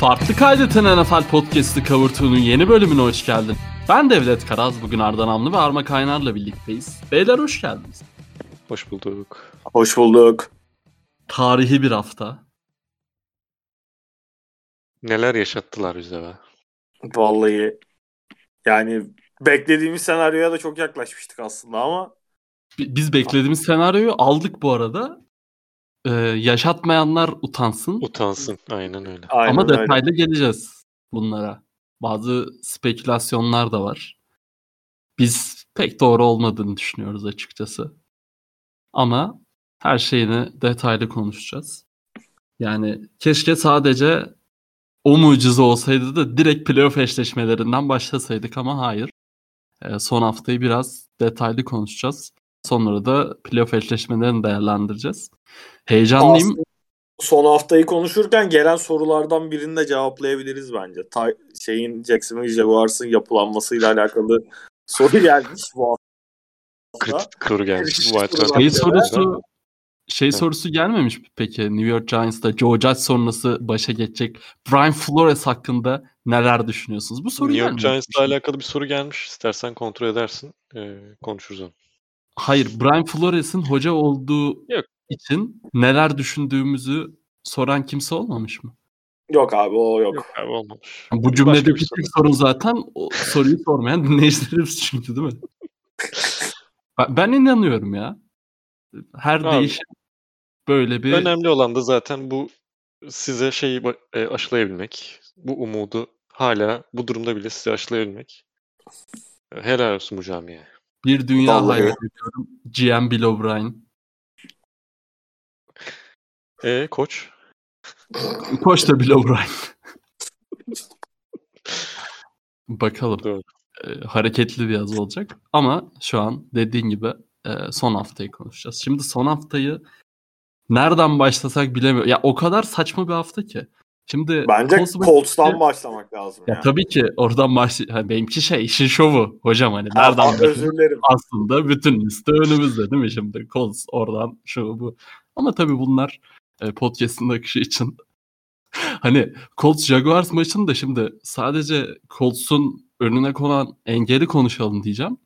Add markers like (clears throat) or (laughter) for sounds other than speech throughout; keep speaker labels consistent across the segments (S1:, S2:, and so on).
S1: Farklı Kaydeten NFL Podcast'ı Cover yeni bölümüne hoş geldin. Ben Devlet Karaz, bugün Ardan Amlı ve Arma Kaynar'la birlikteyiz. Beyler hoş geldiniz.
S2: Hoş bulduk.
S3: Hoş bulduk.
S1: Tarihi bir hafta.
S2: Neler yaşattılar bize be.
S3: Vallahi yani beklediğimiz senaryoya da çok yaklaşmıştık aslında ama
S1: Biz beklediğimiz senaryoyu aldık bu arada. Ee, yaşatmayanlar utansın.
S2: Utansın. Aynen öyle.
S3: aynen
S1: Ama
S3: öyle.
S1: detaylı geleceğiz bunlara. Bazı spekülasyonlar da var. Biz pek doğru olmadığını düşünüyoruz açıkçası. Ama her şeyini detaylı konuşacağız. Yani keşke sadece o mucize olsaydı da direkt playoff eşleşmelerinden başlasaydık ama hayır. Ee, son haftayı biraz detaylı konuşacağız. Sonra da playoff eşleşmelerini değerlendireceğiz. Heyecanlıyım.
S3: Aslında son haftayı konuşurken gelen sorulardan birini de cevaplayabiliriz bence. Ta- şeyin Jacksonville Jaguars'ın yapılanmasıyla alakalı (laughs) soru gelmiş bu hafta.
S2: Kritik kır gelmiş.
S1: Şey sorusu şey sorusu gelmemiş mi peki New York Giants'ta Joe Judge sonrası başa geçecek Brian Flores hakkında neler düşünüyorsunuz? Bu soru
S2: New York. Giants'la alakalı bir soru gelmiş. İstersen kontrol edersin. Ee, konuşuruz onu.
S1: Hayır, Brian Flores'in hoca olduğu
S2: Yok.
S1: İçin neler düşündüğümüzü soran kimse olmamış mı?
S3: Yok abi o yok.
S2: Yok abi olmamış.
S1: Bu
S2: Başka
S1: cümledeki
S2: bir
S1: tek sorun zaten o soruyu sormayan (laughs) dinleyicilerimiz çünkü değil mi? Ben, inanıyorum ya. Her
S2: Abi.
S1: değişim böyle bir
S2: Önemli olan da zaten bu size şeyi e, aşılayabilmek. Bu umudu hala bu durumda bile size aşılayabilmek. Helal olsun bu camiye.
S1: bir dünya hayal ediyorum. GM Bill O'Brien.
S2: E koç.
S1: Koç da Bill O'Brien. Bakalım.
S2: Doğru.
S1: e, hareketli bir yaz olacak. Ama şu an dediğin gibi e, son haftayı konuşacağız. Şimdi son haftayı nereden başlasak bilemiyorum. Ya o kadar saçma bir hafta ki. Şimdi
S3: Bence
S1: Colts
S3: Colts'tan başlamak lazım.
S1: ya
S3: yani.
S1: tabii ki oradan baş ha, benimki şey işin şovu hocam hani
S3: Ha,
S1: nereden başlayalım?
S3: özür dilerim.
S1: aslında bütün liste önümüzde değil mi şimdi? Colts oradan şu bu. Ama tabii bunlar e, podcast'ın akışı için (laughs) hani Colts Jaguars maçını da şimdi sadece Colts'un önüne konan engeli konuşalım diyeceğim.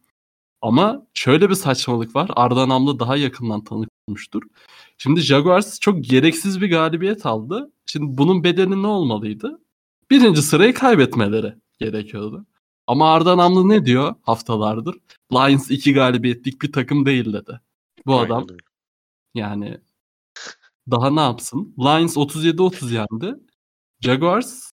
S1: Ama şöyle bir saçmalık var. Arda Namlı daha yakından tanık olmuştur. Şimdi Jaguars çok gereksiz bir galibiyet aldı. Şimdi bunun bedeli ne olmalıydı? Birinci sırayı kaybetmeleri gerekiyordu. Ama Arda Namlı ne diyor haftalardır? Lions iki galibiyetlik bir takım değil dedi. Bu
S2: Aynen
S1: adam yani daha ne yapsın? Lions 37-30 yendi. Jaguars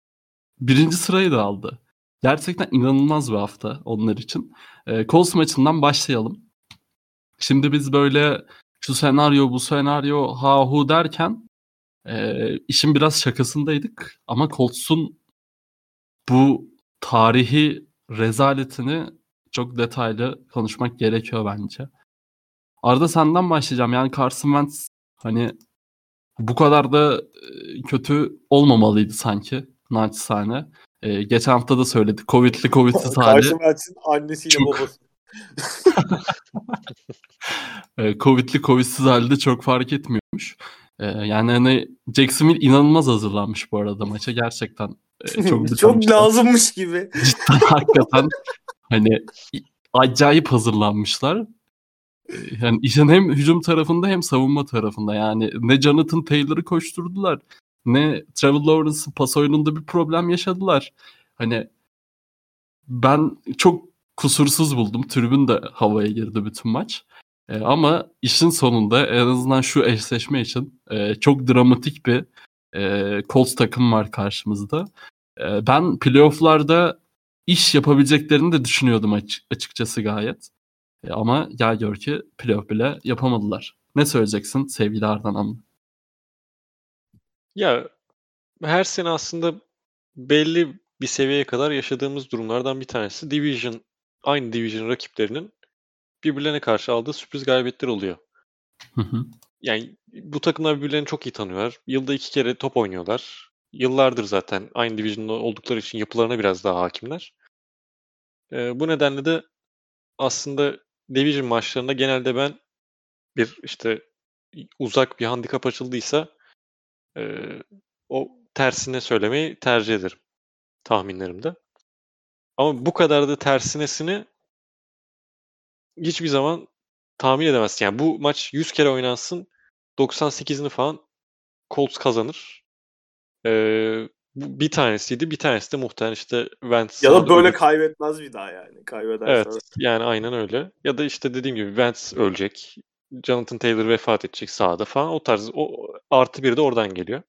S1: birinci sırayı da aldı. Gerçekten inanılmaz bir hafta onlar için. Ee, Colts maçından başlayalım. Şimdi biz böyle şu senaryo bu senaryo ha hu derken e, işin biraz şakasındaydık. Ama Colts'un bu tarihi rezaletini çok detaylı konuşmak gerekiyor bence. Arda senden başlayacağım. Yani Carson Wentz hani bu kadar da kötü olmamalıydı sanki naçizane. E, geçen hafta da söyledik. (laughs) (laughs) Covid'li Covid'siz hali.
S3: Carson Wentz'in annesiyle
S1: Çok-
S3: babası.
S1: E, Covid'li Covid'siz halde çok fark etmiyormuş. E, yani hani Jacksonville inanılmaz hazırlanmış bu arada maça. Gerçekten e, çok (laughs)
S3: Çok, lazımmış gibi.
S1: Cidden hakikaten hani acayip hazırlanmışlar. Ee, Yani işin hem hücum tarafında hem savunma tarafında yani ne Jonathan Taylor'ı koşturdular ne Trevor Lawrence'ın pas oyununda bir problem yaşadılar. Hani ben çok kusursuz buldum. Tribün de havaya girdi bütün maç. Ee, ama işin sonunda en azından şu eşleşme için e, çok dramatik bir e, Colts takım var karşımızda. E, ben playofflarda iş yapabileceklerini de düşünüyordum açık- açıkçası gayet. E, ama gel gör ki playoff bile yapamadılar. Ne söyleyeceksin sevgili Ardan Amlı?
S2: Ya her sene aslında belli bir seviyeye kadar yaşadığımız durumlardan bir tanesi division aynı division rakiplerinin birbirlerine karşı aldığı sürpriz galibiyetler oluyor.
S1: Hı hı.
S2: Yani bu takımlar birbirlerini çok iyi tanıyorlar. Yılda iki kere top oynuyorlar. Yıllardır zaten aynı division'da oldukları için yapılarına biraz daha hakimler. Ee, bu nedenle de aslında division maçlarında genelde ben bir işte uzak bir handikap açıldıysa e, o tersine söylemeyi tercih ederim tahminlerimde. Ama bu kadar da tersinesini hiçbir zaman tahmin edemezsin. Yani bu maç 100 kere oynansın 98'ini falan Colts kazanır. Ee, bir tanesiydi. Bir tanesi de muhtemelen işte Wentz.
S3: Ya da böyle
S2: ölecek.
S3: kaybetmez bir daha yani. Kaybederse.
S2: Evet yani aynen öyle. Ya da işte dediğim gibi Wentz ölecek. Jonathan Taylor vefat edecek sağda falan. O tarz o artı bir de oradan geliyor.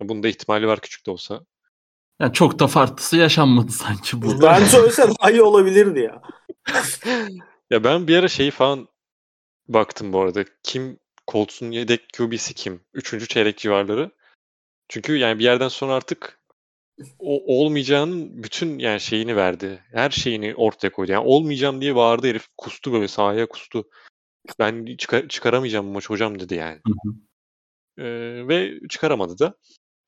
S2: Bunun da ihtimali var küçük de olsa.
S1: Yani çok da farklısı yaşanmadı (laughs) sanki bu.
S3: Ben söylese daha iyi olabilirdi ya. (laughs)
S2: Ya ben bir ara şeyi falan baktım bu arada. Kim Colts'un yedek QB'si kim? Üçüncü çeyrek civarları. Çünkü yani bir yerden sonra artık o olmayacağının bütün yani şeyini verdi. Her şeyini ortaya koydu. Yani olmayacağım diye bağırdı herif. Kustu böyle sahaya kustu. Ben çıkar- çıkaramayacağım maç hocam dedi yani.
S1: Hı hı.
S2: Ee, ve çıkaramadı da.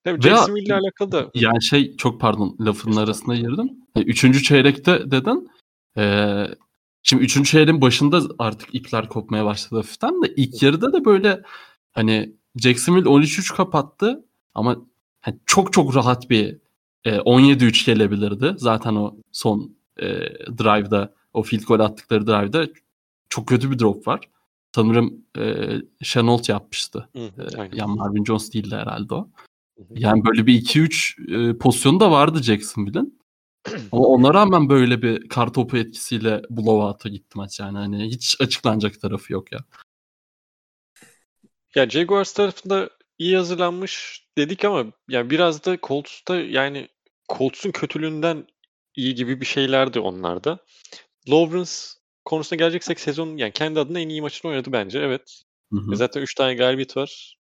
S2: Tabii Jacksonville ile alakalı da
S1: Yani şey çok pardon lafının arasına girdim. E, Üçüncü çeyrekte dedin. Ee, şimdi üçüncü çeyreğin başında artık ipler kopmaya başladı hafiften de ilk yarıda da böyle hani Jacksonville 13-3 kapattı ama hani çok çok rahat bir e, 17-3 gelebilirdi. Zaten o son e, drive'da o field goal attıkları drive'da çok kötü bir drop var. Sanırım e, Chenault yapmıştı.
S2: Hı,
S1: E, yani Marvin Jones değildi herhalde o.
S2: Hı hı.
S1: Yani böyle bir 2-3 e, pozisyonu da vardı Jacksonville'in. (clears throat) Ama ona rağmen böyle bir kar topu etkisiyle blowout'a gitti maç yani. Hani hiç açıklanacak tarafı yok ya.
S2: Ya Jaguars tarafında iyi hazırlanmış dedik ama yani biraz da Colts'ta yani Colts'un kötülüğünden iyi gibi bir şeylerdi onlarda. Lawrence konusuna geleceksek sezon yani kendi adına en iyi maçını oynadı bence. Evet.
S1: Hı hı.
S2: E Zaten 3 tane galibiyet var.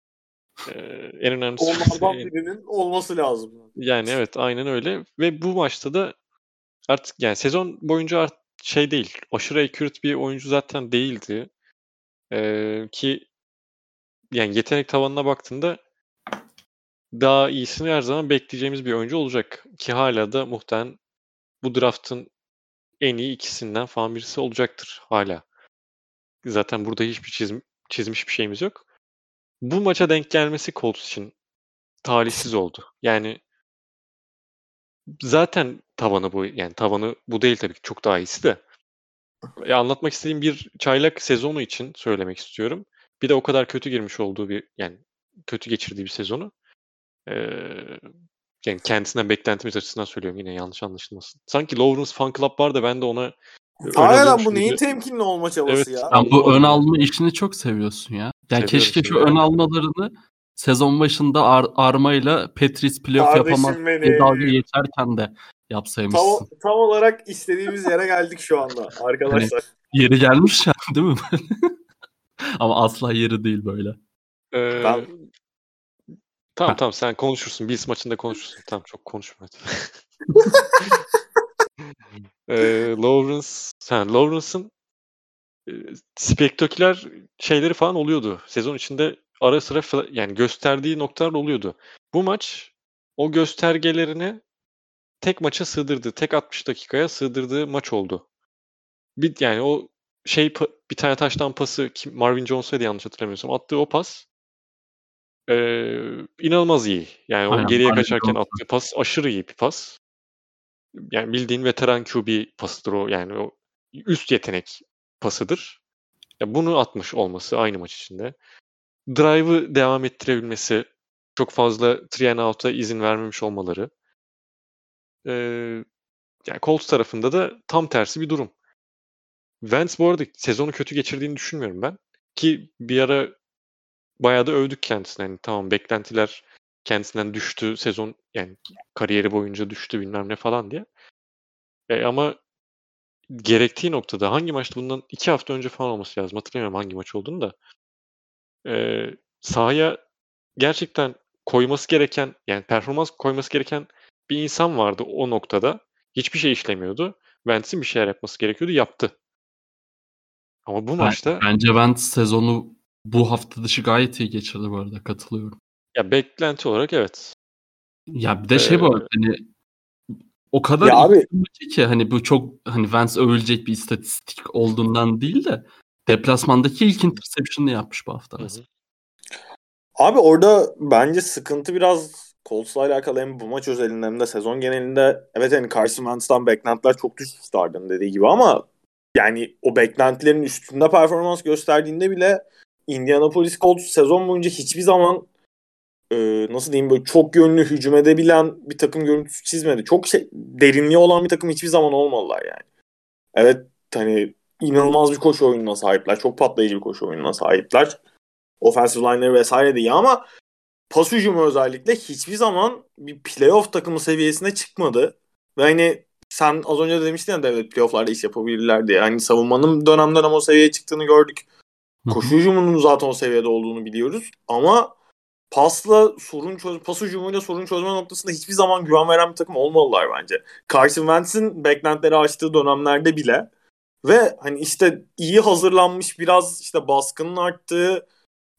S2: Ee, en önemlisi (laughs)
S3: Onlardan birinin olması lazım.
S2: yani evet aynen öyle ve bu maçta da artık yani sezon boyunca art şey değil aşırı accurate bir oyuncu zaten değildi. Ee, ki yani yetenek tavanına baktığında daha iyisini her zaman bekleyeceğimiz bir oyuncu olacak. Ki hala da muhtemelen bu draftın en iyi ikisinden falan birisi olacaktır hala. Zaten burada hiçbir çizim, çizmiş bir şeyimiz yok. Bu maça denk gelmesi Colts için talihsiz oldu. Yani zaten tavanı bu yani tavanı bu değil tabii ki çok daha iyisi de. Ya anlatmak istediğim bir çaylak sezonu için söylemek istiyorum. Bir de o kadar kötü girmiş olduğu bir yani kötü geçirdiği bir sezonu. Ee, yani kendisinden beklentimiz açısından söylüyorum yine yanlış anlaşılmasın. Sanki Lawrence Fan Club var da ben de ona
S3: Aynen
S2: alıyormuş
S3: bu neyin temkinli olma çabası
S2: Evet.
S3: ya.
S1: Sen bu ön alma işini çok seviyorsun ya. Yani
S2: Seviyorum,
S1: keşke şu ön almalarını sezon başında Ar- Arma'yla Petris playoff yapamaz diye dalga geçerken de
S3: Tam,
S1: yapsaymışsın.
S3: tam olarak istediğimiz yere geldik şu anda arkadaşlar.
S1: Yeri gelmiş ya (laughs) değil mi? Ama asla yeri değil böyle.
S2: Ee,
S3: Ben-
S2: Tamam
S1: Ha.
S2: tamam sen konuşursun. Bills maçında konuşursun. Tamam çok konuşma (laughs) ee, Lawrence, sen Lawrence'ın e, spektaküler şeyleri falan oluyordu. Sezon içinde ara sıra fla- yani gösterdiği noktalar oluyordu. Bu maç o göstergelerini tek maça sığdırdı. Tek 60 dakikaya sığdırdığı maç oldu. Bir yani o şey bir tane taştan pası Marvin Jones'aydı yanlış hatırlamıyorsam attığı o pas ee, inanılmaz iyi. Yani o
S1: Aynen,
S2: geriye
S1: Marvin
S2: kaçarken
S1: Jones.
S2: attığı pas aşırı iyi bir pas. Yani bildiğin veteran QB pasıdır o. Yani o üst yetenek pasıdır. Ya bunu atmış olması aynı maç içinde. Drive'ı devam ettirebilmesi, çok fazla three and out'a izin vermemiş olmaları. Ee, yani Colts tarafında da tam tersi bir durum. Wentz bu arada sezonu kötü geçirdiğini düşünmüyorum ben. Ki bir ara bayağı da övdük kendisini. Yani tamam beklentiler kendisinden düştü sezon yani kariyeri boyunca düştü bilmem ne falan diye. E, ama gerektiği noktada hangi maçtı bundan iki hafta önce falan olması lazım. Hatırlamıyorum hangi maç olduğunu da. E, sahaya gerçekten koyması gereken yani performans koyması gereken bir insan vardı o noktada. Hiçbir şey işlemiyordu. Wentz'in bir şeyler yapması gerekiyordu. Yaptı. Ama bu
S1: Ben-
S2: maçta
S1: Bence Wentz sezonu bu hafta dışı gayet iyi geçirdi bu arada katılıyorum.
S2: ya beklenti olarak evet.
S1: Ya bir de şey bu
S2: Ee,
S1: hani o kadar
S3: Ya abi-
S1: ki hani bu çok hani Vance övülecek bir istatistik olduğundan değil de deplasmandaki ilk interception'ı yapmış bu hafta mesela.
S3: Abi orada bence sıkıntı biraz Colts'la alakalı hem bu maç özelinde hem de sezon genelinde evet hani Carson Wentz'ten beklentiler çok düşmüştü Arda'nın dediği gibi ama yani o beklentilerin üstünde performans gösterdiğinde bile Indianapolis Colts sezon boyunca hiçbir zaman e, nasıl diyeyim böyle çok yönlü hücum edebilen bir takım görüntüsü çizmedi. Çok şey, derinliği olan bir takım hiçbir zaman olmadılar yani. Evet hani inanılmaz bir koşu oyununa sahipler. Çok patlayıcı bir koşu oyununa sahipler. Offensive line'ları vesaire de iyi ama pas hücumu özellikle hiçbir zaman bir playoff takımı seviyesine çıkmadı. Ve hani sen az önce de demiştin ya devlet playofflarda iş yapabilirler diye. Hani savunmanın dönemden ama o seviyeye çıktığını gördük. Koşu hücumunun zaten o seviyede olduğunu biliyoruz. Ama pasla sorun çöz pas hücumuyla sorun çözme noktasında hiçbir zaman güven veren bir takım olmalılar bence. Carson Wentz'in beklentileri açtığı dönemlerde bile ve hani işte iyi hazırlanmış biraz işte baskının arttığı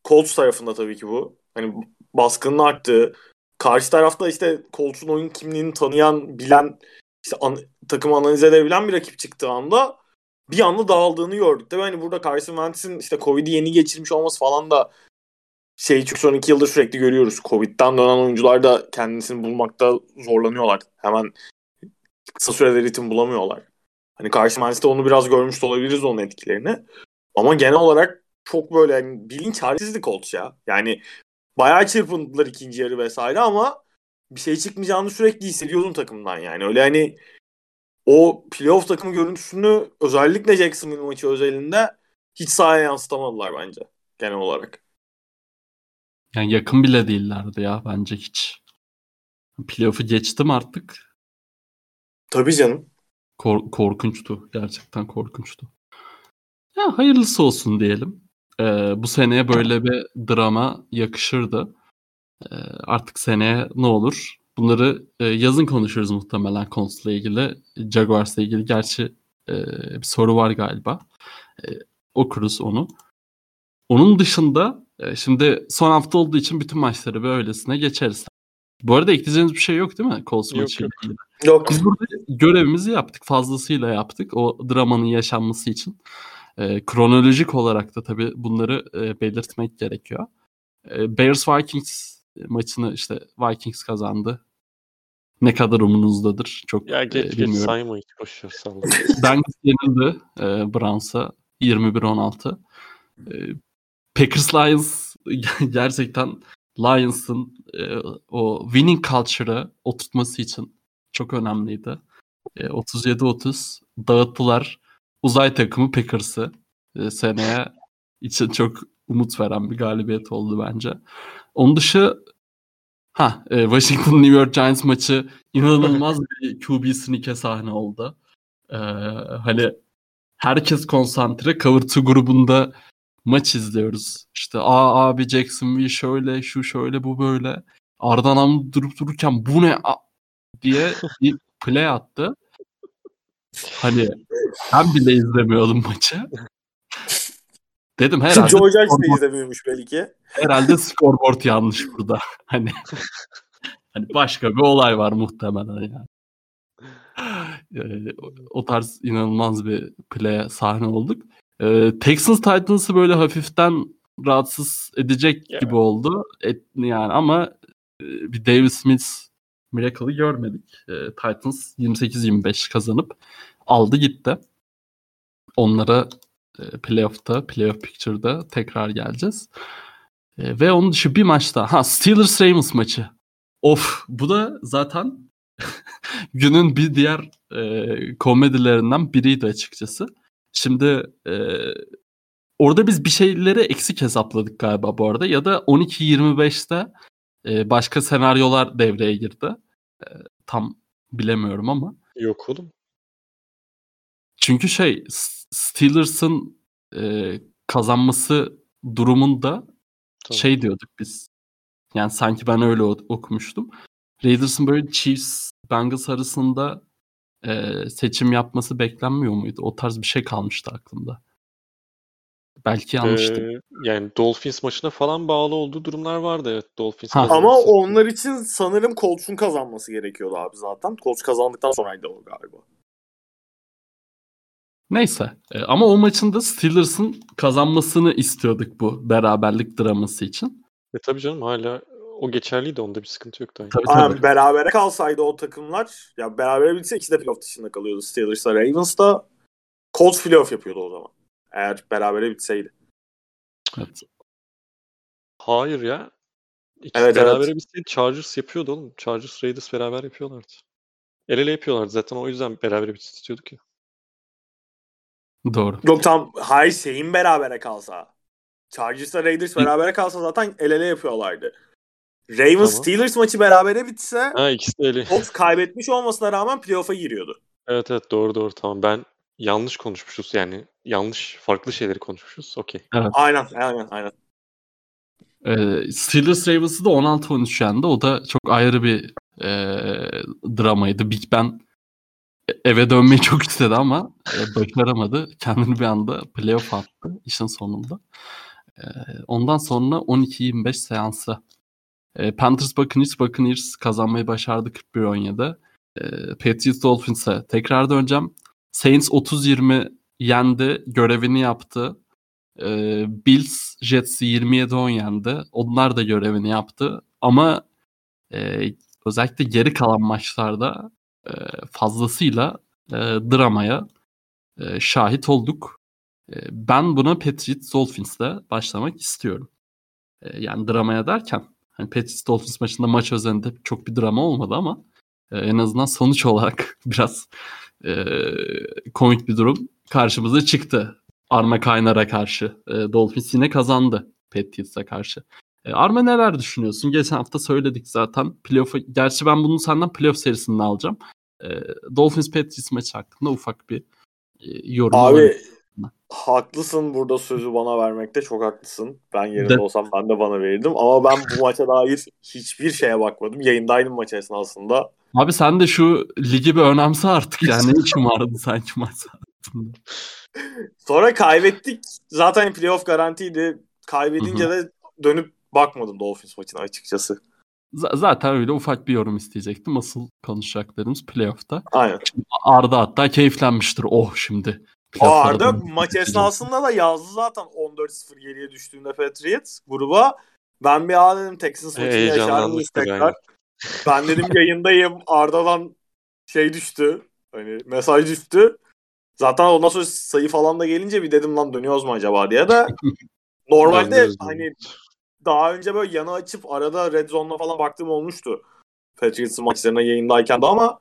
S3: Colts tarafında tabii ki bu. Hani baskının arttığı karşı tarafta işte Colts'un oyun kimliğini tanıyan, bilen işte an, takım analiz edebilen bir rakip çıktığı anda bir anda dağıldığını gördük. Tabii hani burada Carson Wentz'in işte Covid'i yeni geçirmiş olması falan da şey çünkü son iki yıldır sürekli görüyoruz. Covid'den dönen oyuncular da kendisini bulmakta zorlanıyorlar. Hemen kısa sürede ritim bulamıyorlar. Hani Carson Wentz'te onu biraz görmüş olabiliriz onun etkilerini. Ama genel olarak çok böyle yani bilinç halsizlik oldu ya. Yani bayağı çırpındılar ikinci yarı vesaire ama bir şey çıkmayacağını sürekli hissediyordun takımdan yani. Öyle hani o playoff takımı görüntüsünü özellikle Jacksonville maçı özelinde hiç sahaya yansıtamadılar bence genel olarak.
S1: Yani yakın bile değillerdi ya bence hiç. Playoff'u geçtim artık.
S3: Tabii canım.
S1: Kor- korkunçtu. Gerçekten korkunçtu. Ya hayırlısı olsun diyelim. Ee, bu seneye böyle bir drama yakışırdı. Ee, artık seneye ne olur? Bunları e, yazın konuşuruz muhtemelen Colts'la ilgili. Jaguars'la ilgili gerçi e, bir soru var galiba. E, okuruz onu. Onun dışında e, şimdi son hafta olduğu için bütün maçları böylesine geçeriz. Bu arada ekleyeceğiniz bir şey yok değil mi Colts maçıyla
S2: yok.
S1: ilgili?
S3: Yok.
S1: Biz burada görevimizi yaptık. Fazlasıyla yaptık. O dramanın yaşanması için. E, kronolojik olarak da tabii bunları e, belirtmek gerekiyor. E, Bears Vikings maçını işte Vikings kazandı. Ne kadar umunuzdadır çok
S2: Ya
S1: e,
S2: geç geç
S1: bilmiyorum.
S2: sayma hiç boş ver salla. (laughs)
S1: Bengals yenildi e, Browns'a 21-16. E, Packers Lions (laughs) gerçekten Lions'ın e, o winning culture'ı oturtması için çok önemliydi. E, 37-30 dağıttılar uzay takımı Packers'ı. E, seneye için çok umut veren bir galibiyet oldu bence. Onun dışı ha e, Washington New York Giants maçı inanılmaz (laughs) bir QB sneak'e sahne oldu. E, hani herkes konsantre. Cover 2 grubunda maç izliyoruz. İşte aa abi Jacksonville şöyle şu şöyle bu böyle. Ardan Am durup dururken bu ne a- diye bir play attı. Hani ben bile izlemiyordum maçı. Dedim herhalde
S3: Joe Judge de izlemiyormuş belki.
S1: herhalde scoreboard yanlış burada. (laughs) Hani hani başka bir olay var muhtemelen yani. Ee, o- tarz inanılmaz bir play sahne olduk. Ee, Texans Titans'ı böyle hafiften rahatsız edecek
S2: Ya.
S1: gibi oldu. Et, yani ama e, bir Davis Smith miracle'ı görmedik. Ee, Titans 28-25 kazanıp aldı gitti. Onlara playoff'ta, playoff picture'da tekrar geleceğiz. E, ve onun dışı bir maçta ha Steelers Ravens maçı. Of bu da zaten (laughs) günün bir diğer e, komedilerinden biriydi açıkçası. Şimdi e, orada biz bir şeyleri eksik hesapladık galiba bu arada ya da 12-25'te e, başka senaryolar devreye girdi. E, tam bilemiyorum ama.
S2: Yok oğlum.
S1: Çünkü şey Steelers'ın e, kazanması durumunda
S2: Tamam.
S1: şey diyorduk biz. Yani sanki ben öyle okumuştum. Raiders'ın böyle Chiefs Bengals arasında e, seçim yapması beklenmiyor muydu? O tarz bir şey kalmıştı aklımda. Belki yanlıştım.
S2: Ee, yani Dolphins maçına falan bağlı olduğu durumlar vardı evet. Dolphins
S1: Ha.
S3: Ama onlar için sanırım Colts'un kazanması gerekiyordu abi zaten. Colts kazandıktan sonraydı o galiba.
S1: Neyse. E, ama o maçın da Steelers'ın kazanmasını istiyorduk bu beraberlik draması için.
S2: E tabii canım hala o geçerliydi. Onda bir sıkıntı yoktu.
S1: Tabii,
S3: Aynen,
S1: tabii.
S3: berabere kalsaydı o takımlar ya berabere bitse ikisi de playoff dışında kalıyordu. Steelers'la Ravens'da Colts playoff yapıyordu o zaman. Eğer berabere bitseydi.
S1: Evet.
S2: Hayır ya. İkisi
S3: Evet,
S2: beraber
S3: evet.
S2: bitseydi Chargers yapıyordu oğlum. Chargers Raiders beraber yapıyorlardı. El ele yapıyorlardı zaten o yüzden beraber bitsin istiyorduk ya.
S1: Doğru.
S3: Yok tam hayır şeyin berabere kalsa. Chargers'la Raiders berabere kalsa zaten el ele yapıyorlardı. Ravens
S2: Tamam.
S3: Steelers maçı berabere bitse
S2: Ha ikisi de eli.
S3: Colts kaybetmiş olmasına rağmen playoff'a giriyordu.
S2: Evet evet doğru doğru tamam. Ben yanlış konuşmuşuz yani. Yanlış farklı şeyleri konuşmuşuz. Okey.
S3: Aynen aynen aynen.
S1: Ee, Steelers Ravens'ı da 16-13 yendi. O da çok ayrı bir e, dramaydı. Big Ben eve dönmeyi çok istedi ama e, başaramadı. Kendini bir anda playoff attı işin sonunda. E, ondan sonra 12-25 seansı. E, Panthers Buccaneers Buccaneers kazanmayı başardı 41-17. E, Patriots Dolphins'e tekrar döneceğim. Saints 30-20 yendi. Görevini yaptı. Ee, Bills Jets'i 27-10 yendi. Onlar da görevini yaptı. Ama e, özellikle geri kalan maçlarda e, fazlasıyla e, dramaya e, şahit olduk. E, ben buna Patriots Dolphins'le başlamak istiyorum. E, yani dramaya derken hani Patriots Dolphins maçında maç özelinde çok bir drama olmadı ama e, en azından sonuç olarak (laughs) biraz e, komik bir durum karşımıza çıktı. Arma Kaynar'a karşı. E, Dolphins yine kazandı Patriots'a karşı. E, Arma neler düşünüyorsun? Geçen hafta söyledik zaten. Playoff'a, gerçi ben bunu senden playoff serisinden alacağım. E, Dolphins Patriots maçı hakkında ufak bir e, yorum
S3: Abi haklısın burada sözü bana vermekte çok haklısın. Ben yerinde
S1: De-
S3: olsam ben de bana verirdim. Ama ben bu maça dair hiçbir şeye bakmadım. Yayındaydım maç esnasında.
S1: Abi sen de şu ligi bir önemse artık yani. İşin vardı sanki maç saatinde?
S3: Sonra kaybettik. Zaten playoff garantiydi. Kaybedince de dönüp bakmadım Dolphins maçına açıkçası.
S1: Z- zaten öyle ufak bir yorum isteyecektim. Asıl konuşacaklarımız playoff'ta.
S3: Aynen.
S1: Arda hatta keyiflenmiştir. Oh şimdi.
S3: Arda maç esnasında da yazdı zaten 14-0 geriye düştüğünde Patriots gruba. Ben bir aa dedim Texans maçını yaşar mıyız
S2: Heyecanlanmıştır
S3: tekrar?
S2: yani.
S3: Ben dedim (laughs) yayındayım. Arda'dan şey düştü. Hani mesaj düştü. Zaten ondan sonra sayı falan da gelince bir dedim lan dönüyoruz mu acaba diye de. (laughs) Normalde hani. Daha önce böyle yana açıp arada Red Zone'la falan baktığım olmuştu. Patriots'ın maçlarına yayındayken de ama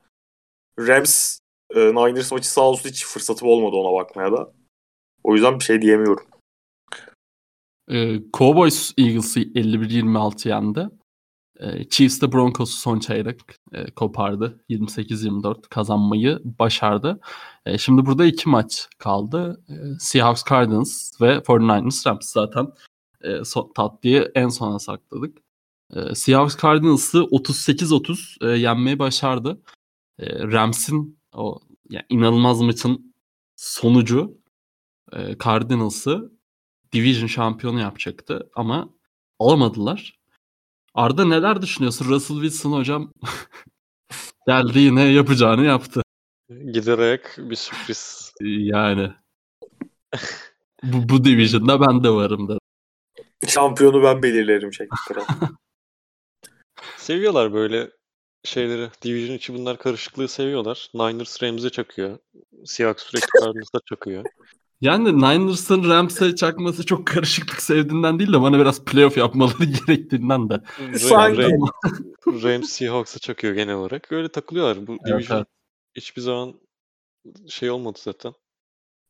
S3: Rams e, Niners maçı sağ olsun hiç fırsatım olmadı ona bakmaya da. O yüzden bir şey diyemiyorum.
S1: Ee, Cowboys Eagles'ı 51-26 yendi. Ee, Chiefs de Broncos'u son çeyrek e, kopardı. 28-24 kazanmayı başardı. E, şimdi burada iki maç kaldı. E, Seahawks Cardinals ve 49ers Rams zaten e, so, tatlıyı en sona sakladık. E, Seahawks Cardinals'ı 38-30 e, yenmeyi başardı. E, Rams'in o yani inanılmaz maçın sonucu e, Cardinals'ı Division şampiyonu yapacaktı ama alamadılar. Arda neler düşünüyorsun? Russell Wilson hocam (laughs) geldi yine yapacağını yaptı.
S2: Giderek bir sürpriz.
S1: Yani (laughs) bu, bu division'da ben de varım da.
S3: Şampiyonu ben belirlerim şekli kral. (laughs)
S2: Seviyorlar böyle şeyleri. Division içi bunlar karışıklığı seviyorlar. Niners Rams'e çakıyor. Seahawks sürekli Cardinals'a çakıyor.
S1: Yani Niners'ın Rams'e çakması çok karışıklık sevdiğinden değil de bana biraz playoff yapmaları (laughs) gerektiğinden de.
S3: Sanki.
S2: Ram- Rams Seahawks'a çakıyor genel olarak. Öyle takılıyorlar. Bu
S1: Evet,
S2: division
S1: evet.
S2: hiçbir zaman şey olmadı zaten.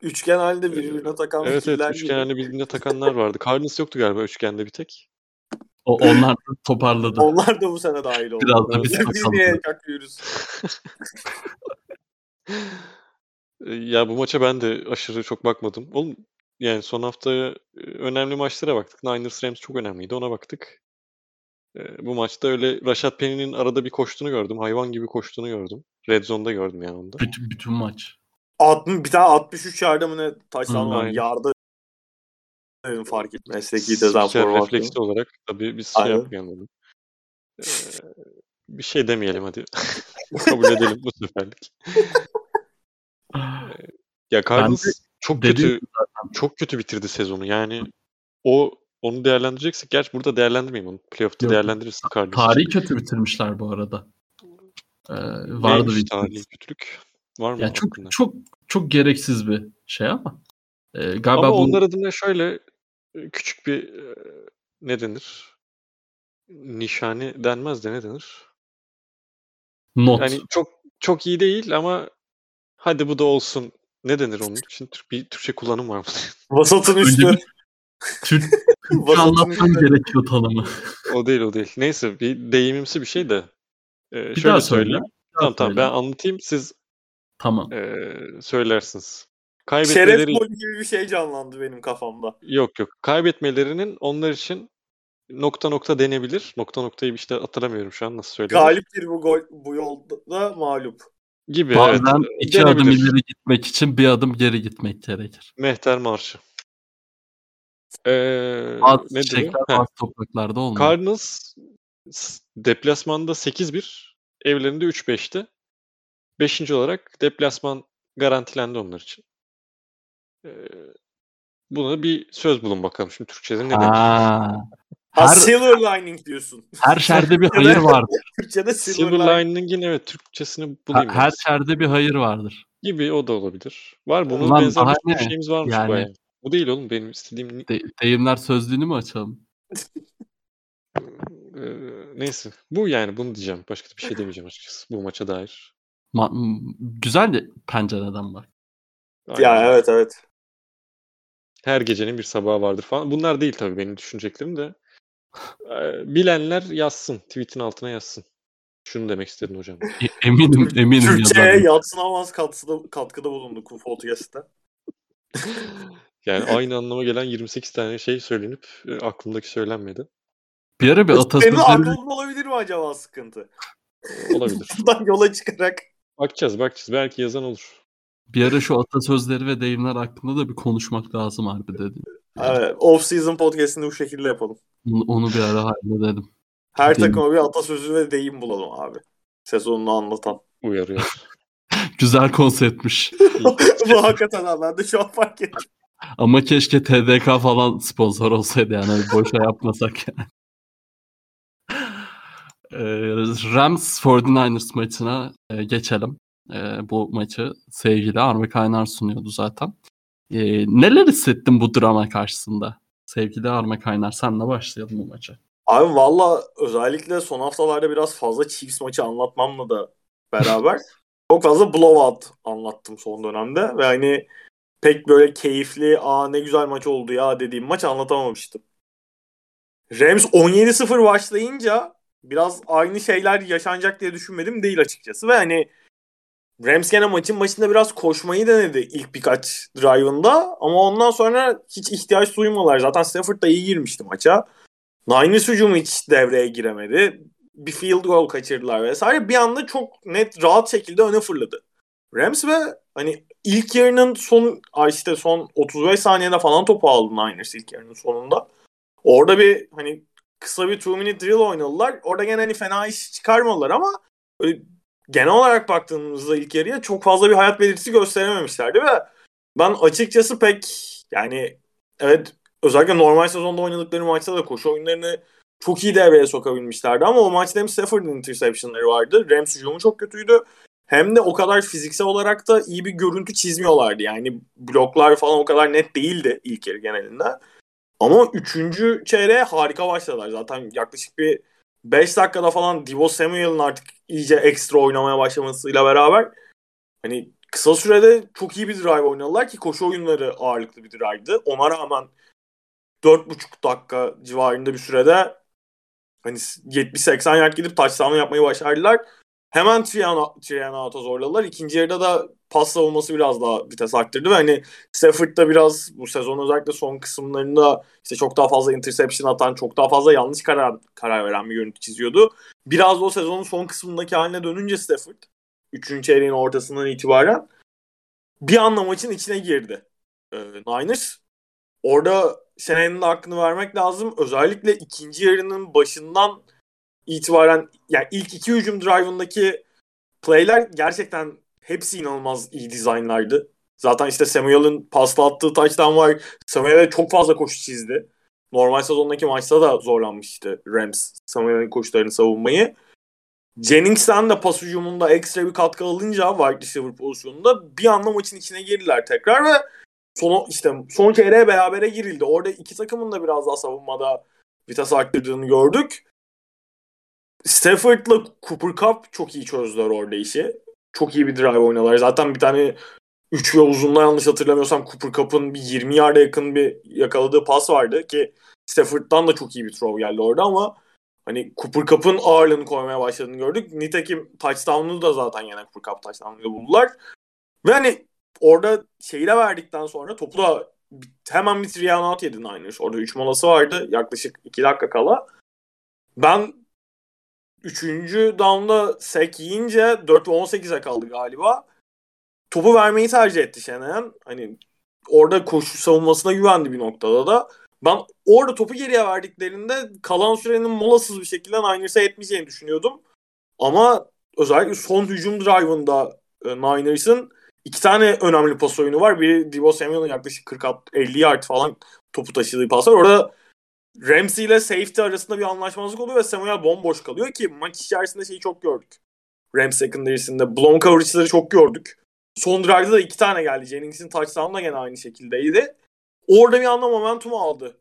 S3: Üçgen halinde birbirine takan
S2: Evet evet
S3: gibi.
S2: üçgenle birbirine takanlar vardı. Cardinals yoktu galiba üçgende bir tek.
S1: O, onlar da toparladı.
S3: Onlar da bu sene dahil oldu.
S1: Biraz da biz
S3: biz niye kaklıyoruz? (laughs)
S2: E, Ya bu maça ben de aşırı çok bakmadım. Oğlum yani son hafta e, önemli maçlara baktık. Niners Rams çok önemliydi. Ona baktık. E, bu maçta öyle Rashad Penny'nin arada bir koştuğunu gördüm. Hayvan gibi koştuğunu gördüm. Red Zone'da gördüm yani onda.
S1: Bütün, bütün maç.
S3: 60, bir tane 63 yarda mı ne touchdown var. Yarda fark et. Mesleki
S2: Spiker
S3: dezenformasyon.
S2: refleksi olarak tabii biz şey
S3: Aynen.
S2: yapmayalım dedim. E, bir şey demeyelim hadi. (laughs) Kabul edelim bu seferlik. Ya Cardinals çok kötü çok kötü bitirdi sezonu. Yani o onu değerlendireceksek gerçi burada değerlendirmeyeyim onu. Playoff'ta
S1: Yok.
S2: değerlendirirsin Cardinals
S1: Tarihi kötü bitirmişler bu arada. Ee, vardı
S2: Neymiş
S1: bir
S2: tarihi kötülük? Var mı
S1: Ya çok
S2: aklında?
S1: çok çok gereksiz bir şey ama. Ee, galiba
S2: Ama
S1: bu
S2: onlar adına şöyle e, küçük bir e, ne denir? Nişani denmez de ne denir?
S1: not.
S2: Yani çok çok iyi değil ama hadi bu da olsun. Ne denir onun (laughs) için? Türk- Bir Türkçe kullanım var mı?
S3: Vasatın üstü.
S1: Türk (laughs)
S3: üstü.
S1: gerekiyor tanımı.
S2: o değil o değil. Neyse bir deyimimsi bir şey de. E,
S1: Bir
S2: şöyle
S1: daha söyle. daha
S2: Tamam tamam
S1: söyle.
S2: ben anlatayım siz
S1: Tamam.
S2: e, söylersiniz.
S3: Şeref
S2: Kaybetmeleri
S3: golü gibi bir şey canlandı benim kafamda.
S2: yok yok. Kaybetmelerinin onlar için nokta nokta denebilir. Nokta noktayı işte hatırlamıyorum şu an nasıl söylüyorum.
S3: Galiptir bu gol bu yolda mağlup.
S2: Gibi
S1: Bazen
S2: evet.
S1: iki adım ileri gitmek için bir adım geri gitmek gerekir.
S2: Mehter Marşı. Ee,
S1: Bazı
S2: ne
S1: çiçekler bazı topraklarda olmuyor.
S2: Cardinals deplasmanda 8-1, evlerinde 3-5'ti. Beşinci olarak deplasman garantilendi onlar için. Ee, buna bir söz bulun bakalım şimdi Türkçe'de ne demek?
S1: Ha,
S3: Ha
S1: Her-
S3: silver lining diyorsun.
S1: her şerde bir hayır vardır.
S3: Türkçe'de silver,
S2: Silver
S3: lining.
S2: Lining'in evet Türkçesini
S1: Ha-
S2: bulayım. ben.
S1: Her şerde bir hayır vardır.
S2: Gibi o da olabilir. Var bunun
S1: Ulan
S2: benzer bir şeyimiz varmış
S1: Yani-
S2: bayağı. Bu değil oğlum benim istediğim
S1: De- deyimler sözlüğünü mü açalım?
S2: Ee, neyse. Bu yani bunu diyeceğim. Başka da bir şey demeyeceğim açıkçası bu maça dair.
S1: Ma- güzel de pencereden bak.
S2: Aynen.
S3: Ya evet evet.
S2: Her gecenin bir sabahı vardır falan. Bunlar değil tabii benim düşüneceklerim de. Ee, bilenler yazsın. Tweet'in altına yazsın. Şunu demek istedin hocam.
S1: E- eminim (laughs) eminim
S3: Türkçe'ye yatsınamaz katkıda, katkıda bulunduk bu podcast'te. (laughs)
S2: Yani aynı anlama gelen 28 tane şey söylenip e, aklımdaki söylenmedi.
S1: Bir ara bir
S3: Senin
S1: atasözleri
S3: aklın olabilir mi acaba sıkıntı?
S2: Olabilir. (laughs)
S3: Buradan yola çıkarak.
S2: Bakacağız bakacağız. Belki yazan olur.
S1: bir ara şu atasözleri ve deyimler hakkında da bir konuşmak lazım harbi dedim.
S3: Evet, off season podcast'ini bu şekilde yapalım.
S1: Onu, onu bir ara halledelim.
S3: Her
S1: Deyim.
S3: takıma bir atasözü ve deyim bulalım abi. Sezonunu anlatan.
S2: Uyarıyor. (laughs)
S1: Güzel konseptmiş. (laughs)
S3: bu hakikaten abi ben de şu an fark ettim.
S1: Ama keşke TDK falan sponsor olsaydı yani boşa yapmasak yani. Ee, Rams 49ers maçına e, geçelim. Ee, bu maçı sevgili Arme Kaynar sunuyordu zaten. Ee, neler hissettin bu drama karşısında? Sevgili Arme Kaynar senle başlayalım bu maça.
S3: Abi valla özellikle son haftalarda biraz fazla Chiefs maçı anlatmamla da beraber (laughs) çok fazla blowout anlattım son dönemde ve hani pek böyle keyifli aa ne güzel maç oldu ya dediğim maç anlatamamıştım. Rams 17-0 başlayınca biraz aynı şeyler yaşanacak diye düşünmedim değil açıkçası ve hani Rams gene maçın başında biraz koşmayı denedi ilk birkaç drive'ında ama ondan sonra hiç ihtiyaç duymadılar. Zaten Stafford da iyi girmişti maça. Niners hücumu hiç devreye giremedi. Bir field goal kaçırdılar vesaire. Bir anda çok net rahat şekilde öne fırladı. Rams ve hani ilk yarının son işte son 35 saniyede falan topu aldı Niners ilk yarının sonunda. Orada bir hani kısa bir 2 minute drill oynadılar. Orada gene hani fena iş çıkarmadılar ama böyle genel olarak baktığımızda ilk yarıya çok fazla bir hayat belirtisi gösterememişlerdi ve ben açıkçası pek yani evet özellikle normal sezonda oynadıkları maçta da koşu oyunlarını çok iyi devreye sokabilmişlerdi ama o maçta hem Stafford'ın interceptionları vardı. Rams hücumu çok kötüydü. Hem de o kadar fiziksel olarak da iyi bir görüntü çizmiyorlardı. Yani bloklar falan o kadar net değildi ilk yarı genelinde. Ama üçüncü çeyreğe harika başladılar. Zaten yaklaşık bir 5 dakikada falan Divo Samuel'ın artık iyice ekstra oynamaya başlamasıyla beraber hani kısa sürede çok iyi bir drive oynadılar ki koşu oyunları ağırlıklı bir drive'dı. Ona rağmen 4,5 dakika civarında bir sürede hani 70-80 yard gidip touchdown yapmayı başardılar. Hemen Trian Out'a zorladılar. İkinci yarıda da pas savunması biraz daha vites arttırdı ve hani Stafford da biraz bu sezon özellikle son kısımlarında işte çok daha fazla interception atan, çok daha fazla yanlış karar, karar veren bir görüntü çiziyordu. Biraz da o sezonun son kısmındaki haline dönünce Stafford, üçüncü çeyreğin ortasından itibaren bir anda maçın içine girdi. Ee, Niners. Orada da hakkını vermek lazım. Özellikle ikinci yarının başından itibaren yani ilk iki hücum drive'ındaki playler gerçekten hepsi inanılmaz iyi dizaynlardı. Zaten işte Samuel'ın pasla attığı touchdown var. Samuel'e çok fazla koşu çizdi. normal sezondaki maçta da zorlanmıştı Rams Samuel'in koşularını savunmayı. Jennings'ten de pas hücumunda ekstra bir katkı alınca wide receiver pozisyonunda bir anda maçın içine girdiler tekrar ve son, işte son çeyreğe berabere girildi. Orada iki takımın da biraz daha savunmada vites arttırdığını gördük. Stafford'la Cooper Cup çok iyi çözdüler orada işi. Çok iyi bir drive oynadılar. Zaten bir tane 3 ve uzunla yanlış hatırlamıyorsam Cooper Cup'ın bir 20 yarda yakın bir yakaladığı pas vardı ki Stafford'dan da çok iyi bir throw geldi orada ama hani Cooper Cup'ın ağırlığını koymaya başladığını gördük. Nitekim touchdown'unu da zaten yine Cooper Cup touchdown'ıyla buldular. Ve hani orada şeyi de verdikten sonra topu da hemen bir three and out yedi Niners. Orada 3 molası vardı yaklaşık 2 dakika kala. Ben 3. down'da sek yiyince 4 ve 18'e kaldı galiba. Topu vermeyi tercih etti Şenayan. Hani orada koşu savunmasına güvendi bir noktada da. Ben orada topu geriye verdiklerinde kalan sürenin molasız bir şekilde Niners'a etmeyeceğini düşünüyordum. Ama özellikle son hücum drive'ında e, Niners'ın iki tane önemli pas oyunu var. Biri Debo Samuel'ın yaklaşık 40-50 yard falan topu taşıdığı pas var. Orada Ramsey ile safety arasında bir anlaşmazlık oluyor ve Samuel bomboş kalıyor ki maç içerisinde şeyi çok gördük. Rams secondary'sinde blown coverage'ları çok gördük. Son drive'da da iki tane geldi. Jennings'in touchdown'u da gene aynı şekildeydi. Orada bir anda momentum aldı.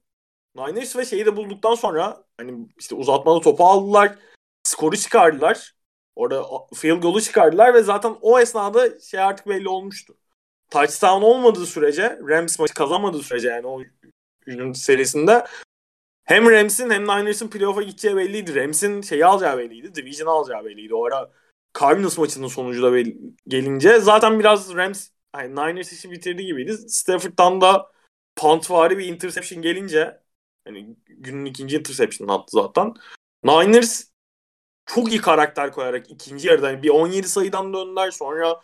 S3: Niners ve şeyi de bulduktan sonra hani işte uzatmalı topu aldılar. Skoru çıkardılar. Orada field goal'u çıkardılar ve zaten o esnada şey artık belli olmuştu. Touchdown olmadığı sürece, Rams maçı kazanmadığı sürece yani o hücum serisinde hem Rams'in hem Niners'ın playoff'a gideceği belliydi. Rams'in şeyi alacağı belliydi. Division alacağı belliydi. O ara Cardinals maçının sonucu da gelince zaten biraz Rams yani Niners işi bitirdi gibiydi. Stafford'dan da puntvari bir interception gelince hani günün ikinci interception attı zaten. Niners çok iyi karakter koyarak ikinci yarıda yani bir 17 sayıdan döndüler sonra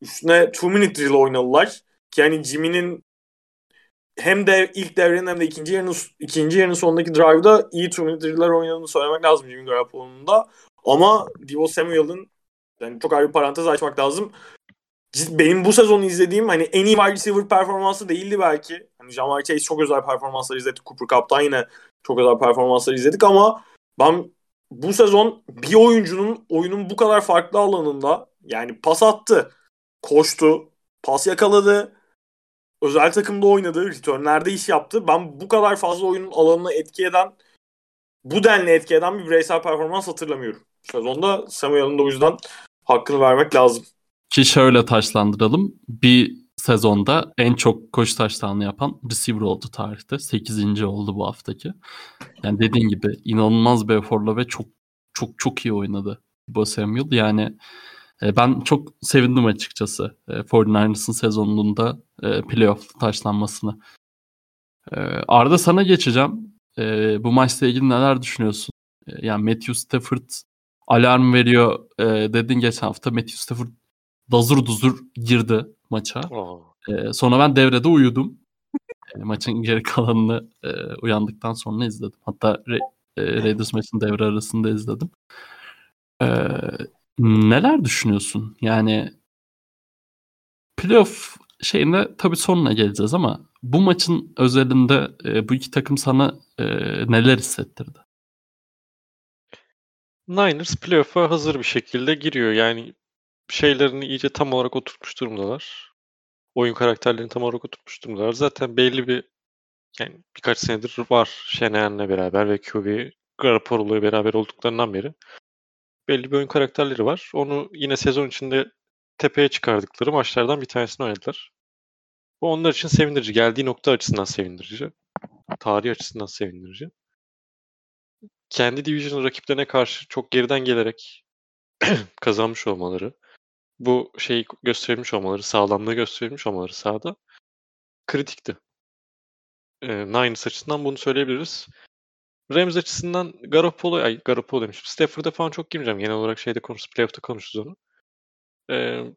S3: üstüne 2 minute drill oynadılar. Ki yani Jimmy'nin hem de ilk devrenin hem de ikinci yarının ikinci yarının sonundaki drive'da iyi 2 minute drill'ler oynadığını söylemek lazım Jimmy Garoppolo'nun da. Ama Divo Samuel'ın yani çok ayrı bir parantez açmak lazım. Benim bu sezonu izlediğim hani en iyi wide receiver performansı değildi belki. Hani Jamar Chase çok özel performanslar izledik. Cooper Cup'tan yine çok özel performanslar izledik ama ben bu sezon bir oyuncunun oyunun bu kadar farklı alanında yani pas attı, koştu, pas yakaladı, özel takımda oynadı, returnlerde iş yaptı. Ben bu kadar fazla oyunun alanına etki eden, bu denli etki eden bir bireysel performans hatırlamıyorum. Sezonda Samuel'ın da o yüzden hakkını vermek lazım.
S1: Ki şöyle taşlandıralım. Bir sezonda en çok koşu taşlarını yapan receiver oldu tarihte. 8. oldu bu haftaki. Yani dediğin gibi inanılmaz bir eforla ve çok çok çok iyi oynadı bu Samuel. Yani ben çok sevindim açıkçası e, 49ers'ın sezonunda e, playoff taşlanmasını. E, Arda sana geçeceğim. E, bu maçla ilgili neler düşünüyorsun? E, yani Matthew Stafford alarm veriyor e, dedin geçen hafta. Matthew Stafford dazur duzur girdi maça. E, sonra ben devrede uyudum. e, maçın geri kalanını e, uyandıktan sonra izledim. Hatta e, Raiders maçının devre arasında izledim. Neler düşünüyorsun? Yani playoff şeyine tabii sonuna geleceğiz ama bu maçın özelinde e, bu iki takım sana e, neler hissettirdi?
S2: Niners playoff'a hazır bir şekilde giriyor. Yani şeylerini iyice tam olarak oturtmuş durumdalar. Oyun karakterlerini tam olarak oturtmuş durumdalar. Zaten belli bir yani birkaç senedir var Shanahan'la beraber ve QB Garoppolo'yla beraber olduklarından beri belli bir oyun karakterleri var. Onu yine sezon içinde tepeye çıkardıkları maçlardan bir tanesini oynadılar. Bu onlar için sevindirici. Geldiği nokta açısından sevindirici. Tarih açısından sevindirici. Kendi division rakiplerine karşı çok geriden gelerek (clears throat) kazanmış olmaları, bu şeyi göstermiş olmaları, sağlamlığı göstermiş olmaları sahada kritikti. Eee, Niners açısından bunu söyleyebiliriz. Rams açısından Garoppolo, ay Garoppolo demişim. Stafford'a falan çok girmeyeceğim. Genel olarak şeyde konuşuruz, playoff'ta konuşuruz onu. Eee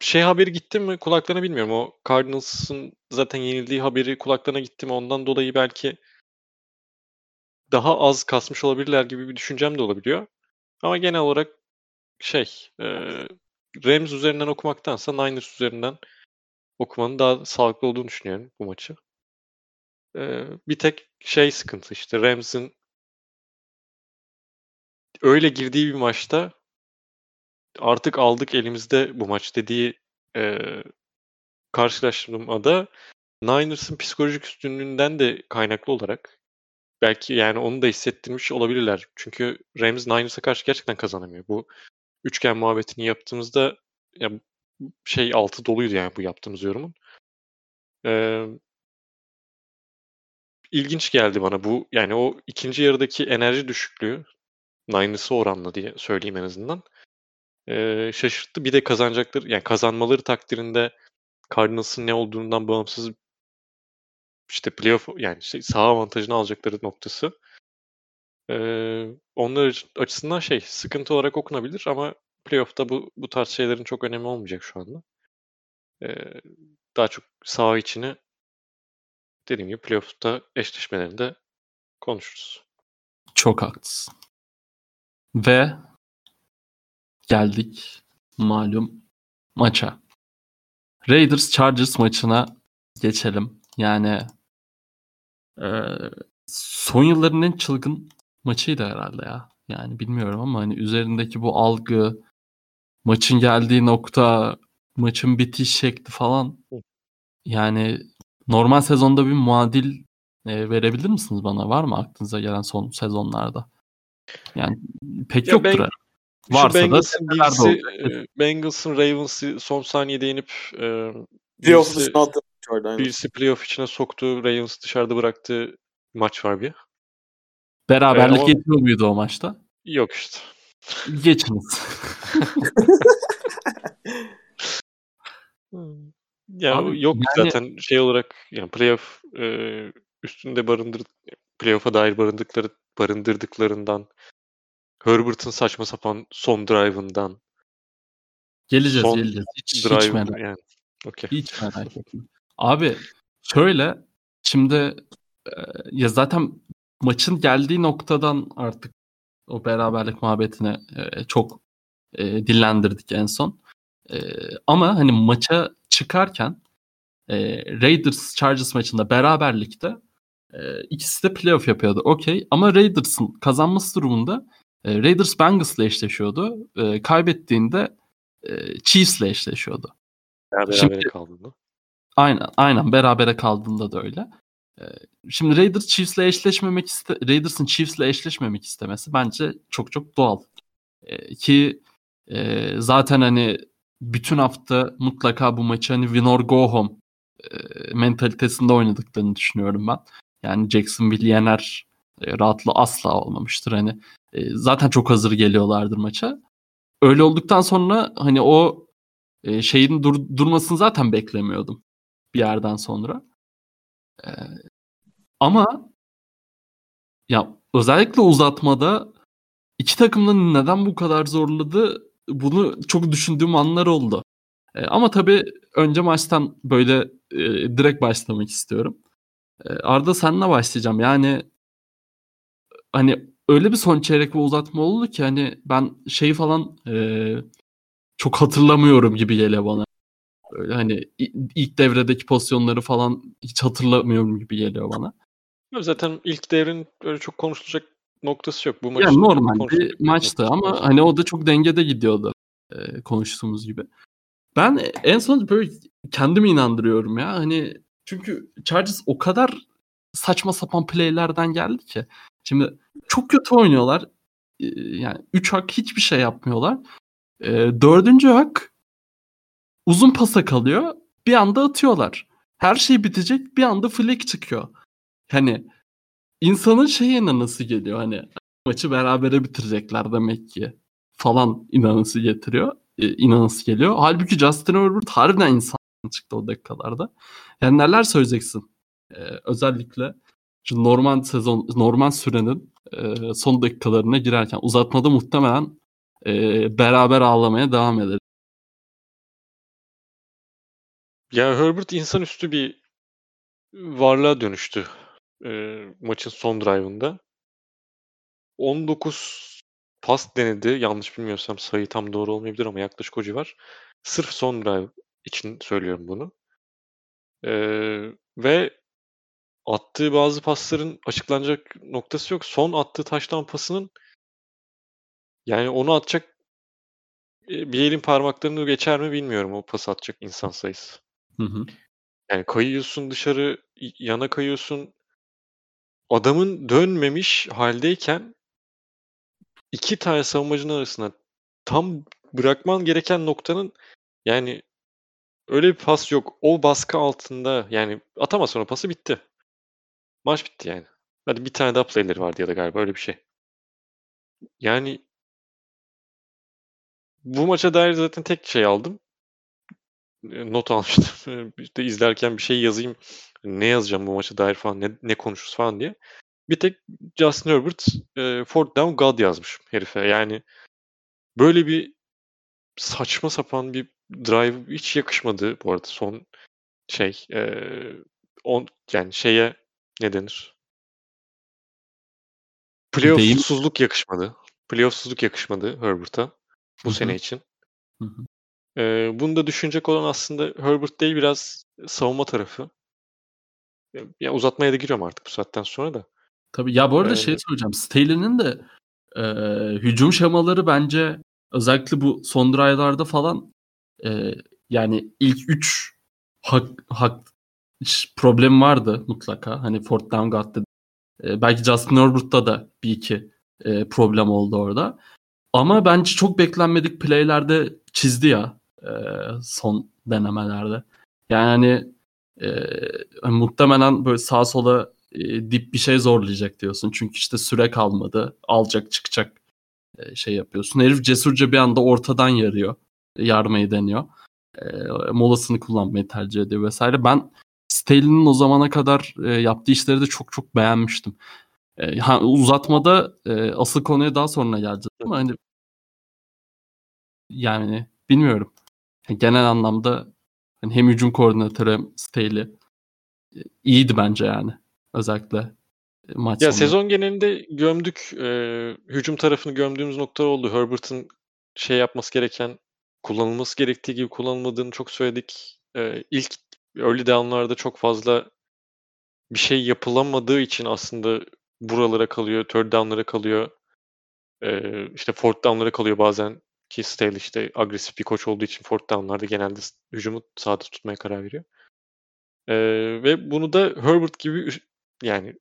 S2: şey haberi gitti mi kulaklarına bilmiyorum. O Cardinals'ın zaten yenildiği haberi kulaklarına gitti mi ondan dolayı belki daha az kasmış olabilirler gibi bir düşüncem de olabiliyor. Ama genel olarak şey, eee, Rams üzerinden okumaktansa Niners üzerinden okumanın daha sağlıklı olduğunu düşünüyorum bu maçı. Eee, bir tek şey sıkıntı işte Rams'in öyle girdiği bir maçta artık aldık elimizde bu maç dediği eee, karşılaştırmada Niners'ın psikolojik üstünlüğünden de kaynaklı olarak belki yani onu da hissettirmiş olabilirler. Çünkü Rams Niners'a karşı gerçekten kazanamıyor. Bu üçgen muhabbetini yaptığımızda ya şey altı doluydu yani bu yaptığımız yorumun. Eee ilginç geldi bana bu. Yani o ikinci yarıdaki enerji düşüklüğü Niners'a oranla diye söyleyeyim en azından. Eee, şaşırttı. Bir de kazanacakları yani kazanmaları takdirinde Cardinals'ın ne olduğundan bağımsız işte playoff yani şey saha avantajını alacakları noktası. Eee, onlar açı- açısından şey sıkıntı olarak okunabilir ama playoff'ta bu bu tarz şeylerin çok önemi olmayacak şu anda. Eee, daha çok saha içini dediğim gibi playoff'ta eşleşmelerinde konuşuruz.
S1: Çok haklısın. Ve geldik malum maça. Raiders Chargers maçına geçelim. Yani e, son yılların en çılgın maçıydı herhalde ya. Yani bilmiyorum ama hani üzerindeki bu algı, maçın geldiği nokta, maçın bitiş şekli falan yani normal sezonda bir muadil e, verebilir misiniz bana? Var mı aklınıza gelen son sezonlarda? Yani pek
S2: Ya
S1: yoktur.
S2: ben-
S1: Varsa da
S2: Bengals'ın birisi,
S1: olacak.
S2: e, Bengals'ın Ravens'ı son saniyede yenip e,
S3: Playoff
S2: birisi,
S3: dışına attı
S2: playoff içine soktu. Ravens dışarıda bıraktığı maç var bir.
S1: Beraberlik
S2: Ee, ama-
S1: yetiyor muydu o maçta?
S2: Yok işte.
S1: Geçiniz. (laughs) (laughs)
S2: Ya
S1: Abi,
S2: yok
S1: yani-
S2: zaten şey olarak yani playoff e, üstünde barındır playoff'a dair barındıkları barındırdıklarından Herbert'ın saçma sapan son drive'ından
S1: geleceğiz
S2: son
S1: geleceğiz. Hiç, hiç
S2: drive
S1: merak
S2: yani. Okey.
S1: Hiç merak (laughs) etme. Abi şöyle şimdi e, ya zaten maçın geldiği noktadan artık o beraberlik muhabbetine e, çok e, dillendirdik en son. E, ama hani maça çıkarken e, Raiders Chargers maçında beraberlikte e, ikisi de playoff yapıyordu. Okey ama Raiders'ın kazanması durumunda e, Raiders Bengals'la eşleşiyordu. E, kaybettiğinde e, Chiefs'le eşleşiyordu.
S2: Beraber
S1: Şimdi-
S2: kaldığında.
S1: Aynen, aynen berabere kaldığında da öyle. Ee, Şimdi Raiders Chiefs'le eşleşmemek iste Raiders'ın Chiefs'le eşleşmemek istemesi bence çok çok doğal. Ee, ki e, zaten hani bütün hafta mutlaka bu maçı hani win or go home e, mentalitesinde oynadıklarını düşünüyorum ben. Yani Jacksonville yener e, rahatlığı asla olmamıştır. Hani e, zaten çok hazır geliyorlardır maça. Öyle olduktan sonra hani o e, şeyin dur- durmasını zaten beklemiyordum bir yerden sonra. Ee, ama ya özellikle uzatmada iki takımın neden bu kadar zorladı bunu çok düşündüğüm anlar oldu. Ee, ama tabii önce maçtan böyle e, direkt başlamak istiyorum. Ee, Arda senle başlayacağım. Yani hani öyle bir son çeyrek ve uzatma oldu ki hani ben şeyi falan e, çok hatırlamıyorum gibi geliyor bana. Böyle hani ilk devredeki pozisyonları falan hiç hatırlamıyorum gibi geliyor bana.
S2: Zaten ilk devrin öyle çok konuşulacak noktası yok. Bu
S1: Yani
S2: maçın
S1: normal bir maçtı ama
S2: yok.
S1: hani o da çok dengede gidiyordu e, konuştuğumuz gibi. Ben en son böyle kendimi inandırıyorum ya hani çünkü Chargers o kadar saçma sapan playlerden geldi ki. Şimdi çok kötü oynuyorlar. E, Yani 3 hak hiçbir şey yapmıyorlar. E, dördüncü hak uzun pasa kalıyor. Bir anda atıyorlar. Her şey bitecek bir anda flick çıkıyor. Hani insanın şeye inanası geliyor hani maçı berabere bitirecekler demek ki falan inanası getiriyor. E, inanası geliyor. Halbuki Justin Herbert harbiden insan çıktı o dakikalarda. Yani neler söyleyeceksin? E, özellikle şu normal sezon normal sürenin e, son dakikalarına girerken uzatmada muhtemelen e, beraber ağlamaya devam eder.
S2: Ya Herbert insanüstü bir varlığa dönüştü e, maçın son drive'ında. 19 pas denedi. Yanlış bilmiyorsam sayı tam doğru olmayabilir ama yaklaşık o civar. Sırf son drive için söylüyorum bunu. E, ve attığı bazı pasların açıklanacak noktası yok. Son attığı taştan pasının yani onu atacak bir elin parmaklarını geçer mi bilmiyorum o pas atacak insan sayısı.
S1: Hı hı.
S2: Yani kayıyorsun dışarı, yana kayıyorsun. Adamın dönmemiş haldeyken iki tane savunmacının arasında tam bırakman gereken noktanın yani öyle bir pas yok. O baskı altında yani atamaz sonra pası bitti. Maç bitti yani. Hadi bir tane daha playleri vardı ya da galiba öyle bir şey. Yani bu maça dair zaten tek şey aldım. Not almıştım. (laughs) işte izlerken bir şey yazayım. Ne yazacağım bu maça dair falan, ne, ne konuşuruz falan diye. Bir tek Justin Herbert e, fourth down God yazmış herife. Yani böyle bir saçma sapan bir drive hiç yakışmadı bu arada son şey e, on yani şeye ne denir? Playoff'suzluk yakışmadı. Playoff'suzluk yakışmadı Herbert'a bu
S1: Hı hı.
S2: sene için.
S1: Hı hı.
S2: Ee, bunu da düşünecek olan aslında Herbert değil biraz savunma tarafı. Ya, ya uzatmaya da giriyorum artık bu saatten sonra da.
S1: Tabii ya bu arada
S2: Ee,
S1: şey söyleyeceğim. Staley'nin de e, hücum şemaları bence özellikle bu son drive'larda falan e, yani ilk 3 hak, hak problem vardı mutlaka. Hani fourth down dedi. E, belki Justin Herbert'ta da bir iki e, problem oldu orada. Ama bence çok beklenmedik play'lerde çizdi ya e, son denemelerde. Yani e, muhtemelen böyle sağa sola e, dip bir şey zorlayacak diyorsun. Çünkü işte süre kalmadı. Alacak çıkacak e, şey yapıyorsun. Herif cesurca bir anda ortadan yarıyor. Yarmayı deniyor. E, molasını kullanmayı tercih ediyor vesaire. Ben Staley'nin o zamana kadar e, yaptığı işleri de çok çok beğenmiştim. E, ha, uzatmada e, asıl konuya daha sonra geleceğiz ama hani yani bilmiyorum. Genel anlamda hani hem hücum koordinatörü hem Staley iyiydi bence yani. Özellikle e, maç
S2: Ya
S1: sonunda.
S2: sezon genelinde gömdük. e, hücum tarafını gömdüğümüz noktalar oldu. Herbert'ın şey yapması gereken, kullanılması gerektiği gibi kullanılmadığını çok söyledik. E, ilk early down'larda çok fazla bir şey yapılamadığı için aslında buralara kalıyor, third down'lara kalıyor. E, işte fourth down'lara kalıyor bazen ki Staley işte agresif bir koç olduğu için fourth down'larda genelde hücumu sahada tutmaya karar veriyor. E, ve bunu da Herbert gibi yani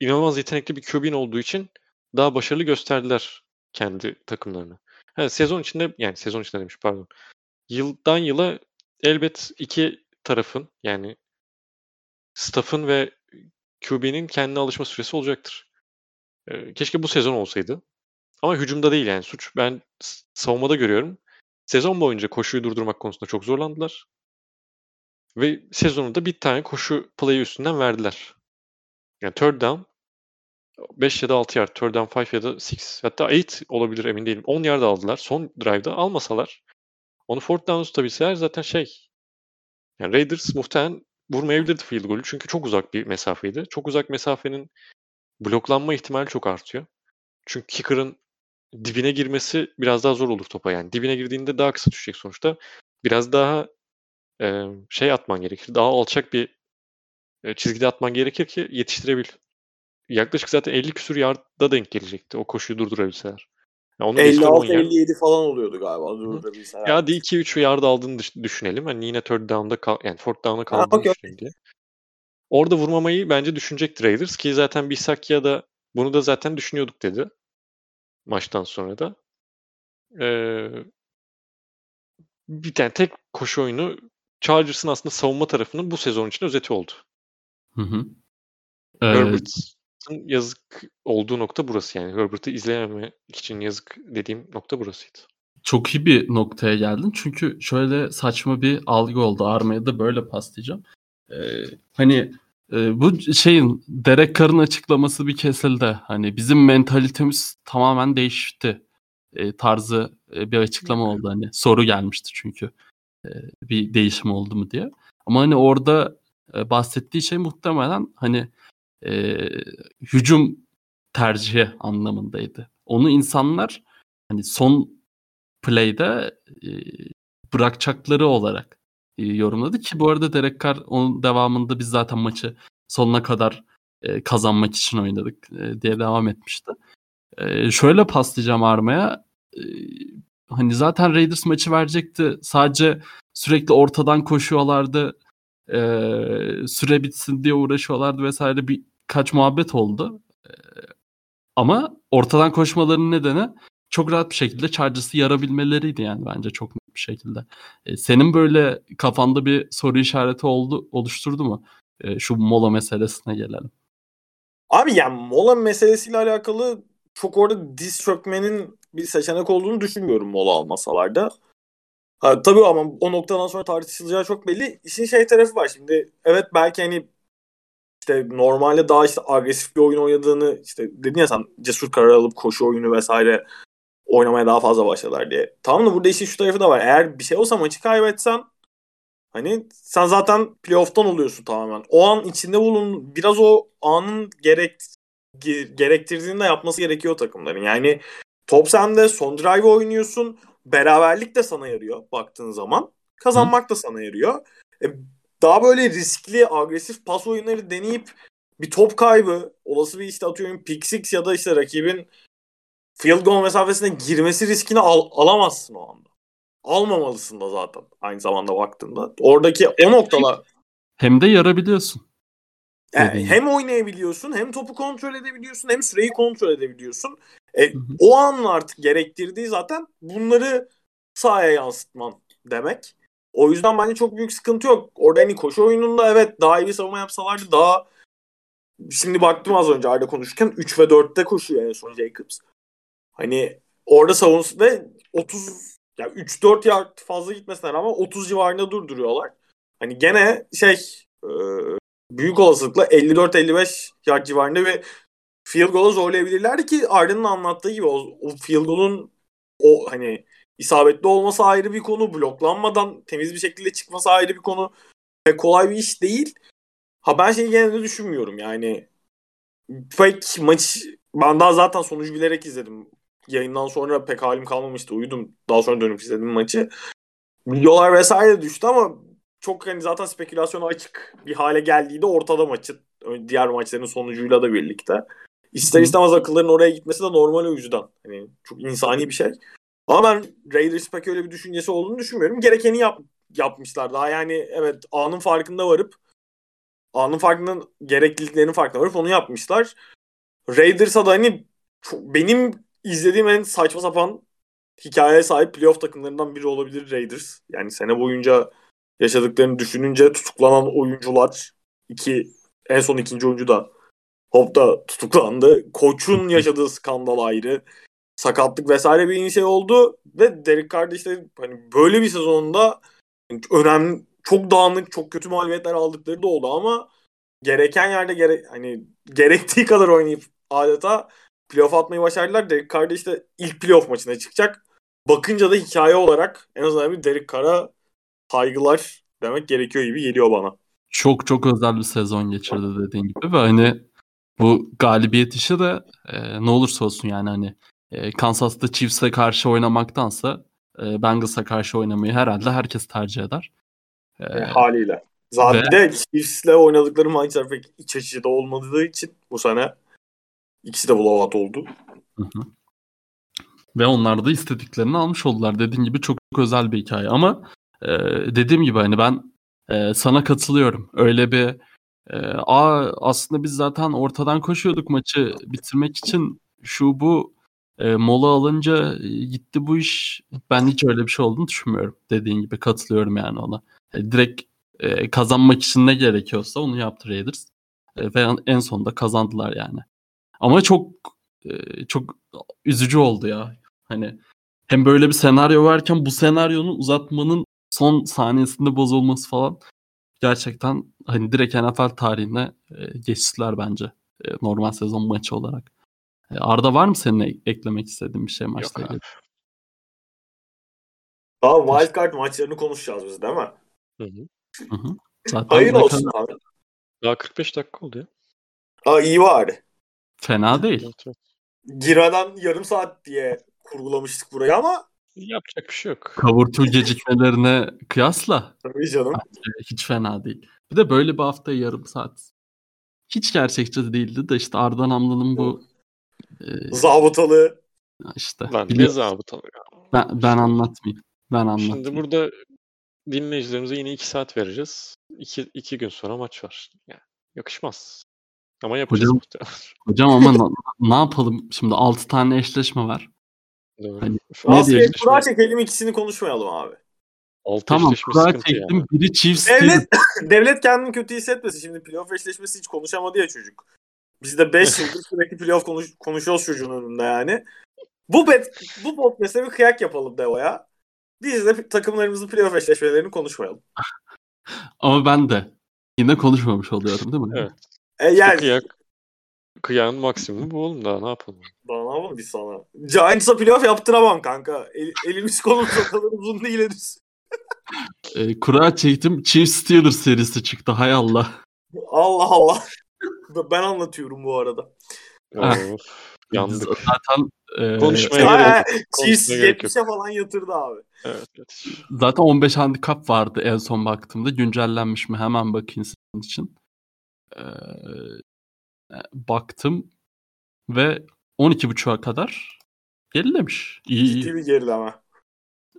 S2: inanılmaz yetenekli bir QB'nin olduğu için daha başarılı gösterdiler kendi takımlarını. Ha, sezon içinde yani sezon içinde demiş pardon. Yıldan yıla elbet iki tarafın yani staff'ın ve QB'nin kendine alışma süresi olacaktır. Ee, keşke bu sezon olsaydı. Ama hücumda değil yani suç ben savunmada görüyorum. Sezon boyunca koşuyu durdurmak konusunda çok zorlandılar. Ve sezonunda bir tane koşu play'i üstünden verdiler. Yani third down 5 ya da 6 yard, third down 5 ya da 6 hatta 8 olabilir emin değilim. 10 yard aldılar. Son drive'da almasalar onu fourth down tutabilseler zaten şey yani Raiders muhtemelen vurmayabilirdi field golü. Çünkü çok uzak bir mesafeydi. Çok uzak mesafenin bloklanma ihtimali çok artıyor. Çünkü kicker'ın dibine girmesi biraz daha zor olur topa yani. Dibine girdiğinde daha kısa düşecek sonuçta. Biraz daha e, şey atman gerekir. Daha alçak bir e, çizgide atman gerekir ki yetiştirebil. Yaklaşık zaten 50 küsur yardda denk gelecekti o koşuyu durdurabilseler. Ya onu geçtim 10 yard.
S3: 56-57 falan oluyordu galiba durdurabilseler.
S2: Ya hadi 2-3 yard aldığını düş- düşünelim. Hani yine third down'da kal yani fourth down'da kaldığını düşünelim diye. Orada vurmamayı bence düşünecektir Raiders ki zaten Bisakya da bunu da zaten düşünüyorduk dedi. Maçtan sonra da. Ee, bir tane tek koşu oyunu Chargers'ın aslında savunma tarafının bu sezon için özeti oldu.
S1: Hı hı. Ee,
S2: Herbert'ın yazık olduğu nokta burası yani. Herbert'ı izleyememek için yazık dediğim nokta burasıydı.
S1: çok iyi bir noktaya geldin. Çünkü şöyle saçma bir algı oldu. Armaya da böyle paslayacağım. Ee, hani e, bu şeyin Derek Carr'ın açıklaması bir kesildi. Hani bizim mentalitemiz tamamen değişti. E, tarzı e, bir açıklama oldu. Hani soru gelmişti çünkü. E, bir değişim oldu mu diye. Ama hani orada e, bahsettiği şey muhtemelen hani e, hücum tercihi anlamındaydı. Onu insanlar hani son play'de e, bırakacakları olarak yorumladı ki bu arada Derek Carr onun devamında biz zaten maçı sonuna kadar e, kazanmak için oynadık e, diye devam etmişti. E, şöyle paslayacağım Arma'ya. E, hani zaten Raiders maçı verecekti. Sadece sürekli ortadan koşuyorlardı. E, süre bitsin diye uğraşıyorlardı vesaire birkaç muhabbet oldu. E, ama ortadan koşmalarının nedeni çok rahat bir şekilde Chargers'ı yarabilmeleriydi yani bence çok net bir şekilde. E, senin böyle kafanda bir soru işareti oldu oluşturdu mu? E, şu mola meselesine gelelim.
S3: Abi yani mola meselesiyle alakalı çok orada diz çökmenin bir seçenek olduğunu düşünmüyorum mola almasalar da. Ha, tabii ama o noktadan sonra tartışılacağı çok belli. İşin şey tarafı var şimdi. Evet belki hani işte normalde daha işte agresif bir oyun oynadığını işte dedin ya sen cesur karar alıp koşu oyunu vesaire oynamaya daha fazla başladılar diye. Tamam da burada işin şu tarafı da var. Eğer bir şey olsa maçı kaybetsen hani sen zaten playoff'tan oluyorsun tamamen. O an içinde bulun biraz o anın gerek gerektirdiğinde yapması gerekiyor takımların. Yani top sende son drive oynuyorsun. Beraberlik de sana yarıyor baktığın zaman. Kazanmak da sana yarıyor. E, daha böyle riskli, agresif pas oyunları deneyip bir top kaybı, olası bir işte atıyorum pick six ya da işte rakibin field goal mesafesine girmesi riskini al, alamazsın o anda. Almamalısın da zaten aynı zamanda baktığında. Oradaki o noktalar
S1: hem de yarabiliyorsun.
S3: Yani hem oynayabiliyorsun, hem topu kontrol edebiliyorsun, hem süreyi kontrol edebiliyorsun. E, o an artık gerektirdiği zaten bunları sahaya yansıtman demek. O yüzden bence çok büyük sıkıntı yok. Orada hani koşu oyununda evet daha iyi bir savunma yapsalardı daha şimdi baktım az önce Arda konuşurken 3 ve 4'te koşuyor en son Jacobs. Hani orada savunması ve 30 ya yani 3-4 yard fazla gitmesine rağmen 30 civarında durduruyorlar. Hani gene şey e, büyük olasılıkla 54-55 yard civarında ve field goal'u zorlayabilirlerdi ki Arda'nın anlattığı gibi o, o field goal'un o hani isabetli olması ayrı bir konu. Bloklanmadan temiz bir şekilde çıkması ayrı bir konu. Pek kolay bir iş değil. Ha ben şeyi genelde düşünmüyorum yani. Pek maç ben daha zaten sonucu bilerek izledim. Yayından sonra pek halim kalmamıştı. Uyudum. Daha sonra dönüp izledim maçı. Videolar vesaire düştü ama çok hani zaten spekülasyona açık bir hale geldiği de ortada maçın. Diğer maçların sonucuyla da birlikte. İster istemez akılların oraya gitmesi de normal o yüzden. Hani çok insani bir şey. Ama ben Raiders pek öyle bir düşüncesi olduğunu düşünmüyorum. Gerekeni yap, yapmışlar daha yani evet anın farkında varıp anın farkının gerekliliklerinin farkında varıp onu yapmışlar. Raiders'a da hani çok, benim izlediğim en saçma sapan hikayeye sahip playoff takımlarından biri olabilir Raiders. Yani sene boyunca yaşadıklarını düşününce tutuklanan oyuncular iki en son ikinci oyuncu da Hop'ta tutuklandı. Koç'un (laughs) yaşadığı skandal ayrı sakatlık vesaire bir şey oldu ve Derek Carr işte hani böyle bir sezonunda önemli çok dağınık çok kötü mağlubiyetler aldıkları da oldu ama gereken yerde gere hani gerektiği kadar oynayıp adeta playoff atmayı başardılar. Derek Carr da işte ilk playoff maçına çıkacak. Bakınca da hikaye olarak en azından bir Derek Carr'a saygılar demek gerekiyor gibi geliyor bana.
S1: Çok çok özel bir sezon geçirdi dediğin gibi ve hani bu galibiyet işi de e, ne olursa olsun yani hani e, Kansas'ta Chiefs'e karşı oynamaktansa e, Bengals'a karşı oynamayı herhalde herkes tercih eder.
S3: E, e, haliyle. Zaten ve... de Chiefs'le oynadıkları maçlar pek iç açıcı da olmadığı için bu sene ikisi de blowout oldu. Hı hı.
S1: Ve onlar da istediklerini almış oldular. Dediğim gibi çok, çok özel bir hikaye ama e, dediğim gibi hani ben e, sana katılıyorum. Öyle bir e, a aslında biz zaten ortadan koşuyorduk maçı bitirmek için şu bu e, mola alınca e, gitti bu iş. Ben hiç öyle bir şey olduğunu düşünmüyorum. Dediğin gibi katılıyorum yani ona. E, direkt e, kazanmak için ne gerekiyorsa onu yaptı Raiders. E, ve en sonunda kazandılar yani. Ama çok e, çok üzücü oldu ya. Hani hem böyle bir senaryo varken bu senaryonun uzatmanın son saniyesinde bozulması falan gerçekten hani direkt NFL tarihine e, geçtiler bence. E, normal sezon maçı olarak. Arda var mı senin eklemek istediğin bir şey maçla ilgili?
S3: Daha wildcard maçlarını konuşacağız biz değil mi?
S2: Hı hı.
S1: hı, Zaten
S3: Hayır olsun abi.
S2: Daha 45 dakika oldu ya.
S3: Aa iyi var.
S1: Fena değil.
S3: Gira'dan yarım saat diye kurgulamıştık burayı ama
S2: yapacak bir şey yok.
S1: Kavurtu gecikmelerine kıyasla
S3: Tabii canım.
S1: hiç fena değil. Bir de böyle bir hafta yarım saat hiç gerçekçi değildi de işte Arda Namlı'nın bu e,
S3: Zabıtalı.
S1: işte
S2: Lan ne zabıtalı ya.
S1: ben, ben anlatmayayım. Ben anlatmayayım.
S2: Şimdi burada dinleyicilerimize yine 2 saat vereceğiz. 2 2 gün sonra maç var. Yani yakışmaz. Ama yapacağız
S1: Hocam-. (laughs) Hocam ama ne yapalım? Şimdi 6 tane eşleşme var.
S2: Doğru.
S1: Hani
S3: kura
S2: eşleşme-
S3: çekelim ikisini konuşmayalım abi.
S2: altı
S1: Tamam
S2: eşleşme
S1: kura çektim.
S2: yani.
S1: Biri Chiefs
S3: Devlet, (laughs) devlet kendini kötü hissetmesin. Şimdi playoff eşleşmesi hiç konuşamadı ya çocuk. Biz de 5 (laughs) yıldır sürekli playoff konuş, konuşuyoruz çocuğun önünde yani. Bu bet, bu podcast'e bir kıyak yapalım Devo'ya. Biz de takımlarımızın playoff eşleşmelerini konuşmayalım.
S1: Ama ben de yine konuşmamış oluyorum değil mi?
S2: Evet.
S3: E
S2: İşte
S3: yani
S2: kıyak, kıyağın maksimumu bu oğlum daha ne yapalım.
S3: daha ne yapalım biz sana? Giants'a playoff yaptıramam kanka. El- elimiz kolumuz o kadar uzun değil henüz.
S1: E, kura çektim. Chiefs Steelers serisi çıktı. Hay Allah.
S3: Allah Allah. Ben anlatıyorum bu arada.
S2: Yandık.
S1: Zaten e,
S2: Konuşmaya
S3: Ha,
S2: gerek yok.
S3: Chiefs
S2: Konuşmaya gerek yok.
S3: 70'e falan yatırdı abi.
S2: Evet, evet.
S1: zaten 15 handikap vardı en son baktığımda. Güncellenmiş mi? Hemen bakayım sizin için. E, baktım ve 12.5'a kadar gerilemiş. İyi, iyi.
S3: Ciddi bir gerileme.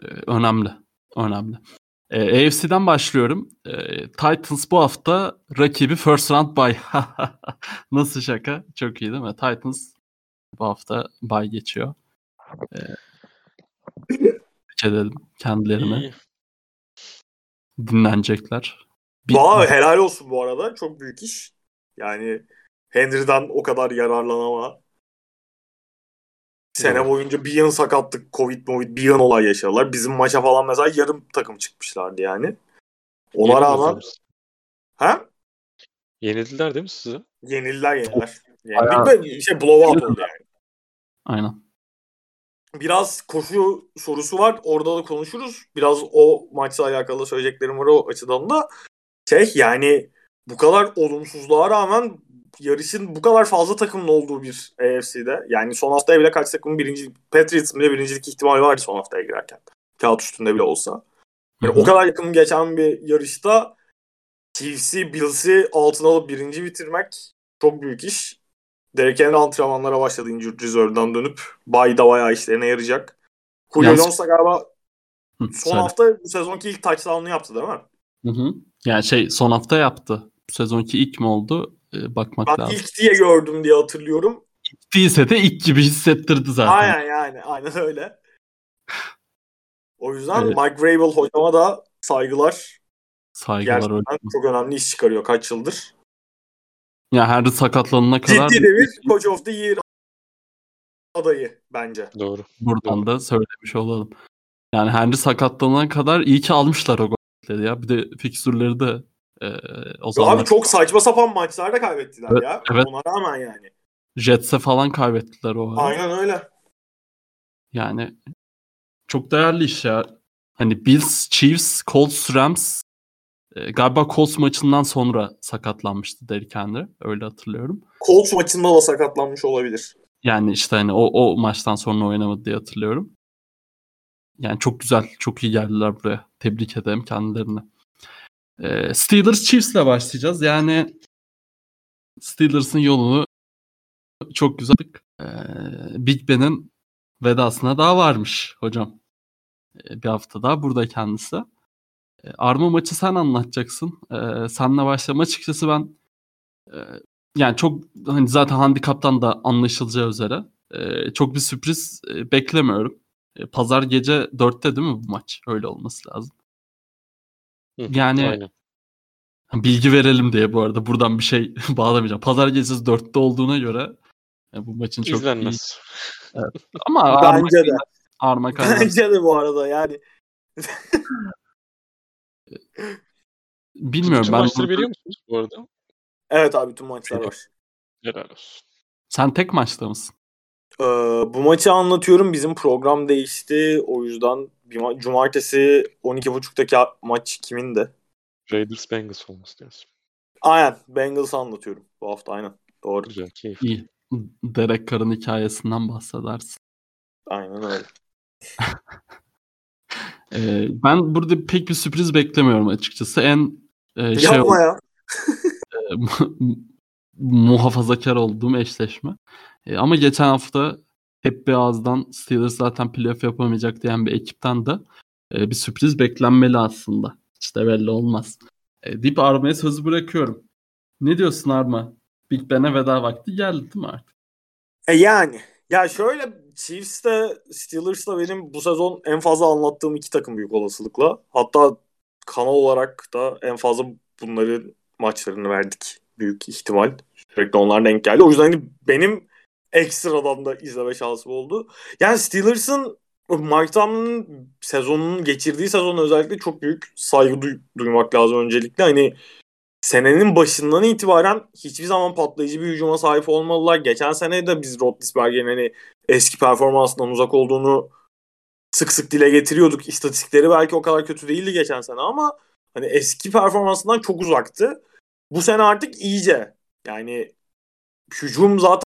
S1: Ee, önemli. Önemli. Ee, AFC'den başlıyorum. Ee, Titans bu hafta rakibi first round bye. (laughs) Nasıl şaka? Çok iyi değil mi? Titans bu hafta bye geçiyor. Ee, tebrik edelim kendilerine.
S2: İyi.
S1: Dinlenecekler. Bir-
S3: Vay helal olsun bu arada. Çok büyük iş. Yani Henry'den o kadar yararlanama. Sene boyunca bir yıl sakatlık, Covid, Covid bir yıl olay yaşadılar. Bizim maça falan mesela yarım takım çıkmışlardı yani. Ona rağmen ha?
S2: Yenildiler değil mi size?
S3: Yenildiler yenildiler. Yenildik ve şey blowout oldu yani.
S1: Aynen.
S3: Biraz koşu sorusu var. Orada da konuşuruz. Biraz o maçla alakalı söyleyeceklerim var o açıdan da. Şey yani bu kadar olumsuzluğa rağmen yarışın bu kadar fazla takımın olduğu bir AFC'de. Yani son haftaya bile kaç takımın birinci Patriots'ın bile birincilik ihtimali vardı son haftaya girerken. Kağıt üstünde bile olsa. Yani
S1: Hı hı.
S3: o kadar yakın geçen bir yarışta Chiefs'i, Bills'i altına alıp birinci bitirmek çok büyük iş. Derek Henry antrenmanlara başladı injured reserve'dan dönüp. Bayda bayağı işlerine yarayacak. Julio Jones da galiba
S1: Hı,
S3: son
S1: söyle.
S3: hafta bu sezonki ilk touchdown'unu yaptı değil mi?
S1: Hı hı. Yani şey son hafta yaptı. Bu sezonki ilk mi oldu? Ee, bakmak
S3: Ben
S1: lazım.
S3: ilk diye gördüm diye hatırlıyorum.
S1: Değilse de ilk gibi hissettirdi zaten.
S3: Aynen yani aynen öyle. O yüzden
S1: Evet.
S3: Mike Vrabel hocama da saygılar.
S1: Saygılar
S3: Gerçekten
S1: hocam.
S3: çok önemli iş çıkarıyor kaç yıldır.
S1: Ya Henry sakatlanana kadar
S3: Ciddi de bir Coach of the Year adayı bence.
S2: Doğru.
S1: buradan da söylemiş olalım. Yani Henry sakatlanana kadar iyi ki almışlar o ya. Bir de fikstürleri de e, o zaman
S3: Abi çok saçma sapan maçlarda kaybettiler
S1: Evet,
S3: ya.
S1: evet.
S3: Ona rağmen yani.
S1: Jets'e falan kaybettiler o ara.
S3: Aynen öyle.
S1: Yani çok değerli iş ya. Hani Bills, Chiefs, Colts, Rams e, galiba Colts maçından sonra sakatlanmıştı Derrick Henry. Öyle hatırlıyorum.
S3: Colts maçında da sakatlanmış olabilir.
S1: Yani işte hani o, o maçtan sonra oynamadı diye hatırlıyorum. Yani çok güzel, çok iyi geldiler buraya. Tebrik ederim kendilerini. Ee, Steelers Chiefs'le başlayacağız. Yani Steelers'ın yolunu çok güzel. Ee, Big Ben'in vedasına daha varmış hocam. Ee, bir hafta daha burada kendisi. Ee, Arma maçı sen anlatacaksın. Ee, senle başlama açıkçası ben e, yani çok hani zaten handikaptan da anlaşılacağı üzere e, çok bir sürpriz e, beklemiyorum. E, Pazar gece 4'te değil mi bu maç? Öyle olması lazım.
S2: Hı,
S1: Yani-
S2: Aynen.
S1: Bilgi verelim diye bu arada buradan bir şey (laughs) bağlamayacağım. Pazar gecesi 4'te olduğuna göre e, bu maçın çok iyi.
S2: İzlenmez.
S1: Ama (laughs) Arma,
S3: Bence de.
S1: Arma (laughs) kaynar.
S3: Bence de bu arada yani.
S1: Bilmiyorum
S2: Bütün
S1: ben
S2: maçları
S1: burada-
S2: biliyor musunuz bu arada?
S3: Evet abi tüm maçlar var.
S2: Helal olsun.
S1: Sen tek maçta mısın?
S3: Ee, bu maçı anlatıyorum. Bizim program değişti. O yüzden bir ma- cumartesi 12.30'daki a- maç kimindi?
S2: Raiders Bengals olması lazım.
S3: Aynen. Bengals'ı anlatıyorum bu hafta aynen. Doğru.
S2: Güzel, keyifli.
S1: İyi. Derek Carr'ın hikayesinden bahsedersin.
S3: Aynen öyle. (laughs)
S1: Ee, ben burada pek bir sürpriz beklemiyorum açıkçası. En e, şey
S3: Yapma ya. (laughs)
S1: muhafazakar olduğum eşleşme. E, ama geçen hafta hep bir ağızdan Steelers zaten playoff yapamayacak diyen bir ekipten de e, bir sürpriz beklenmeli aslında. İşte belli olmaz. E, deyip Arma'ya sözü bırakıyorum. Ne diyorsun Arma? Big Ben'e veda vakti geldi değil mi artık?
S3: E yani. Ya şöyle Chiefs'te Steelers'ta benim bu sezon en fazla anlattığım iki takım büyük olasılıkla. Hatta kanal olarak da en fazla bunların maçlarını verdik. Büyük ihtimal. Sürekli onlar denk geldi. O yüzden hani benim ekstradan da izleme şansım oldu. Yani Steelers'ın Mike Tomlin'in sezonunun geçirdiği sezon özellikle çok büyük saygı duy- duymak lazım öncelikle. Hani senenin başından itibaren hiçbir zaman patlayıcı bir hücuma sahip olmalılar. Geçen sene de biz Roethlisberger'in hani eski performansından uzak olduğunu sık sık dile getiriyorduk. İstatistikleri belki o kadar kötü değildi geçen sene ama hani eski performansından çok uzaktı. Bu sene artık iyice yani hücum zaten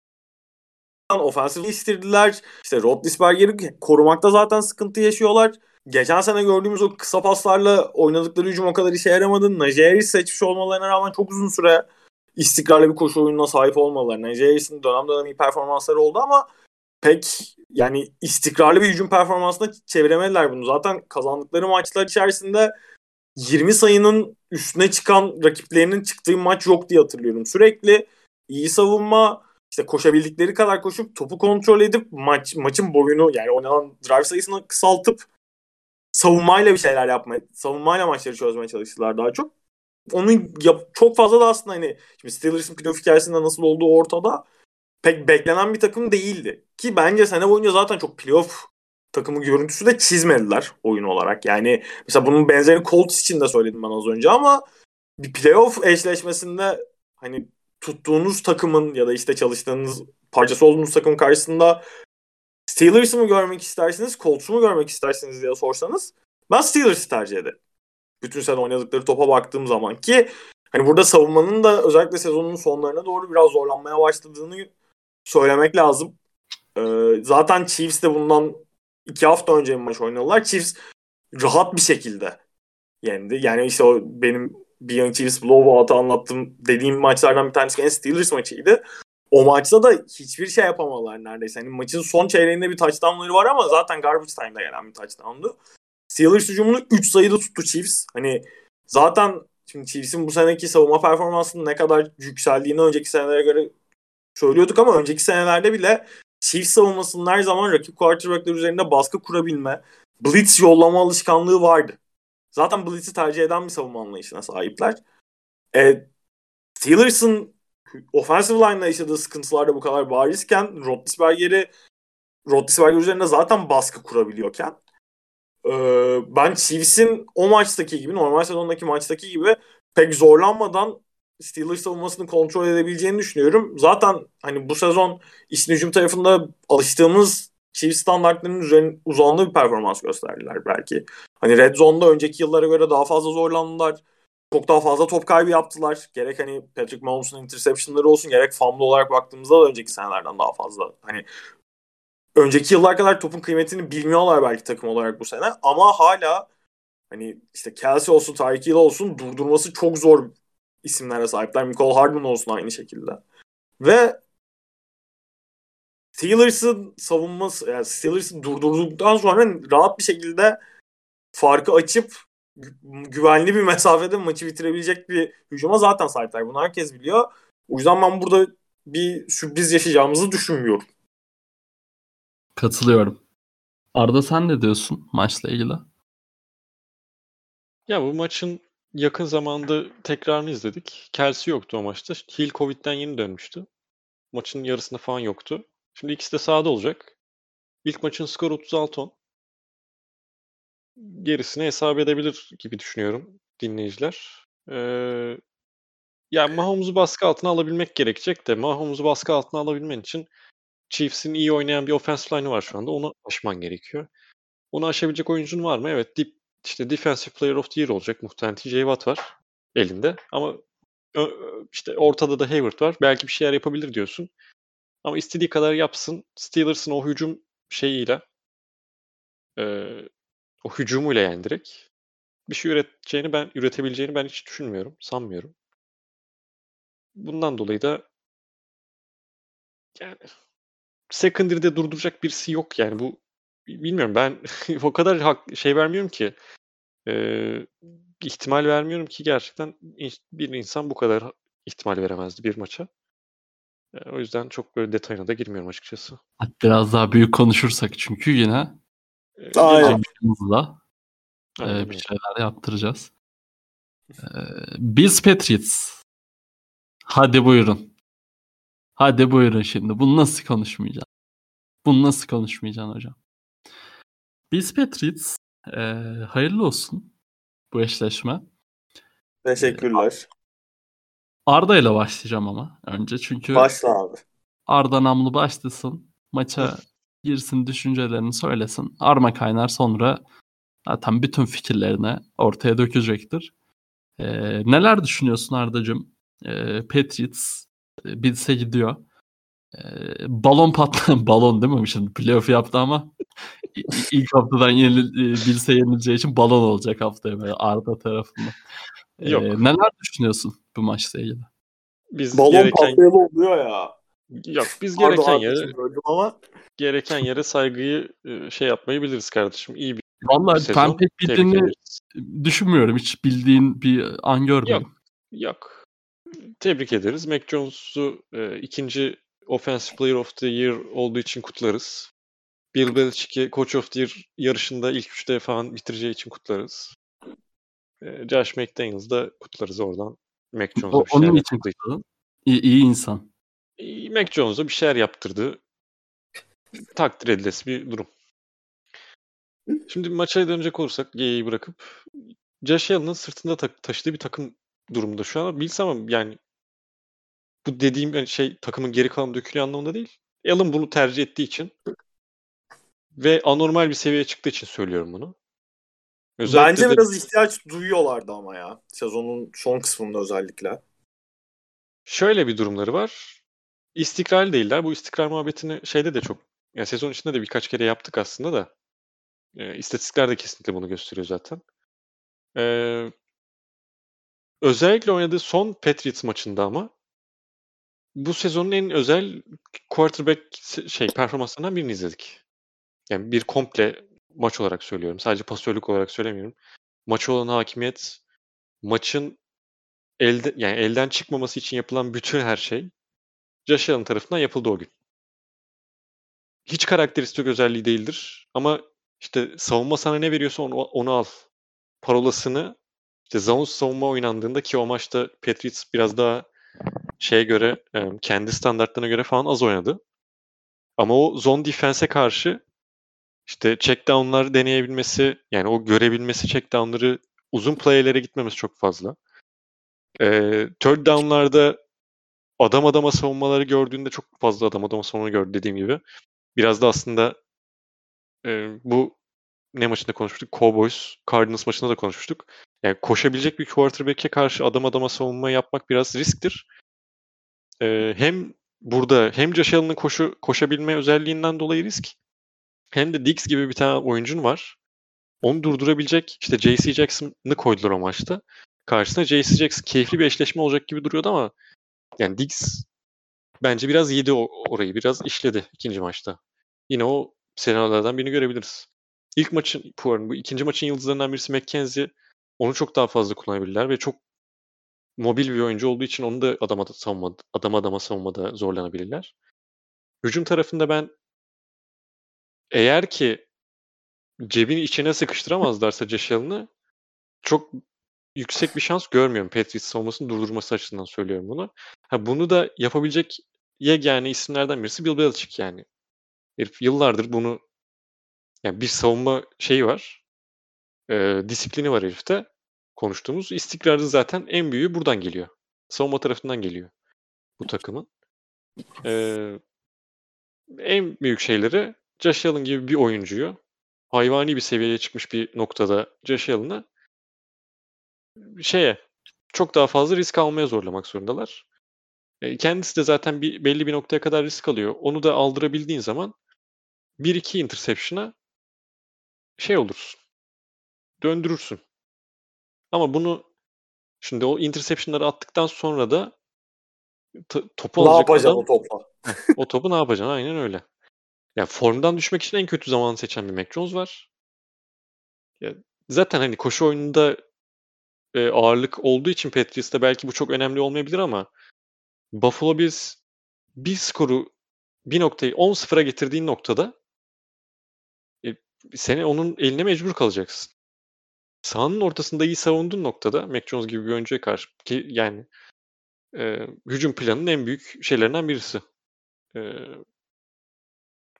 S3: ofensif istirdiler. İşte Roethlisberger'i korumakta zaten sıkıntı yaşıyorlar. Geçen sene gördüğümüz o kısa paslarla oynadıkları hücum o kadar işe yaramadı. Najee Harris seçmiş olmalarına rağmen çok uzun süre istikrarlı bir koşu oyununa sahip olmaları. Najee Harris'in dönem dönem iyi performansları oldu ama pek yani istikrarlı bir hücum performansına çeviremediler bunu. Zaten kazandıkları maçlar içerisinde 20 sayının üstüne çıkan rakiplerinin çıktığı maç yok diye hatırlıyorum. Sürekli iyi savunma, işte koşabildikleri kadar koşup topu kontrol edip maç maçın boyunu yani oynanan drive sayısını kısaltıp savunmayla bir şeyler yapmaya, savunmayla maçları çözmeye çalıştılar daha çok. Onu yap, çok fazla da aslında hani şimdi Steelers'ın playoff hikayesinde nasıl olduğu ortada pek beklenen bir takım değildi. Ki bence sene boyunca zaten çok playoff takımı görüntüsü de çizmediler oyun olarak. Yani mesela bunun benzerini Colts için de söyledim ben az önce ama bir playoff eşleşmesinde hani tuttuğunuz takımın ya da işte çalıştığınız parçası olduğunuz takım karşısında Steelers'ı mı görmek istersiniz, Colts'u mu görmek istersiniz diye sorsanız ben Steelers'ı tercih ederim. Bütün sene oynadıkları topa baktığım zaman ki hani burada savunmanın da özellikle sezonun sonlarına doğru biraz zorlanmaya başladığını söylemek lazım. Ee, zaten Chiefs de bundan iki hafta önce bir maç oynadılar. Chiefs rahat bir şekilde yendi. Yani işte o benim bir Young Chiefs blowout'ı anlattım dediğim maçlardan bir tanesi en Steelers maçıydı. O maçta da hiçbir şey yapamadılar neredeyse. Hani maçın son çeyreğinde bir touchdownları var ama zaten garbage time'da gelen bir touchdown'du. Steelers hücumunu 3 sayıda tuttu Chiefs. Hani zaten şimdi Chiefs'in bu seneki savunma performansının ne kadar yükseldiğini önceki senelere göre söylüyorduk ama önceki senelerde bile Chiefs savunmasının her zaman rakip quarterback'ler üzerinde baskı kurabilme, blitz yollama alışkanlığı vardı. Zaten blitz'i tercih eden bir savunma anlayışına sahipler. E, Steelers'ın offensive line'la yaşadığı sıkıntılar da bu kadar barizken Roethlisberger'i Roethlisberger üzerinde zaten baskı kurabiliyorken e, ben Chiefs'in o maçtaki gibi normal sezondaki maçtaki gibi pek zorlanmadan Steelers savunmasını kontrol edebileceğini düşünüyorum. Zaten hani bu sezon işin hücum tarafında alıştığımız Chiefs standartlarının üzerine uzandığı bir performans gösterdiler belki. Hani Red Zone'da önceki yıllara göre daha fazla zorlandılar. Çok daha fazla top kaybı yaptılar. Gerek hani Patrick Mahomes'un interceptionları olsun gerek fumble olarak baktığımızda da önceki senelerden daha fazla. Hani önceki yıllar kadar topun kıymetini bilmiyorlar belki takım olarak bu sene ama hala hani işte Kelsey olsun, Tyreek Hill olsun durdurması çok zor isimlere sahipler. Michael Hardman olsun aynı şekilde. Ve Steelers'ın savunması, yani Steelers'ı durdurduktan sonra rahat bir şekilde farkı açıp güvenli bir (laughs) mesafede maçı bitirebilecek bir hücuma zaten sahipler. Bunu herkes biliyor. O yüzden ben burada bir sürpriz yaşayacağımızı düşünmüyorum.
S1: Katılıyorum. Arda sen ne diyorsun maçla ilgili?
S2: Ya bu maçın yakın zamanda tekrarını izledik. Kelsey yoktu o maçta. Hill Covid'den yeni dönmüştü. Maçın yarısında falan yoktu. Şimdi ikisi de sahada olacak. İlk maçın skoru 36-10. Gerisini hesap edebilir gibi düşünüyorum dinleyiciler. Ee, yani Mahomes'u baskı altına alabilmek gerekecek de Mahomes'u baskı altına alabilmen için Chiefs'in iyi oynayan bir offensive line'ı var şu anda. Onu aşman gerekiyor. Onu aşabilecek oyuncun var mı? Evet. Dip, işte Defensive Player of the Year olacak. Muhtemelen TJ Watt var elinde. Ama işte ortada da Hayward var. Belki bir şeyler yapabilir diyorsun. Ama istediği kadar yapsın. Steelers'ın o hücum şeyiyle e, o hücumuyla yani direkt bir şey üreteceğini ben üretebileceğini ben hiç düşünmüyorum. Sanmıyorum. Bundan dolayı da yani secondary'de durduracak birisi yok yani bu bilmiyorum ben (laughs) o kadar hak, şey vermiyorum ki e, ihtimal vermiyorum ki gerçekten bir insan bu kadar ihtimal veremezdi bir maça. O yüzden çok böyle detayına da girmiyorum açıkçası.
S1: Biraz daha büyük konuşursak çünkü yine
S3: Aynen.
S1: e, bir şeyler yaptıracağız. Bills Patriots. Hadi buyurun. Hadi buyurun şimdi. Bunu nasıl konuşmayacaksın? Bunu nasıl konuşmayacaksın hocam? Bills Patriots e, hayırlı olsun bu eşleşme.
S3: Teşekkürler.
S1: Arda ile başlayacağım ama önce çünkü
S3: Başla abi.
S1: Arda namlu başlasın. Maça girsin düşüncelerini söylesin. Arma kaynar sonra zaten bütün fikirlerini ortaya dökecektir. Ee, neler düşünüyorsun Arda'cığım? Ee, Patriots e, Bills'e gidiyor. Ee, balon patladı. (laughs) balon değil mi şimdi? Playoff yaptı ama ilk haftadan yenil, e, Bills'e yenileceği için balon olacak haftaya böyle Arda tarafından. Ee, Yok. Neler düşünüyorsun bu maçla ilgili?
S3: Biz balon gereken... patlayalı oluyor ya.
S2: Yok biz gereken yere ama gereken yere saygıyı e, şey yapmayı biliriz kardeşim. İyi bir
S1: Vallahi sezon. ben pek bildiğini düşünmüyorum. Hiç bildiğin bir an görmedim.
S2: Yok. Yok. Tebrik ederiz. Mac Jones'u e, ikinci Offensive Player of the Year olduğu için kutlarız. Bill Belichick'i Coach of the Year yarışında ilk üçte falan bitireceği için kutlarız. E, Josh McDaniels da kutlarız oradan. Mac Jones'a bir
S1: Onun için kutladın. İyi, iyi insan.
S2: Mac Jones'a bir şeyler yaptırdı. Takdir edilesi bir durum. Şimdi maça dönecek olursak G'yi bırakıp Josh Allen'ın sırtında ta- taşıdığı bir takım durumunda şu an. Bilsem ama yani bu dediğim şey takımın geri kalanı dökülüyor anlamında değil. Allen bunu tercih ettiği için ve anormal bir seviyeye çıktığı için söylüyorum bunu.
S3: Özellikle Bence de... biraz ihtiyaç duyuyorlardı ama ya. Sezonun son kısmında özellikle.
S2: Şöyle bir durumları var. İstikrar değiller. Bu istikrar muhabbetini şeyde de çok yani sezon içinde de birkaç kere yaptık aslında da. E, istatistikler de kesinlikle bunu gösteriyor zaten. E, özellikle oynadığı son Patriots maçında ama bu sezonun en özel quarterback şey performanslarından birini izledik. Yani bir komple maç olarak söylüyorum. Sadece pasörlük olarak söylemiyorum. Maça olan hakimiyet, maçın elde yani elden çıkmaması için yapılan bütün her şey Josh Allen tarafından yapıldı o gün. Hiç karakteristik özelliği değildir ama işte savunma sana ne veriyorsa onu, onu al. Parolasını işte zone savunma oynandığında ki o maçta Patriots biraz daha şeye göre kendi standartlarına göre falan az oynadı. Ama o zone defense'e karşı işte check down'lar deneyebilmesi yani o görebilmesi check down'ları uzun play'lere gitmemesi çok fazla. Ee, third down'larda adam adama savunmaları gördüğünde çok fazla adam adama savunma gördü dediğim gibi. Biraz da aslında e, bu ne maçında konuşmuştuk? Cowboys, Cardinals maçında da konuşmuştuk. Yani koşabilecek bir quarterback'e karşı adam adama savunma yapmak biraz risktir. Ee, hem burada hem Josh Allen'ın koşu, koşabilme özelliğinden dolayı risk hem de Dix gibi bir tane oyuncun var. Onu durdurabilecek işte JC Jackson'ı koydular o maçta. Karşısına JC Jackson keyifli bir eşleşme olacak gibi duruyordu ama yani Dix bence biraz yedi orayı. Biraz işledi ikinci maçta. Yine o senaryolardan birini görebiliriz. İlk maçın bu, bu ikinci maçın yıldızlarından birisi McKenzie. Onu çok daha fazla kullanabilirler ve çok mobil bir oyuncu olduğu için onu da adama savunma, adam adama savunmada zorlanabilirler. Hücum tarafında ben eğer ki cebin içine sıkıştıramazlarsa Allen'ı çok yüksek bir şans görmüyorum Patriots savunmasını durdurması açısından söylüyorum bunu. Ha, bunu da yapabilecek yegane isimlerden birisi Bill Belichick yani. Herif yıllardır bunu yani bir savunma şeyi var. E, disiplini var herifte. Konuştuğumuz istikrarı zaten en büyüğü buradan geliyor. Savunma tarafından geliyor bu takımın. E, en büyük şeyleri Josh Allen gibi bir oyuncuyu hayvani bir seviyeye çıkmış bir noktada Josh Allen'ı şeye çok daha fazla risk almaya zorlamak zorundalar. E, kendisi de zaten bir belli bir noktaya kadar risk alıyor. Onu da aldırabildiğin zaman 1-2 interception'a şey olursun. Döndürürsün. Ama bunu şimdi o interception'ları attıktan sonra da topu
S3: ne
S2: alacak
S3: adam, o topla?
S2: o topu ne yapacaksın? Aynen öyle. Ya formdan düşmek için en kötü zamanı seçen bir Mac Jones var. Ya, zaten hani koşu oyununda e, ağırlık olduğu için Patriots'ta belki bu çok önemli olmayabilir ama Buffalo Bills bir skoru bir noktayı 10-0'a getirdiğin noktada e, seni onun eline mecbur kalacaksın. Sahanın ortasında iyi savunduğun noktada Mac Jones gibi bir oyuncuya karşı ki yani e, hücum planının en büyük şeylerinden birisi. E,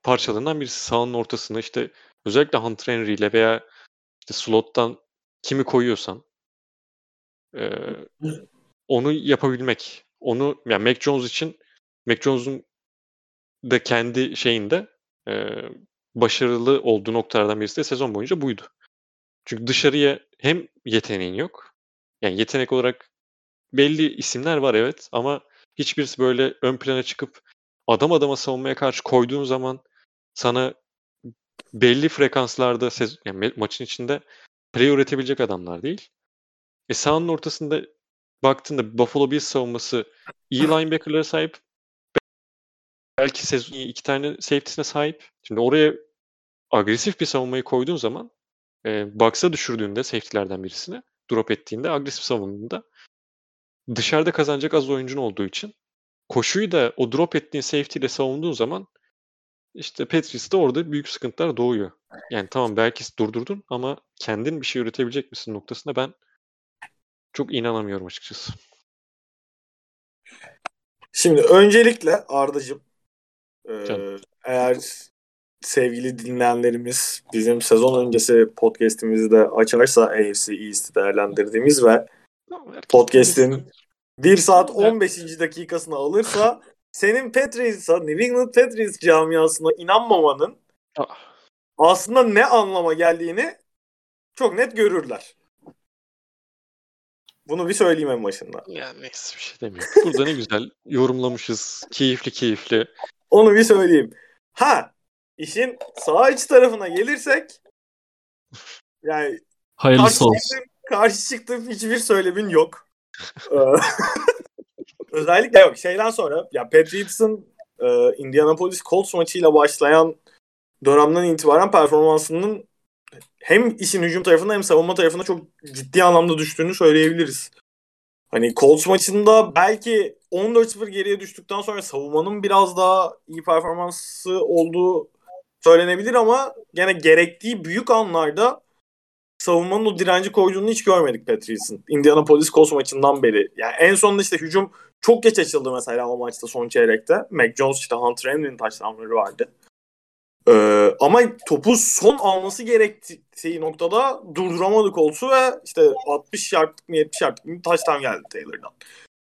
S2: parçalarından birisi sahanın ortasında işte özellikle Hunter Henry ile veya işte slottan kimi koyuyorsan e, onu yapabilmek. Onu yani Mac Jones için Mac Jones'un da kendi şeyinde e, başarılı olduğu noktalardan birisi de sezon boyunca buydu. Çünkü dışarıya hem yeteneğin yok. Yani yetenek olarak belli isimler var evet ama hiçbirisi böyle ön plana çıkıp adam adama savunmaya karşı koyduğun zaman sana belli frekanslarda yani maçın içinde play üretebilecek adamlar değil. E sahanın ortasında baktığında Buffalo Bills savunması iyi (laughs) linebacker'lara sahip. Belki sezon iki tane safety'sine sahip. Şimdi oraya agresif bir savunmayı koyduğun zaman e, box'a düşürdüğünde safety'lerden birisini drop ettiğinde agresif savunduğunda dışarıda kazanacak az oyuncun olduğu için koşuyu da o drop ettiğin safety ile savunduğun zaman işte Patriots'ta orada büyük sıkıntılar doğuyor. Yani tamam belki durdurdun ama kendin bir şey üretebilecek misin noktasında ben çok inanamıyorum açıkçası.
S3: Şimdi öncelikle Arda'cığım e, eğer sevgili dinleyenlerimiz bizim sezon öncesi podcast'imizi de açarsa AFC East'i değerlendirdiğimiz ve podcast'in 1 saat 15. dakikasını alırsa senin Patriots'a, New England Patriots camiasına inanmamanın ah. aslında ne anlama geldiğini çok net görürler. Bunu bir söyleyeyim en başında.
S2: Ya neyse bir şey demiyorum. Burada ne güzel yorumlamışız. Keyifli keyifli.
S3: Onu bir söyleyeyim. Ha işin sağ iç tarafına gelirsek yani
S1: Hayırlısı karşı olsun.
S3: Çıktığım, karşı çıktığım hiçbir söylemin yok. (laughs) Özellikle yok. Şeyden sonra ya Patriots'ın e, Indianapolis Colts maçıyla başlayan dönemden itibaren performansının hem işin hücum tarafında hem savunma tarafında çok ciddi anlamda düştüğünü söyleyebiliriz. Hani Colts maçında belki 14-0 geriye düştükten sonra savunmanın biraz daha iyi performansı olduğu söylenebilir ama gene gerektiği büyük anlarda savunmanın o direnci koyduğunu hiç görmedik Patriots'ın. Indianapolis Colts maçından beri. Yani en sonunda işte hücum çok geç açıldı mesela o maçta son çeyrekte. Mac Jones işte Hunter Henry'nin touchdownları vardı. Ee, ama topu son alması gerektiği noktada durduramadı Colts'u ve işte 60 yardlık mı 70 yardlık mı touchdown geldi Taylor'dan.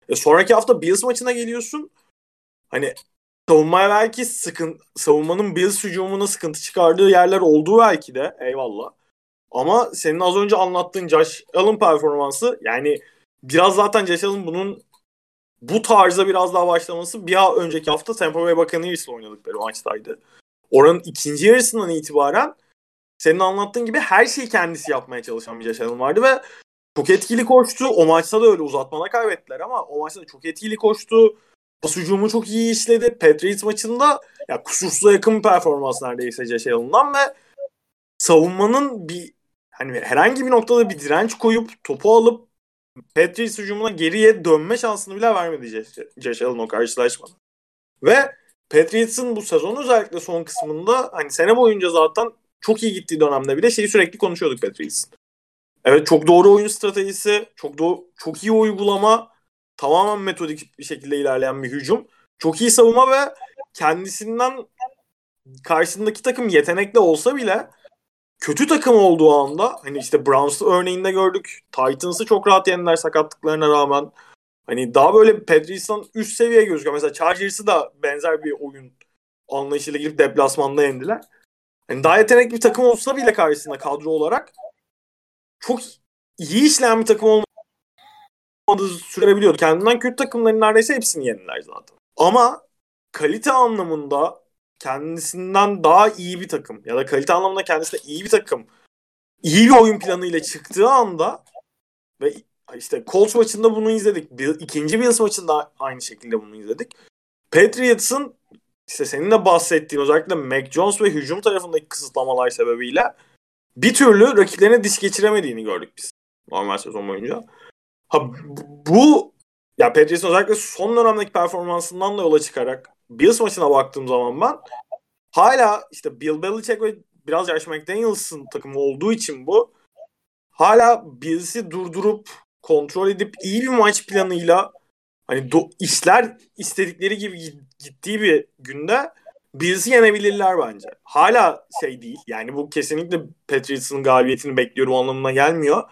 S3: E sonraki hafta Bills maçına geliyorsun. Hani savunmaya belki sıkın, savunmanın Bills hücumuna sıkıntı çıkardığı yerler olduğu belki de eyvallah. Ama senin az önce anlattığın Josh Allen performansı yani biraz zaten Josh Allen bunun bu tarza biraz daha başlaması bir önceki hafta Tampa Bay Buccaneers'la oynadıkları maçtaydı. Oranın ikinci yarısından itibaren senin anlattığın gibi her şeyi kendisi yapmaya çalışan bir Josh vardı ve çok etkili koştu. O maçta da öyle uzatmana kaybettiler ama o maçta da çok etkili koştu. Pas hücumu çok iyi işledi. Patriots maçında ya kusursuza yakın performans neredeyse Josh Allen'dan ve savunmanın bir hani herhangi bir noktada bir direnç koyup topu alıp Patriots hücumuna geriye dönme şansını bile vermedi Josh Allen o karşılaşmada. Ve Patriots'ın bu sezon özellikle son kısmında hani sene boyunca zaten çok iyi gittiği dönemde bile şeyi sürekli konuşuyorduk Patriots'ın. Evet çok doğru oyun stratejisi, çok do çok iyi uygulama, tamamen metodik bir şekilde ilerleyen bir hücum. Çok iyi savunma ve kendisinden karşısındaki takım yetenekli olsa bile kötü takım olduğu anda hani işte Browns'ı örneğinde gördük. Titans'ı çok rahat yendiler sakatlıklarına rağmen. Hani daha böyle Patriots'tan üst seviye gözüküyor. Mesela Chargers'ı da benzer bir oyun anlayışıyla girip deplasmanda yendiler. Hani daha yetenekli bir takım olsa bile karşısında kadro olarak çok iyi işleyen bir takım olmadığı sürebiliyordu. Kendinden kötü takımların neredeyse hepsini yendiler zaten. Ama kalite anlamında kendisinden daha iyi bir takım ya da kalite anlamında kendisine iyi bir takım iyi bir oyun planıyla çıktığı anda ve işte Colts maçında bunu izledik. Bir, ikinci Bills maçında aynı şekilde bunu izledik. Patriots'ın işte senin de bahsettiğin özellikle Mac Jones ve hücum tarafındaki kısıtlamalar sebebiyle bir türlü rakiplerine diş geçiremediğini gördük biz normal sezon boyunca. Ha bu ya Patriots'ın özellikle son dönemdeki performansından da yola çıkarak Bills maçına baktığım zaman ben hala işte Bill Belichick ve biraz Josh McDaniels'ın takımı olduğu için bu hala Bills'i durdurup kontrol edip iyi bir maç planıyla hani do- işler istedikleri gibi gittiği bir günde Bills'i yenebilirler bence. Hala şey değil. Yani bu kesinlikle Patriots'ın galibiyetini bekliyorum anlamına gelmiyor.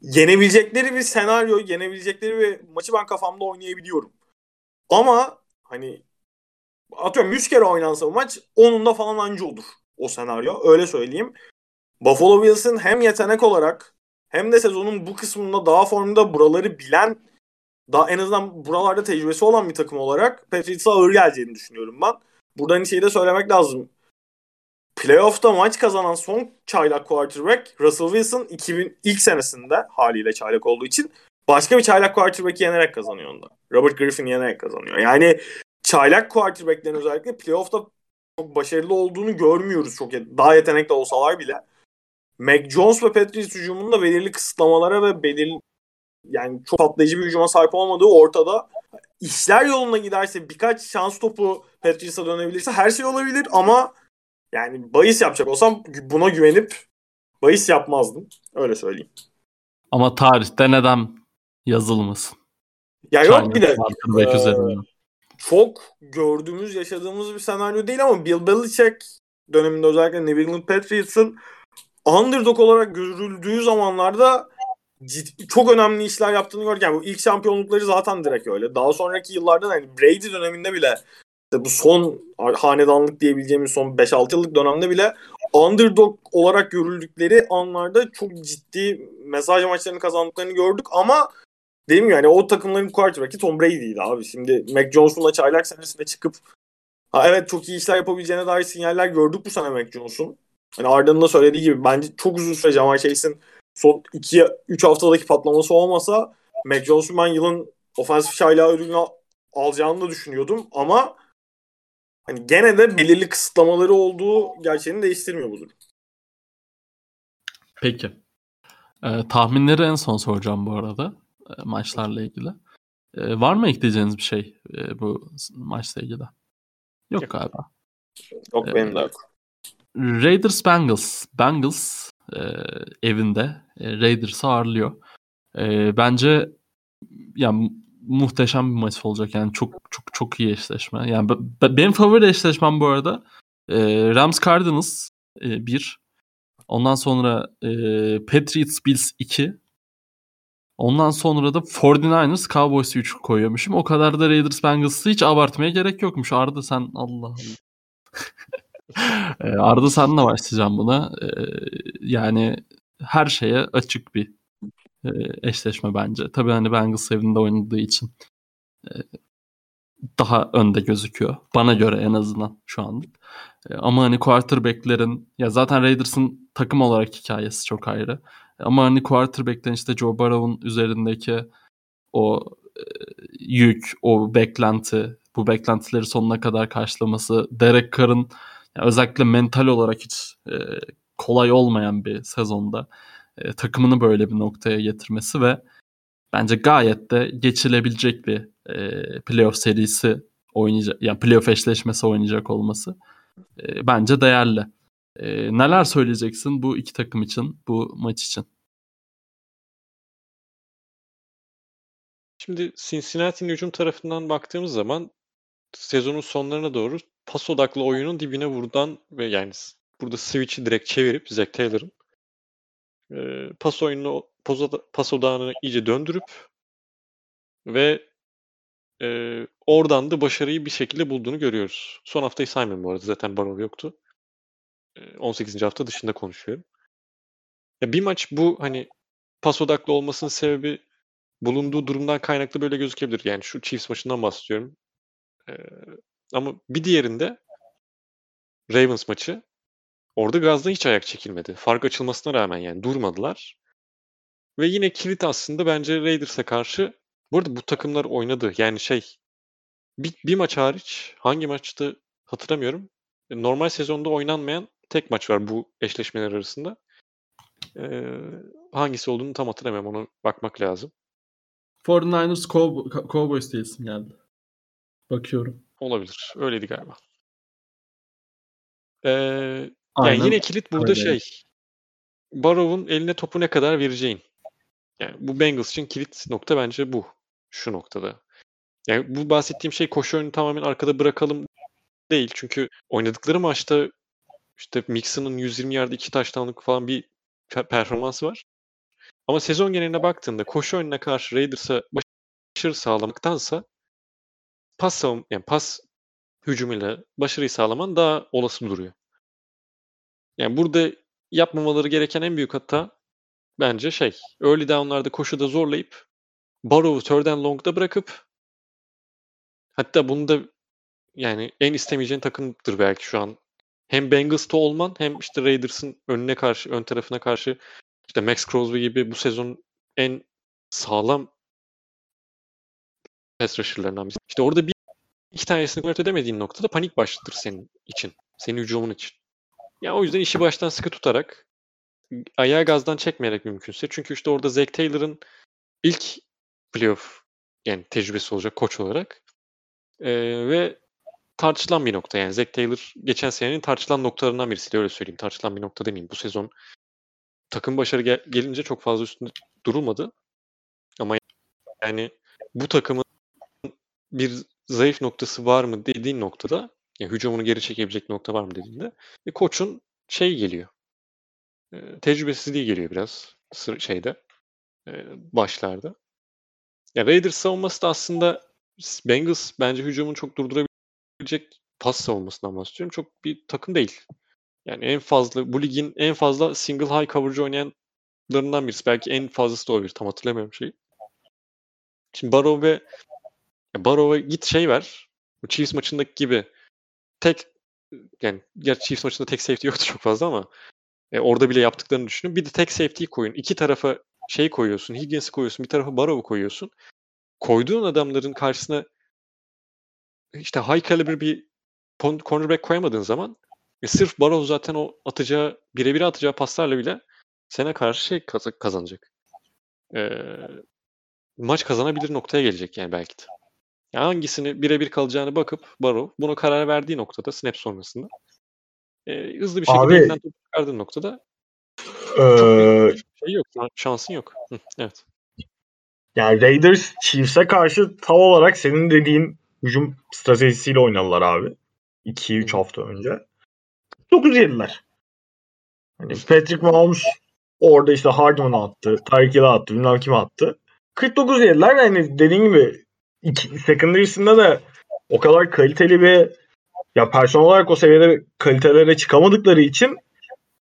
S3: Yenebilecekleri bir senaryo, yenebilecekleri bir maçı ben kafamda oynayabiliyorum. Ama hani atıyorum 100 kere oynansa bu maç onun da falan anca olur o senaryo. Öyle söyleyeyim. Buffalo Bills'in hem yetenek olarak hem de sezonun bu kısmında daha formda buraları bilen daha en azından buralarda tecrübesi olan bir takım olarak Patriots'a ağır geleceğini düşünüyorum ben. Buradan şeyi de söylemek lazım. Playoff'ta maç kazanan son çaylak quarterback Russell Wilson 2000 ilk senesinde haliyle çaylak olduğu için başka bir çaylak quarterback'i yenerek kazanıyor onda. Robert Griffin yenerek kazanıyor. Yani çaylak quarterback'lerin özellikle playoff'ta çok başarılı olduğunu görmüyoruz çok daha yetenekli olsalar bile. Mac Jones ve Patriots hücumunda belirli kısıtlamalara ve belirli yani çok patlayıcı bir hücuma sahip olmadığı ortada. İşler yoluna giderse birkaç şans topu Patriots'a dönebilirse her şey olabilir ama yani bahis yapacak olsam buna güvenip bahis yapmazdım. Öyle söyleyeyim.
S1: Ama tarihte neden yazılmasın?
S3: Ya yok bir de çok gördüğümüz, yaşadığımız bir senaryo değil ama Bill Belichick döneminde özellikle New England Patriots'ın underdog olarak görüldüğü zamanlarda ciddi, çok önemli işler yaptığını gördük. Yani bu ilk şampiyonlukları zaten direkt öyle. Daha sonraki yıllarda hani Brady döneminde bile işte bu son hanedanlık diyebileceğimiz son 5-6 yıllık dönemde bile underdog olarak görüldükleri anlarda çok ciddi mesaj maçlarını kazandıklarını gördük ama değil mi yani o takımların quarterback'i Tom Brady'ydi abi. Şimdi Mac Jones'unla çaylak senesinde çıkıp ha evet çok iyi işler yapabileceğine dair sinyaller gördük bu sene Mac Jones'un. Hani Arda'nın da söylediği gibi bence çok uzun süre Jamal Chase'in son 2-3 haftadaki patlaması olmasa Mac Jones'un ben yılın ofensif çaylağı ödülünü alacağını da düşünüyordum ama hani gene de belirli kısıtlamaları olduğu gerçeğini değiştirmiyor bu durum.
S1: Peki. Ee, tahminleri en son soracağım bu arada maçlarla ilgili. Ee, var mı ekleyeceğiniz bir şey e, bu maçla ilgili? Yok, yok. galiba.
S3: Yok benim de yok.
S1: Raiders Bengals. Bengals e, evinde e, Raiders'ı ağırlıyor. E, bence yani muhteşem bir maç olacak yani çok çok çok iyi eşleşme. Yani be, benim favori eşleşmem bu arada e, Rams Cardinals 1. E, Ondan sonra e, Patriots Bills 2. Ondan sonra da 49ers Cowboys 3 koyuyormuşum. O kadar da Raiders Bengals'ı hiç abartmaya gerek yokmuş. Arda sen Allah Allah. (laughs) Ee, Arda senle başlayacağım buna. Ee, yani her şeye açık bir e, eşleşme bence. Tabii hani Bengals evinde oynadığı için e, daha önde gözüküyor. Bana göre en azından şu anlık. E, ama hani quarterback'lerin ya zaten Raiders'ın takım olarak hikayesi çok ayrı. Ama hani quarterback'lerin işte Joe Burrow'un üzerindeki o yük, o beklenti, bu beklentileri sonuna kadar karşılaması, Derek Carr'ın yani özellikle mental olarak hiç e, kolay olmayan bir sezonda e, takımını böyle bir noktaya getirmesi ve bence gayet de geçilebilecek bir e, playoff serisi oynayacak yani playoff eşleşmesi oynayacak olması e, bence değerli. E, neler söyleyeceksin bu iki takım için, bu maç için?
S2: Şimdi Cincinnati'nin hücum tarafından baktığımız zaman sezonun sonlarına doğru pas odaklı oyunun dibine vurudan ve yani burada switch'i direkt çevirip Zach Taylor'ın e, pas oyununu pas, pas odağını iyice döndürüp ve e, oradan da başarıyı bir şekilde bulduğunu görüyoruz. Son haftayı saymıyorum bu arada. Zaten Barov yoktu. E, 18. hafta dışında konuşuyorum. Ya bir maç bu hani pas odaklı olmasının sebebi bulunduğu durumdan kaynaklı böyle gözükebilir. Yani şu Chiefs maçından bahsediyorum. Ee, ama bir diğerinde Ravens maçı orada Gaz'da hiç ayak çekilmedi. Fark açılmasına rağmen yani durmadılar. Ve yine kilit aslında bence Raiders'a karşı bu arada bu takımlar oynadı. Yani şey bir, bir maç hariç hangi maçtı hatırlamıyorum. Normal sezonda oynanmayan tek maç var bu eşleşmeler arasında. Ee, hangisi olduğunu tam hatırlamıyorum. Ona bakmak lazım.
S1: 49ers Cow- Cowboys diye isim geldi. Bakıyorum.
S2: Olabilir. Öyleydi galiba. Ee, yani yine kilit burada
S1: öyle.
S2: şey. Barrow'un eline topu ne kadar vereceğin. Yani bu Bengals için kilit nokta bence bu. Şu noktada. Yani bu bahsettiğim şey koşu oyunu tamamen arkada bırakalım değil. Çünkü oynadıkları maçta işte Mixon'ın 120 yard iki taştanlık falan bir pe- performansı var. Ama sezon geneline baktığında koşu oyununa karşı Raiders'a başarı sağlamaktansa pas yani pas hücumuyla başarıyı sağlaman daha olası duruyor. Yani burada yapmamaları gereken en büyük hata bence şey, early down'larda koşuda zorlayıp Barrow'u third and long'da bırakıp hatta bunu da yani en istemeyeceğin takımdır belki şu an. Hem Bengals'ta olman hem işte Raiders'ın önüne karşı, ön tarafına karşı işte Max Crosby gibi bu sezon en sağlam pass rusher'larından birisi. İşte orada bir iki tanesini kontrol edemediğin noktada panik başlatır senin için. Senin hücumun için. Yani o yüzden işi baştan sıkı tutarak ayağı gazdan çekmeyerek mümkünse. Çünkü işte orada Zach Taylor'ın ilk playoff yani tecrübesi olacak koç olarak. Ee, ve tartışılan bir nokta yani. Zach Taylor geçen senenin tartışılan noktalarından birisi öyle söyleyeyim. Tartışılan bir nokta demeyeyim. Bu sezon takım başarı gel- gelince çok fazla üstünde durulmadı. Ama yani bu takımın bir zayıf noktası var mı dediğin noktada yani hücumunu geri çekebilecek nokta var mı dediğinde e, koçun şey geliyor. E, tecrübesizliği geliyor biraz şeyde e, başlarda. Ya Raiders savunması da aslında Bengals bence hücumunu çok durdurabilecek pas savunmasından bahsediyorum. Çok bir takım değil. Yani en fazla bu ligin en fazla single high coverage oynayanlarından birisi. Belki en fazlası da olabilir. Tam hatırlamıyorum şeyi. Şimdi Barrow ve Barrow'a git şey ver. Bu Chiefs maçındaki gibi tek yani gerçi Chiefs maçında tek safety yoktu çok fazla ama e, orada bile yaptıklarını düşünün. Bir de tek safety'yi koyun. İki tarafa şey koyuyorsun. Higgins'i koyuyorsun. Bir tarafa Barrow'u koyuyorsun. Koyduğun adamların karşısına işte high caliber bir cornerback koyamadığın zaman e, sırf Barrow zaten o atacağı birebir atacağı paslarla bile sana karşı şey kaz- kazanacak. Ee, maç kazanabilir noktaya gelecek yani belki de. Yani hangisini birebir kalacağını bakıp Barrow bunu karar verdiği noktada snap sonrasında e, hızlı bir şekilde
S3: Abi-
S2: elinden topu çıkardığın noktada
S3: Ee,
S2: şey yok. Şansın yok. Hı, evet.
S3: yani Raiders Chiefs'e karşı tam olarak senin dediğin hücum stratejisiyle oynadılar abi. 2-3
S2: Hı.
S3: hafta önce. 9 yediler. Hani Patrick Mahomes orada işte Hardman'ı attı. Tyreek attı. Bilmem kimi attı. 49 yediler. Yani dediğin gibi iki, secondary'sinde de o kadar kaliteli bir ya personel olarak o seviyede kalitelere çıkamadıkları için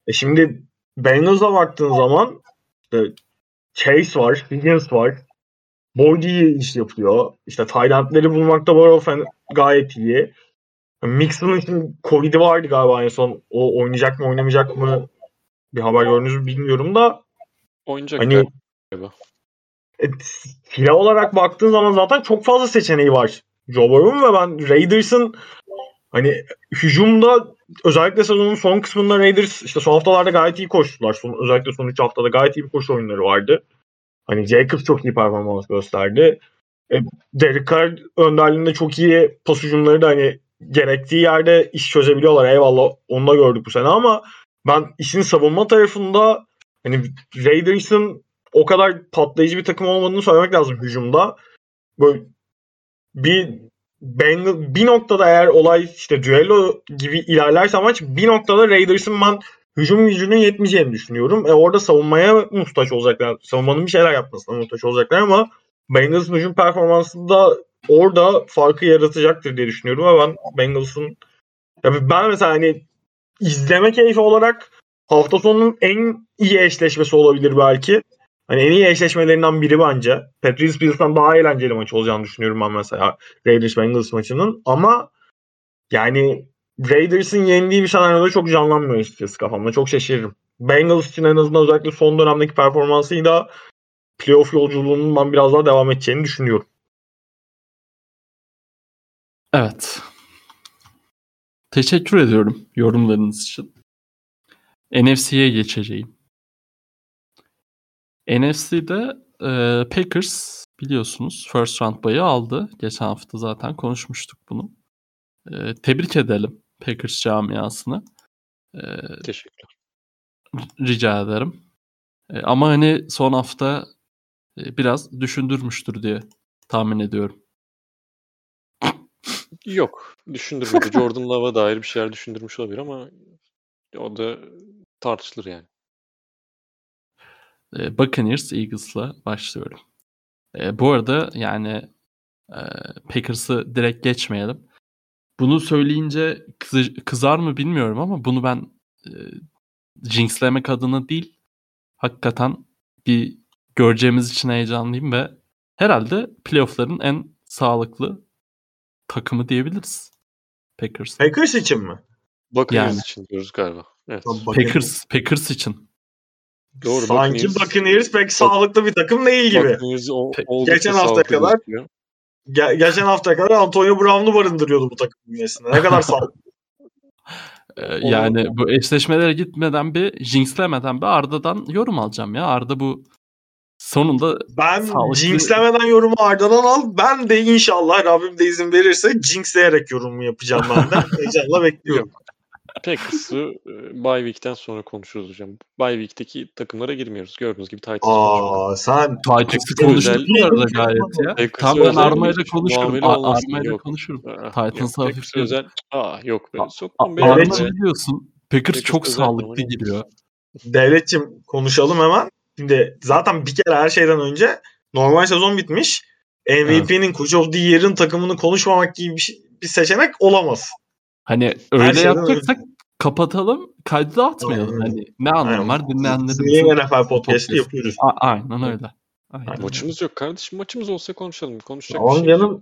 S3: e şimdi Bengals'a baktığın zaman işte Chase var, Higgins var. Boyd iyi iş yapıyor. İşte tight endleri bulmakta Burrow fen- gayet iyi. Mixon'ın şimdi Covid'i vardı galiba en son. O oynayacak mı oynamayacak mı bir haber gördünüz mü bilmiyorum da.
S2: Oynayacak
S3: Hani
S2: galiba.
S3: e, silah olarak baktığın zaman zaten çok fazla seçeneği var Joe Burrow'un ve ben Raiders'ın hani hücumda özellikle sezonun son kısmında Raiders işte son haftalarda gayet iyi koştular. Son, özellikle son 3 haftada gayet iyi bir koşu oyunları vardı. Hani Jacobs çok iyi performans gösterdi. E, Derek Carr önderliğinde çok iyi pas da hani gerektiği yerde iş çözebiliyorlar. Eyvallah onu da gördük bu sene ama ben işin savunma tarafında hani Raiders'ın o kadar patlayıcı bir takım olmadığını söylemek lazım hücumda. Böyle bir Bengal, bir noktada eğer olay işte düello gibi ilerlerse maç bir noktada Raiders'ın ben hücum gücünün yetmeyeceğini düşünüyorum. E orada savunmaya muhtaç olacaklar. Savunmanın bir şeyler yapmasına muhtaç olacaklar ama Bengals'ın hücum performansında orada farkı yaratacaktır diye düşünüyorum ve ben Bengals'ın ben mesela hani izleme keyfi olarak hafta sonunun en iyi eşleşmesi olabilir belki. Hani en iyi eşleşmelerinden biri bence. Patriots Bills'tan daha eğlenceli maç olacağını düşünüyorum ben mesela Raiders Bengals maçının. Ama yani Raiders'ın yendiği bir senaryoda çok canlanmıyor açıkçası kafamda. Çok şaşırırım. Bengals için en azından özellikle son dönemdeki performansıyla playoff yolculuğunun ben biraz daha devam edeceğini düşünüyorum.
S1: Evet. Teşekkür ediyorum yorumlarınız için. NFC'ye geçeceğim. NFC'de e, Packers biliyorsunuz first round bayı aldı. Geçen hafta zaten konuşmuştuk bunu. E, tebrik edelim Packers camiasını. E,
S2: Teşekkürler.
S1: rica ederim. E, ama hani son hafta e, biraz düşündürmüştür diye tahmin ediyorum.
S2: Yok. Düşündürmedi. (laughs) Jordan Love'a dair bir şeyler düşündürmüş olabilir ama o da tartışılır yani.
S1: E, Buccaneers Eagles'la başlıyorum. E, bu arada yani e, Packers'ı direkt geçmeyelim. Bunu söyleyince kızı- kızar mı bilmiyorum ama bunu ben e, jinxlemek adına değil hakikaten bir göreceğimiz için heyecanlıyım ve herhalde playoff'ların en sağlıklı takımı diyebiliriz. Packers.
S3: Packers için mi?
S2: Buccaneers
S1: Yani.
S2: için diyoruz galiba. Evet.
S1: Packers, Packers için.
S2: Doğru.
S3: Sanki
S2: Buccaneers-
S3: Buccaneers pek sağlıklı bir takım değil gibi.
S2: O-
S3: Geçen
S2: sağlıklı
S3: kadar-. Ge- geçen hafta kadar Antonio Brown'u barındırıyordu bu takım bünyesinde. Ne kadar sağlıklı. (laughs)
S1: E, yani bu eşleşmelere gitmeden bir jinxlemeden bir Arda'dan yorum alacağım ya. Arda bu sonunda
S3: Ben
S1: Sağlıklı-
S3: jinxlemeden yorumu Arda'dan al. Ben de inşallah Rabbim de izin verirse jinxleyerek yorumu yapacağım ben de. (laughs) Heyecanla bekliyorum.
S2: Packers'ı e, bye week'ten sonra konuşuruz hocam. Bye week'teki takımlara girmiyoruz. Gördüğünüz gibi Titans.
S3: Aa sen
S1: konuştuk
S2: özel-
S1: bu arada gayet ya.
S2: Packers'ı
S1: Tamam ben Arma'yla konuşurum. Arma'yla konuşurum. Titans'ı hafif
S2: özel. Aa yok be.
S1: A-
S2: Sokmam be.
S1: Arma
S3: Evet.
S2: Arma'ya.
S1: ne diyorsun? Packers çok sağlıklı giriyor.
S3: Devletçim konuşalım hemen. Şimdi zaten bir kere her şeyden önce normal sezon bitmiş. MVP'nin Coach of the Year'ın takımını konuşmamak gibi bir, şey- bir seçenek olamaz.
S1: Hani öyle
S3: şeyden
S1: yapacaksak kapatalım kaydı da atmayalım.
S3: Aynen.
S1: Hani ne anlam
S3: Aynen.
S1: var dinleyenlerimiz.
S3: Niye NFL podcast'i
S1: Podcast.
S3: yapıyoruz?
S1: A- aynen öyle. Aynen.
S3: Aynen.
S2: Maçımız yok kardeşim. Maçımız olsa konuşalım. Konuşacak
S3: Tamam
S2: bir şey yok.
S3: canım.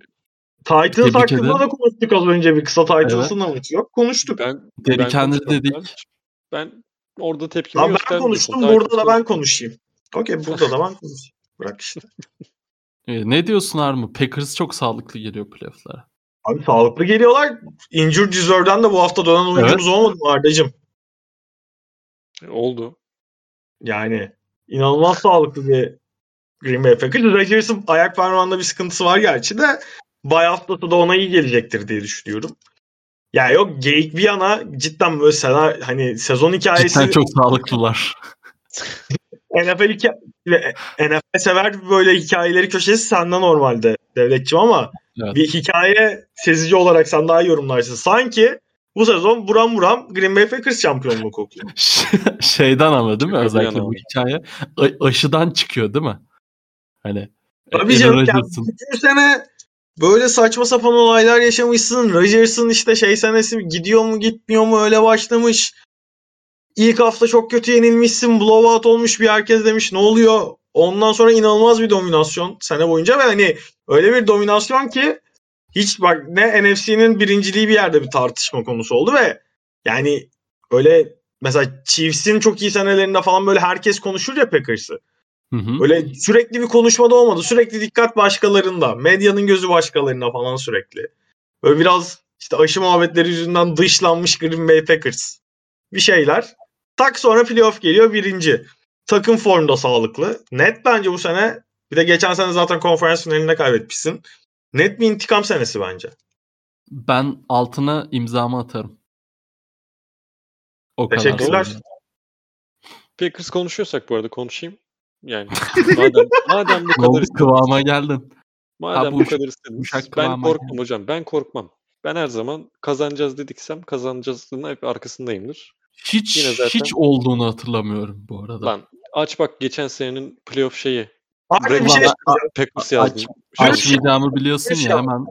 S3: Titans hakkında
S1: ederim.
S3: da konuştuk az önce bir kısa Titans'ın da maçı yok. Konuştuk.
S2: Ben,
S1: Derrick
S2: ben konuşmadım
S1: dedik.
S2: kardeşim. Ben orada tepkimi
S3: Lan ben konuştum burada da ben konuşayım. Okey burada da ben konuşayım. Bırak işte.
S1: Ee, (laughs) ne diyorsun Arma? Packers çok sağlıklı geliyor playoff'lara.
S3: Abi sağlıklı geliyorlar. Injured Reserve'den de bu hafta dönen oyuncumuz olmadı mı Arda'cığım?
S2: Oldu.
S3: Yani inanılmaz sağlıklı bir Green Bay Packers. Rodgers'ın ayak parmağında bir sıkıntısı var gerçi de bay haftası da ona iyi gelecektir diye düşünüyorum. Ya yok geyik bir yana cidden böyle sena, hani sezon hikayesi
S1: Cidden çok sağlıklılar. (laughs)
S3: NFL, hikaye, NFL sever böyle hikayeleri köşesi senden normalde devletçim ama
S1: Evet.
S3: bir hikaye sezici olarak sen daha iyi yorumlarsın. Sanki bu sezon buram buram Green Bay Packers şampiyonluğu kokuyor. (laughs)
S1: Şeyden ama değil mi? Özellikle bu hikaye a- aşıdan çıkıyor değil mi? Hani
S3: Tabii canım yani bütün sene böyle saçma sapan olaylar yaşamışsın. Rodgers'ın işte şey senesi gidiyor mu gitmiyor mu öyle başlamış. İlk hafta çok kötü yenilmişsin. Blowout olmuş bir herkes demiş ne oluyor? Ondan sonra inanılmaz bir dominasyon sene boyunca ve hani öyle bir dominasyon ki hiç bak ne NFC'nin birinciliği bir yerde bir tartışma konusu oldu ve yani öyle mesela Chiefs'in çok iyi senelerinde falan böyle herkes konuşur ya Packers'ı.
S1: Hı hı.
S3: Öyle sürekli bir konuşmada olmadı. Sürekli dikkat başkalarında. Medyanın gözü başkalarında falan sürekli. Böyle biraz işte aşı muhabbetleri yüzünden dışlanmış Green Bay Packers. Bir şeyler. Tak sonra playoff geliyor birinci. Takım formda sağlıklı. Net bence bu sene. Bir de geçen sene zaten konferans finalinde kaybetmişsin. Net bir intikam senesi bence.
S1: Ben altına imzamı atarım. O kadar.
S3: Teşekkürler.
S1: söyleyeyim.
S2: Packers konuşuyorsak bu arada konuşayım. Yani (laughs) madem, madem bu kadar
S1: kıvama geldin.
S2: madem
S1: Ha, bu
S2: bu kadar istediniz ben korkmam
S1: geldi.
S2: hocam. Ben korkmam. Ben her zaman kazanacağız dediksem kazanacağızın hep arkasındayımdır.
S1: Hiç
S2: Yine zaten-
S1: hiç olduğunu hatırlamıyorum bu arada.
S2: Lan aç bak geçen senenin playoff şeyi.
S3: Abi bir
S2: Brandon
S3: şey
S2: Packers yazdım.
S1: aç-
S2: Şey-
S1: Açmayacağımı biliyorsun
S3: şey
S1: ya hemen.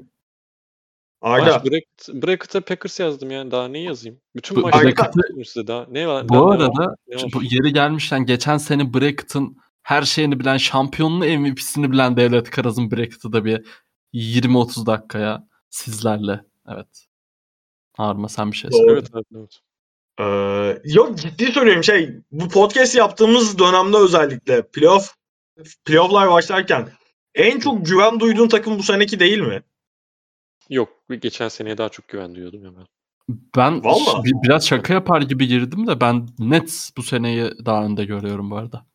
S2: Aç bracket, bracket'a Packers yazdım yani daha ne yazayım? Bütün maçları size daha. Ne var?
S1: Bu
S2: ne var?
S1: arada
S2: Ne var?
S1: bu yeri gelmişken geçen sene Brackett'ın her şeyini bilen, şampiyonluğu MVP'sini bilen Devlet Karaz'ın Brackett'ı da bir 20-30 dakikaya sizlerle. Evet. Harma sen bir şey söyle.
S2: Evet evet evet.
S3: Ee, yok ciddi söylüyorum şey bu podcast yaptığımız dönemde özellikle playoff playofflar başlarken en çok güven duyduğun takım bu seneki değil mi?
S2: Yok geçen seneye daha çok güven duyuyordum ya ben.
S1: Ben
S4: Vallahi.
S1: bi- biraz şaka yapar gibi girdim de ben Nets bu seneyi daha önde görüyorum bu arada.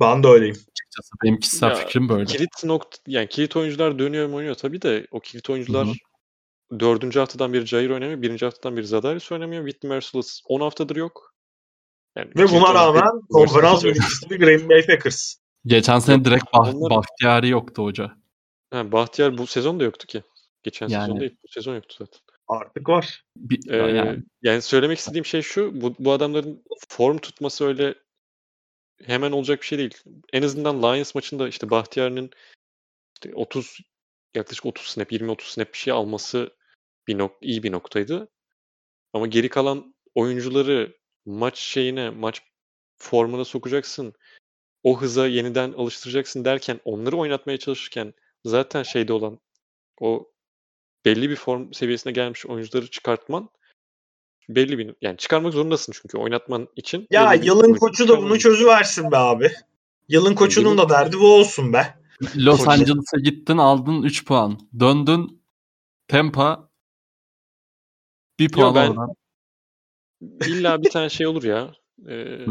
S4: Ben de öyleyim.
S1: Açıkçası benim kişisel
S2: Ya,
S1: fikrim böyle.
S2: Kilit nokta yani kilit oyuncular dönüyor mu oynuyor tabii de o kilit oyuncular
S1: Hı
S2: dördüncü haftadan beri Jair oynamıyor. Birinci haftadan beri Zadaris oynamıyor. Whitney Merciless 10 haftadır yok. Yani
S4: Ve buna rağmen konferans birincisi Green Bay Packers.
S1: Geçen sene direkt bah-
S2: Onlar-
S1: Bahtiyari yoktu hoca.
S2: Ha, Bahtiyar bu sezon da yoktu ki. Geçen
S1: Yani.
S2: sezon değil. Bu sezon yoktu zaten.
S4: Artık var.
S1: Bir,
S2: Ee,
S1: yani
S2: yani. söylemek istediğim şey şu. Bu, bu adamların form tutması öyle hemen olacak bir şey değil. En azından Lions maçında işte Bahtiyar'ın işte 30 yaklaşık 30 snap 20-30 snap bir şey alması bir nok iyi bir noktaydı. Ama geri kalan oyuncuları maç şeyine, maç formuna sokacaksın. O hıza yeniden alıştıracaksın derken onları oynatmaya çalışırken zaten şeyde olan o belli bir form seviyesine gelmiş oyuncuları çıkartman belli bir yani çıkarmak zorundasın çünkü oynatman için.
S4: Ya yılın koçu da bunu çözüversin be abi. Yılın koçunun da derdi bu olsun be.
S1: Los Angeles'a gittin aldın 3 puan. Döndün Tampa bir puan
S2: ben-
S1: oradan.
S2: İlla bir tane şey olur ya. Ee,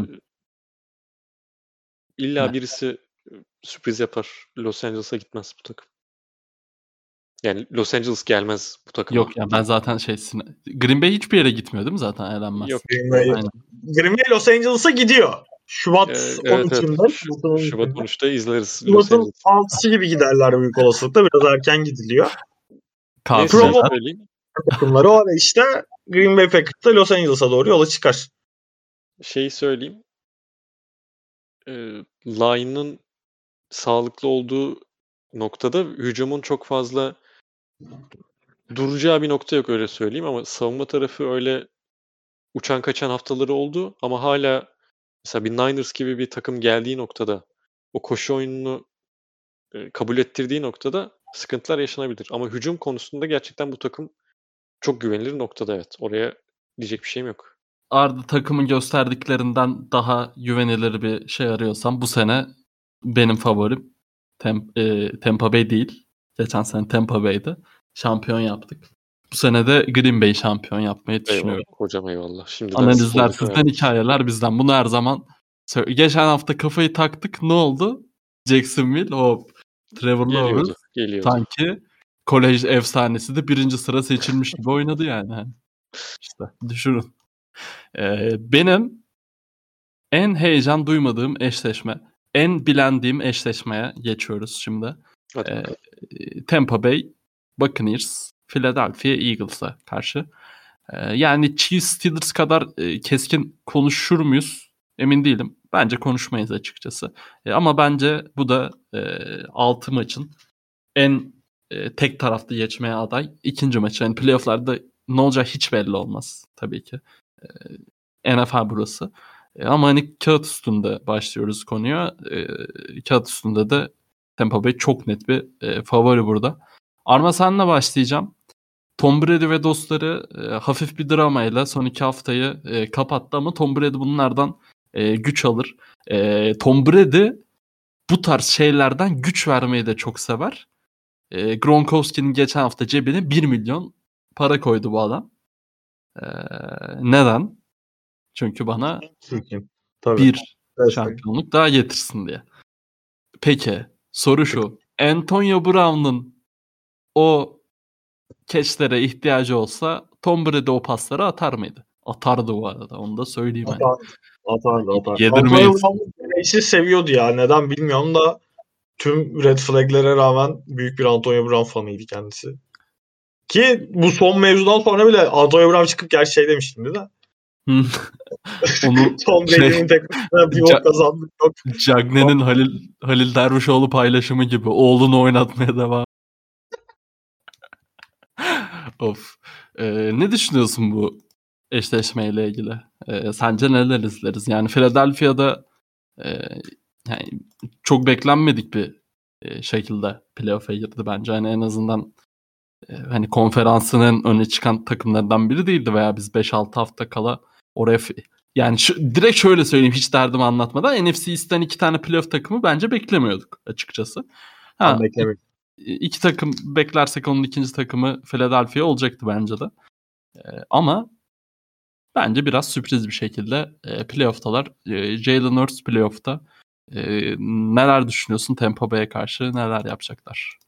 S2: illa birisi sürpriz yapar. Los Angeles'a gitmez bu takım. Yani Los Angeles gelmez bu takıma.
S1: Yok ya ben zaten şey Green Bay hiçbir yere gitmiyor değil mi zaten eğlenmez.
S2: Yok.
S4: Green Bay,
S1: Aynen.
S4: Green Bay Los Angeles'a gidiyor. Şubat
S2: Ee, evet, evet.
S4: 13'ünde.
S2: Ş-
S4: Şubat'ın
S2: Şubat
S4: 13'ünde.
S2: 13'te izleriz
S4: Şubat'ın
S2: Angeles.
S4: 6'sı gibi giderler büyük olasılıkla. Biraz erken gidiliyor.
S2: Neyse.
S4: Takımları o ara işte Green Bay Packers da Los Angeles'a doğru yola çıkar.
S2: Şeyi söyleyeyim. Ee, line'ın sağlıklı olduğu noktada hücumun çok fazla duracağı bir nokta yok öyle söyleyeyim ama savunma tarafı öyle uçan kaçan haftaları oldu ama hala mesela bir Niners gibi bir takım geldiği noktada o koşu oyununu e, kabul ettirdiği noktada sıkıntılar yaşanabilir. Ama hücum konusunda gerçekten bu takım çok güvenilir noktada evet. Oraya diyecek bir şeyim yok.
S1: Arda takımın gösterdiklerinden daha güvenilir bir şey arıyorsam bu sene benim favorim Tem- e, Tampa Bay değil. Geçen sene Tampa Bay'di. Şampiyon yaptık. Bu sene de Green Bay şampiyon yapmayı düşünüyorum.
S2: Eyvallah. Hocam eyvallah. Şimdiden
S1: Analizler sizden,
S2: verdik.
S1: hikayeler bizden. Bunu her zaman Geçen hafta kafayı taktık. Ne oldu? Jacksonville o Trevor Lawrence sanki kolej efsanesi de birinci sıra seçilmiş gibi oynadı yani. Hani İşte düşünün. Ee, benim en heyecan duymadığım eşleşme, en bilendiğim eşleşmeye geçiyoruz şimdi.
S2: Hadi
S1: Ee. Tampa Bay Buccaneers Philadelphia Eagles'a karşı. Ee, yani Chiefs Steelers kadar e, keskin konuşur muyuz? Emin değilim. Bence konuşmayız açıkçası. E, ama bence bu da e, 6 maçın en e, tek taraflı geçmeye aday ikinci maçı. Yani playofflarda ne olacağı hiç belli olmaz tabii ki. E, NFL burası. E, ama hani kağıt üstünde başlıyoruz konuya. E, kağıt üstünde de Tampa Bay çok net bir e, favori burada. Arma senle başlayacağım. Tom Brady ve dostları e, hafif bir dramayla son iki haftayı e, kapattı ama Tom Brady bunlardan e, güç alır. E, Tom Brady bu tarz şeylerden güç vermeyi de çok sever. E, Gronkowski'nin geçen hafta cebine 1 milyon para koydu bu adam. E, neden? Çünkü bana
S4: Çünkü. Tabii.
S1: bir
S4: Evet.
S1: şampiyonluk daha getirsin diye. Peki soru şu. Antonio Brown'un o keçlere ihtiyacı olsa Tom Brady o pasları atar mıydı? Atardı bu arada. Onu da söyleyeyim.
S4: Atar, atardı atardı.
S1: Yedirmeyiz.
S4: Antonio seviyordu ya. Neden bilmiyorum da tüm red flag'lere rağmen büyük bir Antonio Brown fanıydı kendisi. Ki bu son mevzudan sonra bile Antonio Brown çıkıp gerçi şey demiştim de. (laughs)
S1: Onu
S4: Tom
S1: Şey-
S4: Brady'nin tek bir ok kazandık. Yok.
S1: Cagney'in Halil, Halil Dervişoğlu paylaşımı gibi. Oğlunu oynatmaya devam. (laughs) of. Ee, ne düşünüyorsun bu eşleşmeyle ilgili? Ee, sence neler izleriz? Yani Philadelphia'da e, yani çok beklenmedik bir e, şekilde playoff'a girdi bence. Hani en azından e, hani konferansının öne çıkan takımlardan biri değildi veya biz 5-6 hafta kala oraya yani şu, direkt şöyle söyleyeyim hiç derdimi anlatmadan NFC East'ten iki tane playoff takımı bence beklemiyorduk açıkçası. Ha, iki takım beklersek onun ikinci takımı Philadelphia olacaktı bence de. ama bence biraz sürpriz bir şekilde e, playoff'talar. E, Jalen Hurts playoff'ta. E, neler düşünüyorsun Tampa Bay'e karşı? Neler yapacaklar?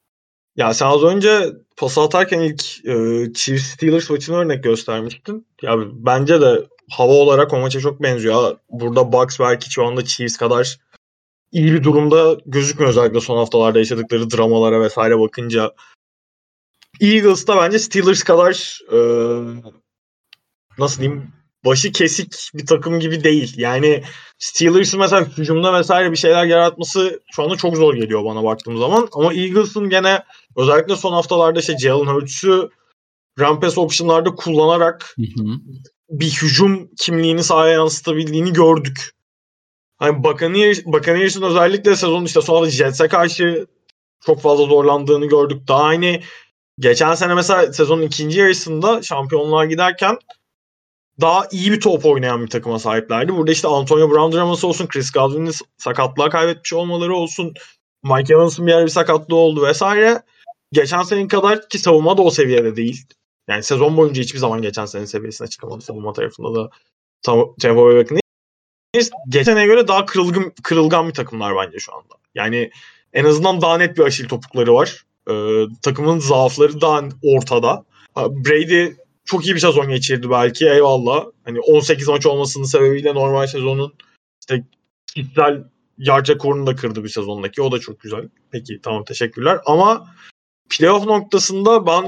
S3: Ya sen az önce pas atarken ilk e, Chiefs Steelers maçını örnek göstermiştin. Ya bence de hava olarak o maça çok benziyor. Burada Bucks belki şu anda Chiefs kadar iyi bir durumda gözükmüyor özellikle son haftalarda yaşadıkları dramalara vesaire bakınca. Eagles da bence Steelers kadar e, nasıl diyeyim başı kesik bir takım gibi değil. Yani Steelers'ın mesela hücumda vesaire bir şeyler yaratması şu anda çok zor geliyor bana baktığım zaman. Ama Eagles'ın gene özellikle son haftalarda işte Jalen Hurts'ü rampes optionlarda kullanarak
S1: Hı hı.
S3: bir hücum kimliğini sahaya yansıtabildiğini gördük. Hani Buccaneers, Buccaneers'ın özellikle sezon işte sonra Jets'e karşı çok fazla zorlandığını gördük. Daha aynı geçen sene mesela sezonun ikinci yarısında şampiyonluğa giderken daha iyi bir top oynayan bir takıma sahiplerdi. Burada işte Antonio Brown draması olsun, Chris Godwin'in sakatlığa kaybetmiş olmaları olsun, Mike Evans'ın bir yer bir sakatlığı oldu vesaire. Geçen senin kadar ki savunma da o seviyede değil. Yani sezon boyunca hiçbir zaman geçen senenin seviyesine çıkamadı savunma tarafında da Tam- Tampa Bay Buccaneers. Göre daha kırılgan, kırılgan bir takımlar bence şu anda. Yani en azından daha net bir aşil topukları var. Ee, takımın zaafları daha ortada. Brady çok iyi bir sezon geçirdi belki eyvallah. Hani 18 maç olmasının sebebiyle normal sezonun işte kişisel yard rekorunu da kırdı bir sezondaki. O da çok güzel. Peki tamam teşekkürler. Ama playoff noktasında ben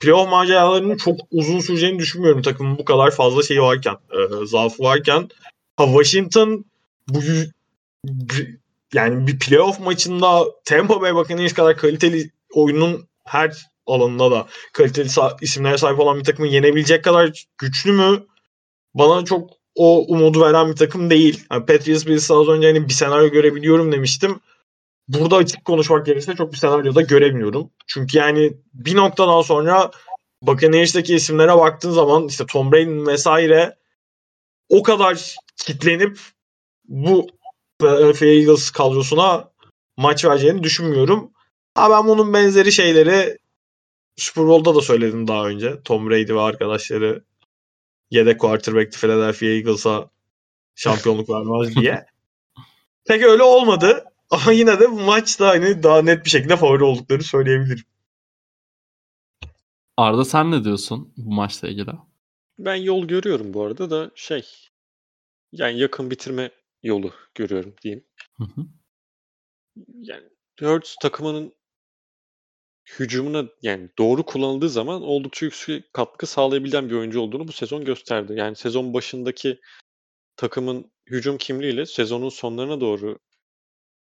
S3: playoff maceralarının çok uzun süreceğini düşünmüyorum takımın bu kadar fazla şeyi varken, e, zaafı varken. Ha, Washington bu yani bir playoff maçında Tampa Bay Buccaneers kadar kaliteli oyunun her alanında da kaliteli isimlere sahip olan bir takımı yenebilecek kadar güçlü mü? Bana çok o umudu veren bir takım değil. Yani Patriots Bills az önce hani bir senaryo görebiliyorum demiştim. Burada açık konuşmak gerekirse çok bir senaryoda göremiyorum. Çünkü yani bir noktadan sonra Buccaneers'taki isimlere baktığın zaman işte Tom Brady'nin vesaire o kadar kitlenip bu Philadelphia Eagles kadrosuna maç vereceğini düşünmüyorum. Ha ben bunun benzeri şeyleri Super Bowl'da da söyledim daha önce. Tom Brady ve arkadaşları yedek quarterback'ti Philadelphia Eagles'a şampiyonluk vermez diye. (laughs) Pek öyle olmadı. Ama yine de bu maçta hani daha net bir şekilde favori olduklarını söyleyebilirim.
S1: Arda sen ne diyorsun bu maçla ilgili?
S2: Ben yol görüyorum bu arada da şey yani yakın bitirme yolu görüyorum diyeyim.
S1: Hı hı.
S2: Yani Hurts takımının hücumuna yani doğru kullanıldığı zaman oldukça yüksek katkı sağlayabilen bir oyuncu olduğunu bu sezon gösterdi. Yani sezon başındaki takımın hücum kimliğiyle sezonun sonlarına doğru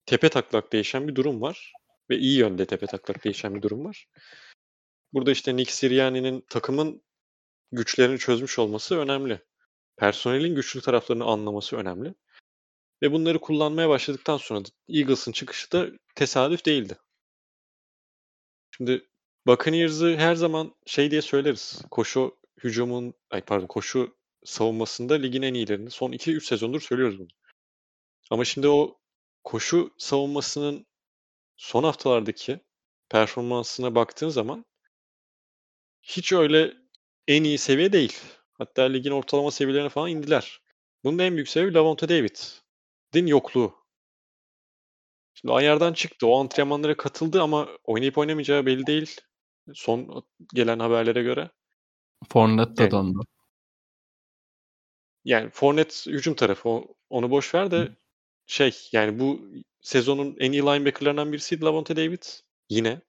S2: tepe taklak değişen bir durum var. Ve iyi yönde tepe taklak değişen bir durum var. Burada işte Nick Sirianni'nin takımın güçlerini çözmüş olması önemli. Personelin güçlü taraflarını anlaması önemli. Ve bunları kullanmaya başladıktan sonra Eagles'ın çıkışı da tesadüf değildi. Şimdi Buccaneers'ı her zaman şey diye söyleriz. Koşu hücumun, ay pardon koşu savunmasında ligin en iyilerini. Son 2-3 sezondur söylüyoruz bunu. Ama şimdi o koşu savunmasının son haftalardaki performansına baktığın zaman hiç öyle en iyi seviye değil. Hatta ligin ortalama seviyelerine falan indiler. Bunun en büyük sebebi Lavonte David'in yokluğu. Şimdi ayardan çıktı. O antrenmanlara katıldı ama oynayıp oynamayacağı belli değil. Son gelen haberlere göre.
S1: Fournette de
S2: Yani-
S1: döndü.
S2: Yani Fournette hücum tarafı onu boş ver de şey yani bu sezonun en iyi linebackerlarından birisiydi Lavonte David. Yine.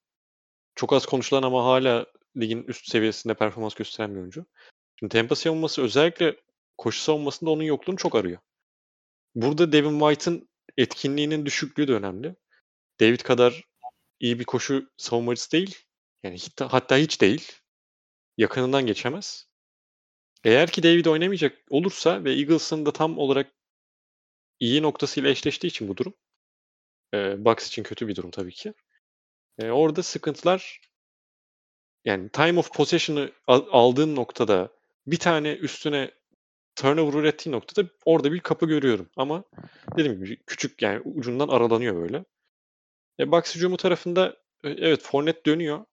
S2: Çok az konuşulan ama hala ligin üst seviyesinde performans gösteren bir oyuncu. Şimdi Tampa savunması özellikle koşu savunmasında onun yokluğunu çok arıyor. Burada Devin White'ın etkinliğinin düşüklüğü de önemli. David kadar iyi bir koşu savunmacısı değil. Yani hatta hiç değil. Yakınından geçemez. Eğer ki David oynamayacak olursa ve Eagles'ın da tam olarak iyi noktasıyla eşleştiği için bu durum. E, Bucks için kötü bir durum tabii ki. E, orada sıkıntılar yani time of possession'ı al- aldığın noktada bir tane üstüne turnover ürettiği noktada orada bir kapı görüyorum. Ama dediğim gibi küçük yani ucundan aralanıyor böyle. E, Bucks hücumu tarafında e, evet Fournette dönüyor.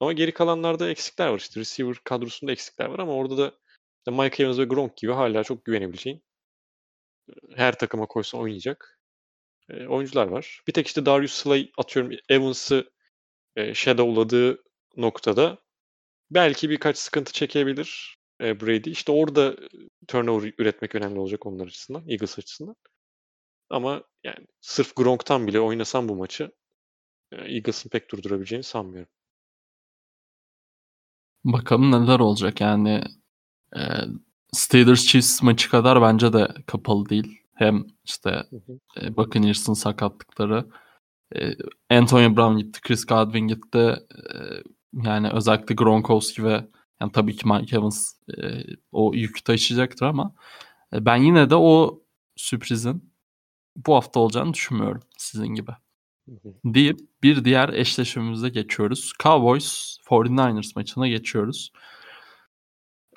S2: Ama geri kalanlarda eksikler var işte. Receiver kadrosunda eksikler var ama orada da işte Mike Evans ve Gronk gibi hala çok güvenebileceğin her takıma koysa oynayacak e, oyuncular var. Bir tek işte Darius Slay atıyorum Evans'ı e, shadowladığı noktada belki birkaç sıkıntı çekebilir e, Brady. İşte orada e, turnover üretmek önemli olacak onlar açısından, Eagles açısından. Ama yani sırf Gronk'tan bile oynasam bu maçı e, Eagles'ın pek durdurabileceğini sanmıyorum.
S1: Bakalım neler olacak yani e, Steelers Chiefs maçı kadar bence de kapalı değil. Hem işte
S2: Hı hı.
S1: e, Buccaneers'ın sakatlıkları e, Antonio Brown gitti, Chris Godwin gitti. E, yani özellikle Gronkowski ve yani tabii ki Mike Evans e, o yükü taşıyacaktır ama e, ben yine de o sürprizin bu hafta olacağını düşünmüyorum sizin gibi. Deyip bir diğer eşleşmemize geçiyoruz. Cowboys 49ers maçına geçiyoruz.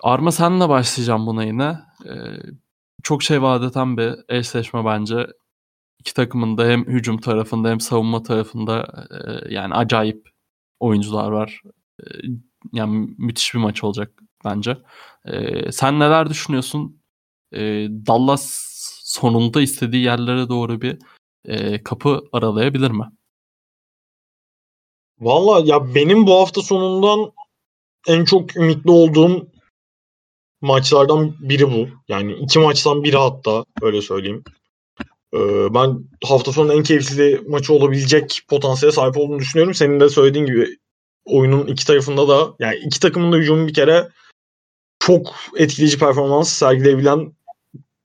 S1: Arma senle başlayacağım buna yine. Ee, çok şey vaat eden bir eşleşme bence. İki takımın da hem hücum tarafında hem savunma tarafında e, yani acayip oyuncular var. E, yani müthiş bir maç olacak bence. E, sen neler düşünüyorsun? E, Dallas sonunda istediği yerlere doğru bir e, kapı aralayabilir mi?
S3: Valla ya benim bu hafta sonundan en çok ümitli olduğum maçlardan biri bu. Yani iki maçtan biri hatta öyle söyleyeyim. Ee, ben hafta sonu en keyifli maçı olabilecek potansiyele sahip olduğunu düşünüyorum. Senin de söylediğin gibi oyunun iki tarafında da yani iki takımın da hücumu bir kere çok etkileyici performans sergileyebilen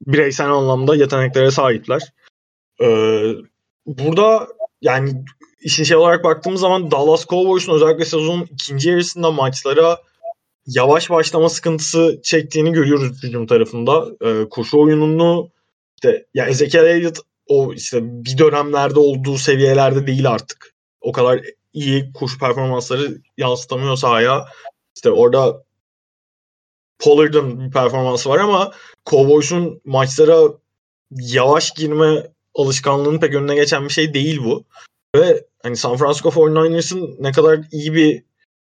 S3: bireysel anlamda yeteneklere sahipler. Ee, burada yani işin şey olarak baktığımız zaman Dallas Cowboys'un özellikle sezonun ikinci yarısında maçlara yavaş başlama sıkıntısı çektiğini görüyoruz hücum tarafında. Ee, koşu oyununu işte ya Ezekiel Elliott o işte bir dönemlerde olduğu seviyelerde değil artık. O kadar iyi koşu performansları yansıtamıyor sahaya. İşte orada Pollard'ın bir performansı var ama Cowboys'un maçlara yavaş girme alışkanlığının pek önüne geçen bir şey değil bu. Ve hani San Francisco 49ers'ın ne kadar iyi bir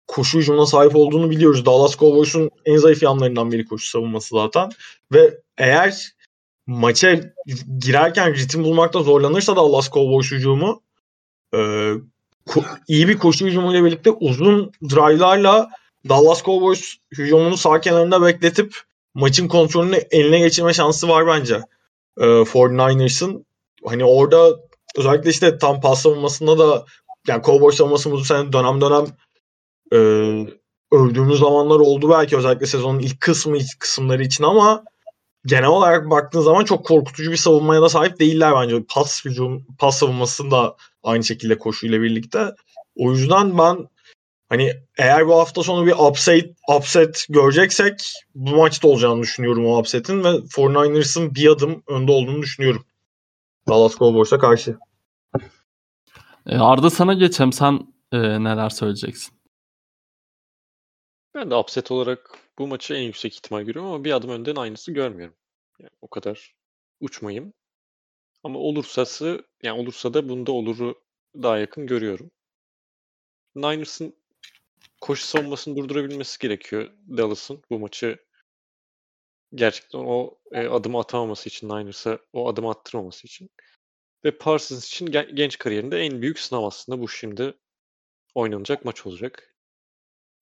S3: koşu hücumuna sahip olduğunu biliyoruz. Dallas Cowboys'un en zayıf yanlarından biri koşu savunması zaten. Ve eğer maça girerken ritim bulmakta zorlanırsa Dallas Cowboys hücumu e, ko- iyi bir koşu hücumuyla birlikte uzun drive'larla Dallas Cowboys hücumunu sağ kenarında bekletip maçın kontrolünü eline geçirme şansı var bence. E, 49ers'ın hani orada özellikle işte tam pas savunmasında da yani Cowboys savunması bu sene dönem dönem e, öldüğümüz zamanlar oldu belki özellikle sezonun ilk kısmı ilk kısımları için ama genel olarak baktığın zaman çok korkutucu bir savunmaya da sahip değiller bence. Pas hücum, pas savunması da aynı şekilde koşuyla birlikte. O yüzden ben hani eğer bu hafta sonu bir upset, upset göreceksek bu maçta olacağını düşünüyorum o upset'in ve 49ers'ın bir adım önde olduğunu düşünüyorum. Dallas Cowboys'a karşı.
S1: E, Arda sana geçelim. Sen e, neler söyleyeceksin?
S2: Ben de upset olarak bu maçı en yüksek ihtimal görüyorum ama bir adım önden aynısı görmüyorum. Yani o kadar uçmayayım. Ama olursası yani olursa da bunda oluru daha yakın görüyorum. Niners'ın koşu savunmasını durdurabilmesi gerekiyor Dallas'ın bu maçı gerçekten o e, adımı atamaması için Niners'a o adımı attırmaması için. Ve Parsons için gen- genç kariyerinde en büyük sınav aslında bu şimdi oynanacak maç olacak.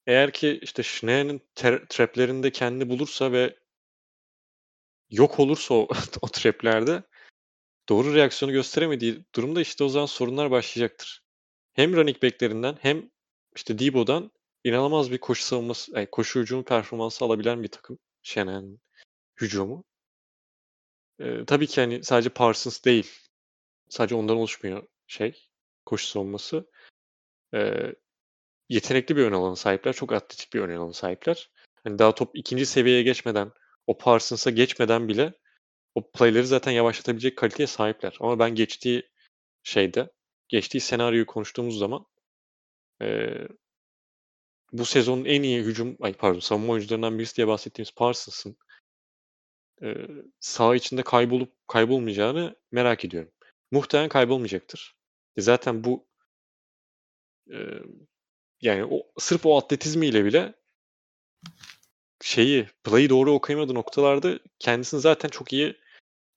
S2: Eğer ki işte Schnee'nin traplerinde kendini bulursa ve yok olursa o, (laughs) o traplerde doğru reaksiyonu gösteremediği durumda işte o zaman sorunlar başlayacaktır. Hem running back'lerinden hem işte Debo'dan inanılmaz bir koşu savunması, yani koşu hücumu performansı alabilen bir takım. Shanahan hücumu. Ee, tabii ki hani sadece Parsons değil. Sadece ondan oluşmuyor şey. Koşu savunması. Ee, yetenekli bir ön alana sahipler. Çok atletik bir ön alana sahipler. Hani daha top ikinci seviyeye geçmeden, o Parsons'a geçmeden bile o playleri zaten yavaşlatabilecek kaliteye sahipler. Ama ben geçtiği şeyde, geçtiği senaryoyu konuştuğumuz zaman eee, bu sezonun en iyi hücum, ay pardon savunma oyuncularından birisi diye bahsettiğimiz Parsons'ın eee saha içinde kaybolup kaybolmayacağını merak ediyorum. Muhtemelen kaybolmayacaktır. E zaten bu yani o sırf o atletizmiyle bile şeyi play'i doğru okuyamadığı noktalarda kendisini zaten çok iyi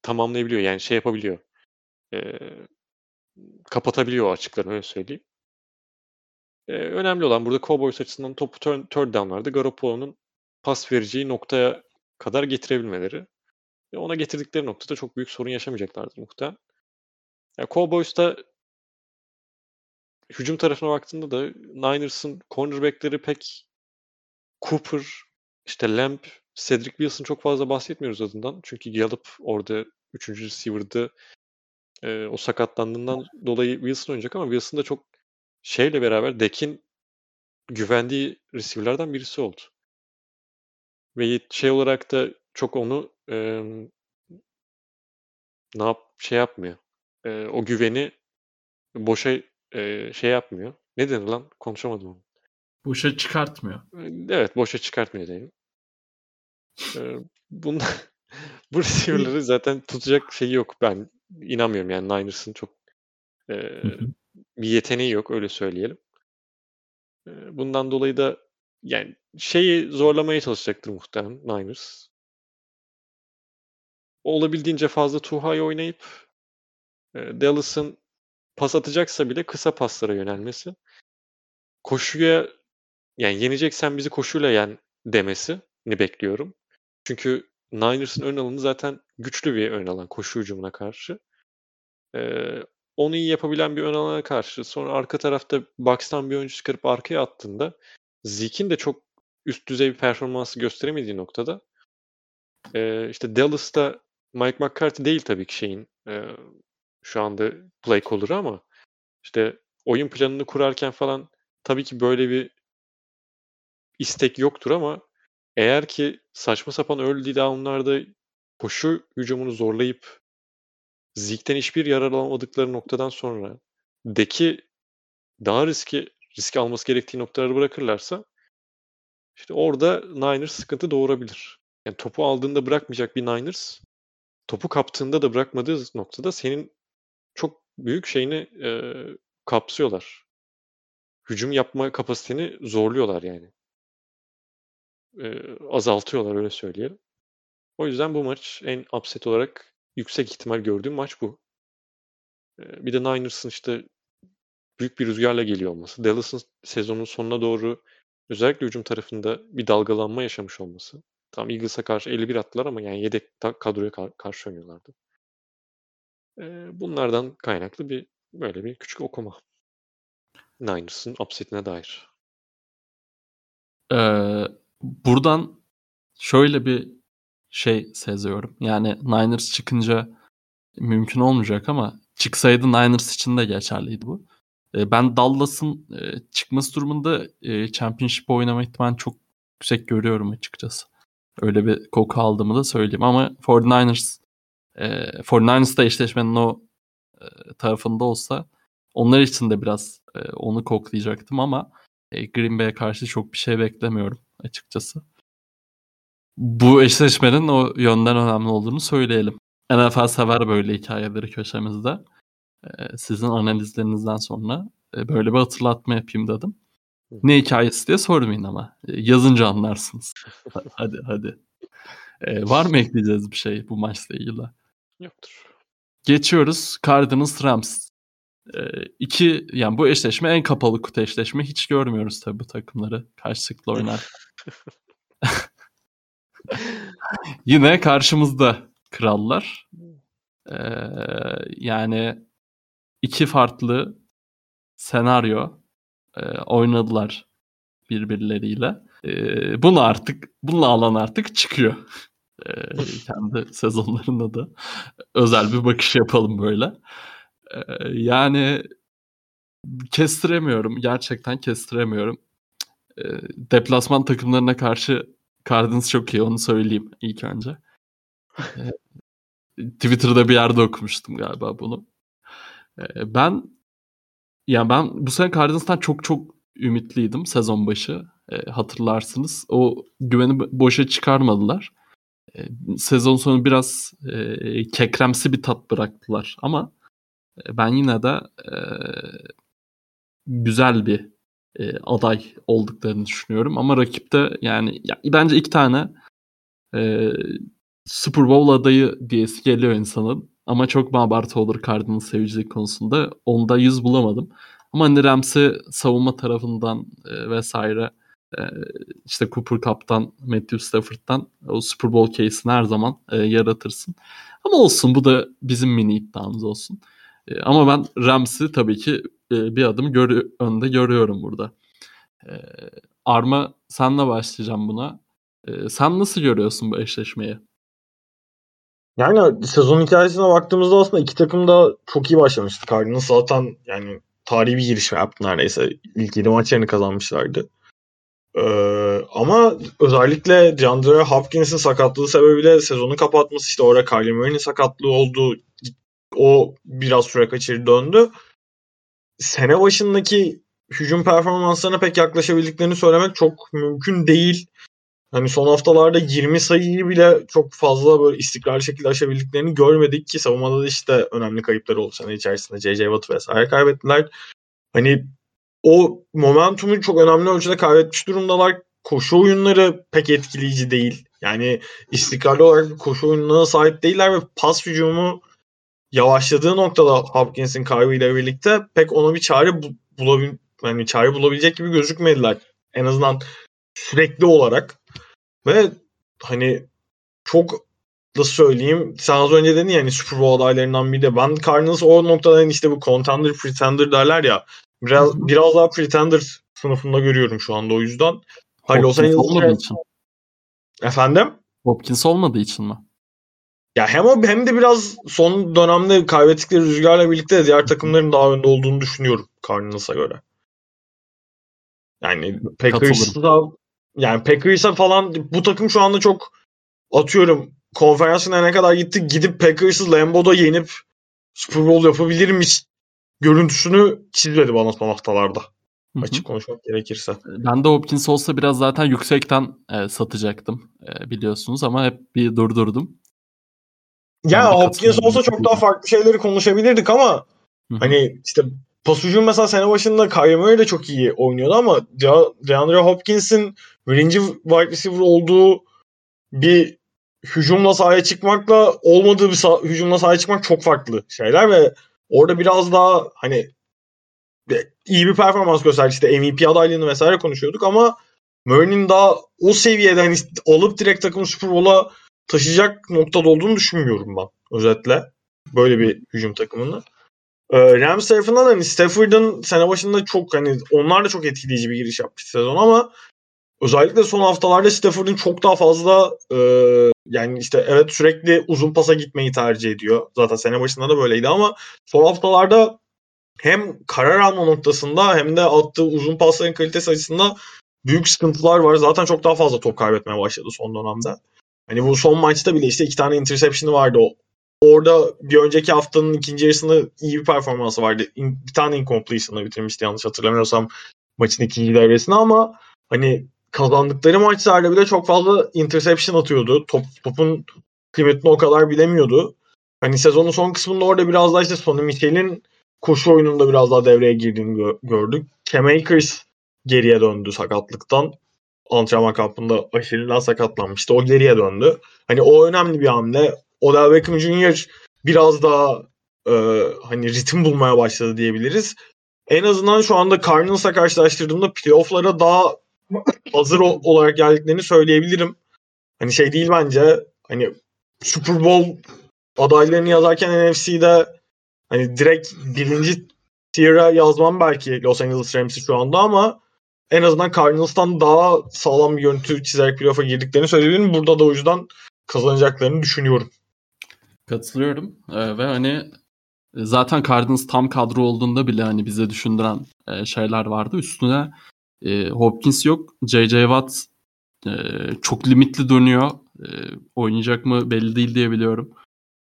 S2: tamamlayabiliyor. Yani şey yapabiliyor. Ee, kapatabiliyor o öyle söyleyeyim. Ee, önemli olan burada Cowboys açısından topu turn, third down'larda Garoppolo'nun pas vereceği noktaya kadar getirebilmeleri. Ve ona getirdikleri noktada çok büyük sorun yaşamayacaklardır muhtemelen. Yani Cowboys'ta hücum tarafına baktığında da Niners'ın cornerback'leri pek Cooper, işte Lamb, Cedric Wilson çok fazla bahsetmiyoruz adından. Çünkü Gallup orada 3. receiver'dı. Ee, o sakatlandığından dolayı Wilson oynayacak ama Wilson da çok şeyle beraber Dek'in güvendiği receiver'lardan birisi oldu. Ve şey olarak da çok onu e, ne yap şey yapmıyor. E, o güveni boşa e, şey yapmıyor. Ne denir lan? Konuşamadım onu.
S1: Boşa çıkartmıyor.
S2: Evet boşa çıkartmıyor diyeyim. Ee, bunda (laughs) bu receiver'ları zaten tutacak şeyi yok. Ben inanmıyorum yani Niners'ın çok e, bir yeteneği yok öyle söyleyelim. E, bundan dolayı da yani şeyi zorlamaya çalışacaktır muhtemelen Niners. Olabildiğince fazla Tuha'yı oynayıp e, Dallas'ın pas atacaksa bile kısa paslara yönelmesi. Koşuya yani yeneceksen bizi koşuyla yen demesini bekliyorum. Çünkü Niners'ın ön alanı zaten güçlü bir ön alan koşu hücumuna karşı. Ee, onu iyi yapabilen bir ön alana karşı sonra arka tarafta box'tan bir oyuncu çıkarıp arkaya attığında Zeke'in de çok üst düzey bir performansı gösteremediği noktada e, işte Dallas'ta Mike McCarthy değil tabii ki şeyin e, şu anda play caller'ı ama işte oyun planını kurarken falan tabii ki böyle bir istek yoktur ama eğer ki saçma sapan early down'larda koşu hücumunu zorlayıp Zeke'den hiçbir yarar alamadıkları noktadan sonra deki daha riski risk alması gerektiği noktaları bırakırlarsa işte orada Niners sıkıntı doğurabilir. Yani topu aldığında bırakmayacak bir Niners topu kaptığında da bırakmadığı noktada senin çok büyük şeyini e, kapsıyorlar. Hücum yapma kapasiteni zorluyorlar yani. E, azaltıyorlar öyle söyleyelim. O yüzden bu maç en upset olarak yüksek ihtimal gördüğüm maç bu. E, bir de Niners'ın işte büyük bir rüzgarla geliyor olması. Dallas'ın sezonun sonuna doğru özellikle hücum tarafında bir dalgalanma yaşamış olması. Tam Eagles'a karşı 51 attılar ama yani yedek kadroya karşı oynuyorlardı. Bunlardan kaynaklı bir böyle bir küçük okuma. Niners'ın upset'ine dair.
S1: Ee, buradan şöyle bir şey seziyorum. Yani Niners çıkınca mümkün olmayacak ama çıksaydı Niners için de geçerliydi bu. Ee, ben Dallas'ın e, çıkması durumunda e, Championship oynama ihtimalini çok yüksek görüyorum açıkçası. Öyle bir koku aldığımı da söyleyeyim ama 49ers e, 49ers da eşleşmenin o e, tarafında olsa onlar için de biraz e, onu koklayacaktım ama e, Green Bay'e karşı çok bir şey beklemiyorum açıkçası. Bu eşleşmenin o yönden önemli olduğunu söyleyelim. NFL sever böyle hikayeleri köşemizde. E, sizin analizlerinizden sonra e, böyle bir hatırlatma yapayım dedim. Ne hikayesi diye sormayın ama. E, yazınca anlarsınız. (laughs) hadi hadi. E, var mı ekleyeceğiz bir şey bu maçla ilgili?
S2: Yoktur.
S1: Geçiyoruz. Cardinals Rams. E, iki yani bu eşleşme en kapalı kutu eşleşme. Hiç görmüyoruz tabii bu takımları karşılıklı oynar. (laughs) Yine karşımızda krallar. Ee, yani iki farklı senaryo e, oynadılar birbirleriyle. E, bunu artık bununla alan artık çıkıyor. E, kendi sezonlarında da özel bir bakış yapalım böyle. E, yani kestiremiyorum. Gerçekten kestiremiyorum. E, deplasman takımlarına karşı Cardinals çok iyi onu söyleyeyim ilk önce. E, Twitter'da bir yerde okumuştum galiba bunu. E, ben yani ben bu sene Cardinals'tan çok çok ümitliydim sezon başı. E, hatırlarsınız. O güveni boşa çıkarmadılar. E, sezon sonu biraz e, kekremsi bir tat bıraktılar ama e, ben yine de e, güzel bir e, aday olduklarını düşünüyorum. Ama rakipte yani ya, bence iki tane e, Super Bowl adayı diyesi geliyor insanın. Ama çok mu abartı olur Cardinals sevicilik konusunda. Onda yüz bulamadım. Ama hani Rams'i savunma tarafından e, vesaire işte Cooper Cup'tan, Matthew Stafford'dan o Super Bowl case'ini her zaman e, yaratırsın. Ama olsun bu da bizim mini iddiamız olsun. E, ama ben Rams'i tabii ki e, bir adım gör önde görüyorum burada. E, Arma senle başlayacağım buna. E, sen nasıl görüyorsun bu eşleşmeyi?
S3: Yani sezon hikayesine baktığımızda aslında iki takım da çok iyi başlamıştı. Cardinals zaten yani tarihi bir giriş yaptı neredeyse. İlk 7 maçlarını kazanmışlardı. Ee, ama özellikle DeAndre Hopkins'in sakatlığı sebebiyle sezonu kapatması işte orada Kyler Murray'nin sakatlığı oldu. O biraz süre kaçırdı döndü. Sene başındaki hücum performanslarına pek yaklaşabildiklerini söylemek çok mümkün değil. Hani son haftalarda 20 sayıyı bile çok fazla böyle istikrarlı şekilde aşabildiklerini görmedik ki savunmada da işte önemli kayıplar oldu sene içerisinde. J.J. Watt vesaire kaybettiler. Hani o momentumu çok önemli ölçüde kaybetmiş durumdalar. Koşu oyunları pek etkileyici değil. Yani istikrarlı olarak koşu oyununa sahip değiller ve pas hücumu yavaşladığı noktada Hopkins'in kaybıyla birlikte pek ona bir çare bulabil yani çare bulabilecek gibi gözükmediler. En azından sürekli olarak. Ve hani çok nasıl söyleyeyim sen az önce dedin ya hani Super Bowl adaylarından biri de ben Cardinals o noktada hani işte bu contender pretender derler ya biraz Hı-hı. biraz daha pretender sınıfında görüyorum şu anda o yüzden.
S1: Hani Los Angeles olmadığı için.
S3: Efendim?
S1: Hopkins olmadığı için mi?
S3: Ya hem o hem de biraz son dönemde kaybettikleri rüzgarla birlikte diğer takımların daha önde olduğunu düşünüyorum Cardinals'a göre. Yani Packers'da yani Packers'a falan bu takım şu anda çok atıyorum konferansına ne kadar gitti gidip Packers'ı Lambeau'da yenip Super Bowl yapabilirmiş görüntüsünü çizmedi bana son haftalarda. Hı-hı. Açık konuşmak gerekirse.
S1: Ben de Hopkins olsa biraz zaten yüksekten e, satacaktım e, biliyorsunuz ama hep bir durdurdum.
S3: Ya yani Hopkins olsa çok daha farklı şeyleri konuşabilirdik ama Hı-hı. hani işte Pasucun mesela sene başında Kyrie Murray de çok iyi oynuyordu ama DeAndre Hopkins'in birinci wide receiver olduğu bir hücumla sahaya çıkmakla olmadığı bir sah- hücumla sahaya çıkmak çok farklı şeyler ve orada biraz daha hani iyi bir performans gösterdi. İşte MVP adaylığını vesaire konuşuyorduk ama Murray'nin daha o seviyede hani alıp direkt takımı Super Bowl'a taşıyacak noktada olduğunu düşünmüyorum ben özetle. Böyle bir hücum takımını. Ee, Rams tarafından hani Stafford'ın sene başında çok hani onlar da çok etkileyici bir giriş yapmış sezon ama özellikle son haftalarda Stafford'ın çok daha fazla e, yani işte evet sürekli uzun pasa gitmeyi tercih ediyor. Zaten sene başında da böyleydi ama son haftalarda hem karar alma noktasında hem de attığı uzun pasların kalitesi açısından büyük sıkıntılar var. Zaten çok daha fazla top kaybetmeye başladı son dönemde. Hani bu son maçta bile işte iki tane interception'ı vardı. O orada bir önceki haftanın ikinci yarısında iyi bir performansı vardı. Bir tane incompletion'la bitirmişti yanlış hatırlamıyorsam maçın ikinci devresinde ama hani kazandıkları maçlarda bile çok fazla interception atıyordu. Top, topun kıymetini o kadar bilemiyordu. Hani sezonun son kısmında orada biraz daha işte Sonny Michel'in koşu oyununda biraz daha devreye girdiğini gö- gördük. Cam Akers geriye döndü sakatlıktan. Antrenman kampında Achilles'den sakatlanmıştı. O geriye döndü. Hani o önemli bir hamle. Odell Beckham Jr. biraz daha e, hani ritim bulmaya başladı diyebiliriz. En azından şu anda Cardinals'la karşılaştırdığımda playoff'lara daha (laughs) hazır olarak geldiklerini söyleyebilirim. Hani şey değil bence hani Super Bowl adaylarını yazarken NFC'de hani direkt birinci tier'a yazmam belki Los Angeles Rams'i şu anda ama en azından Cardinals'tan daha sağlam bir görüntü çizerek playoff'a girdiklerini söyleyebilirim. Burada da o yüzden kazanacaklarını düşünüyorum.
S1: Katılıyorum ee, ve hani e, zaten Cardinals tam kadro olduğunda bile hani bize düşündüren e, şeyler vardı. Üstüne e, Hopkins yok. J.J. Watt e, çok limitli dönüyor. E, oynayacak mı belli değil diye biliyorum.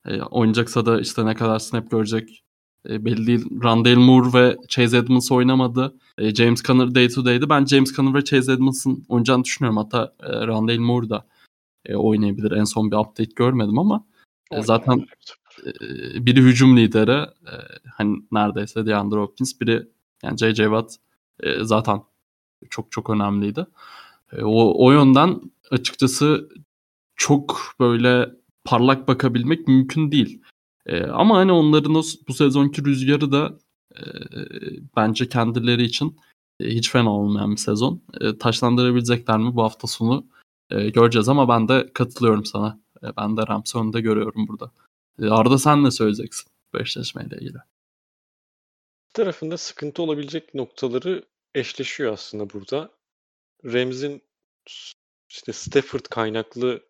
S1: E, oynayacaksa da işte ne kadar snap görecek e, belli değil. Randall Moore ve Chase Edmonds oynamadı. E, James Conner day to day'di. Ben James Conner ve Chase Edmonds'ın oynayacağını düşünüyorum. Hatta e, Randall Moore da e, oynayabilir. En son bir update görmedim ama e, zaten e, biri hücum lideri e, hani neredeyse DeAndre Hopkins biri yani J.J. Watt e, zaten çok çok önemliydi. E, o, o yönden açıkçası çok böyle parlak bakabilmek mümkün değil. E, ama hani onların o, bu sezonki rüzgarı da e, bence kendileri için e, hiç fena olmayan bir sezon. E, taşlandırabilecekler mi bu hafta sonu e, göreceğiz ama ben de katılıyorum sana. E, ben de Rams önünde görüyorum burada. E, Arda sen ne söyleyeceksin bu eşleşmeyle ilgili?
S2: tarafında sıkıntı olabilecek noktaları eşleşiyor aslında burada. Rams'in işte Stafford kaynaklı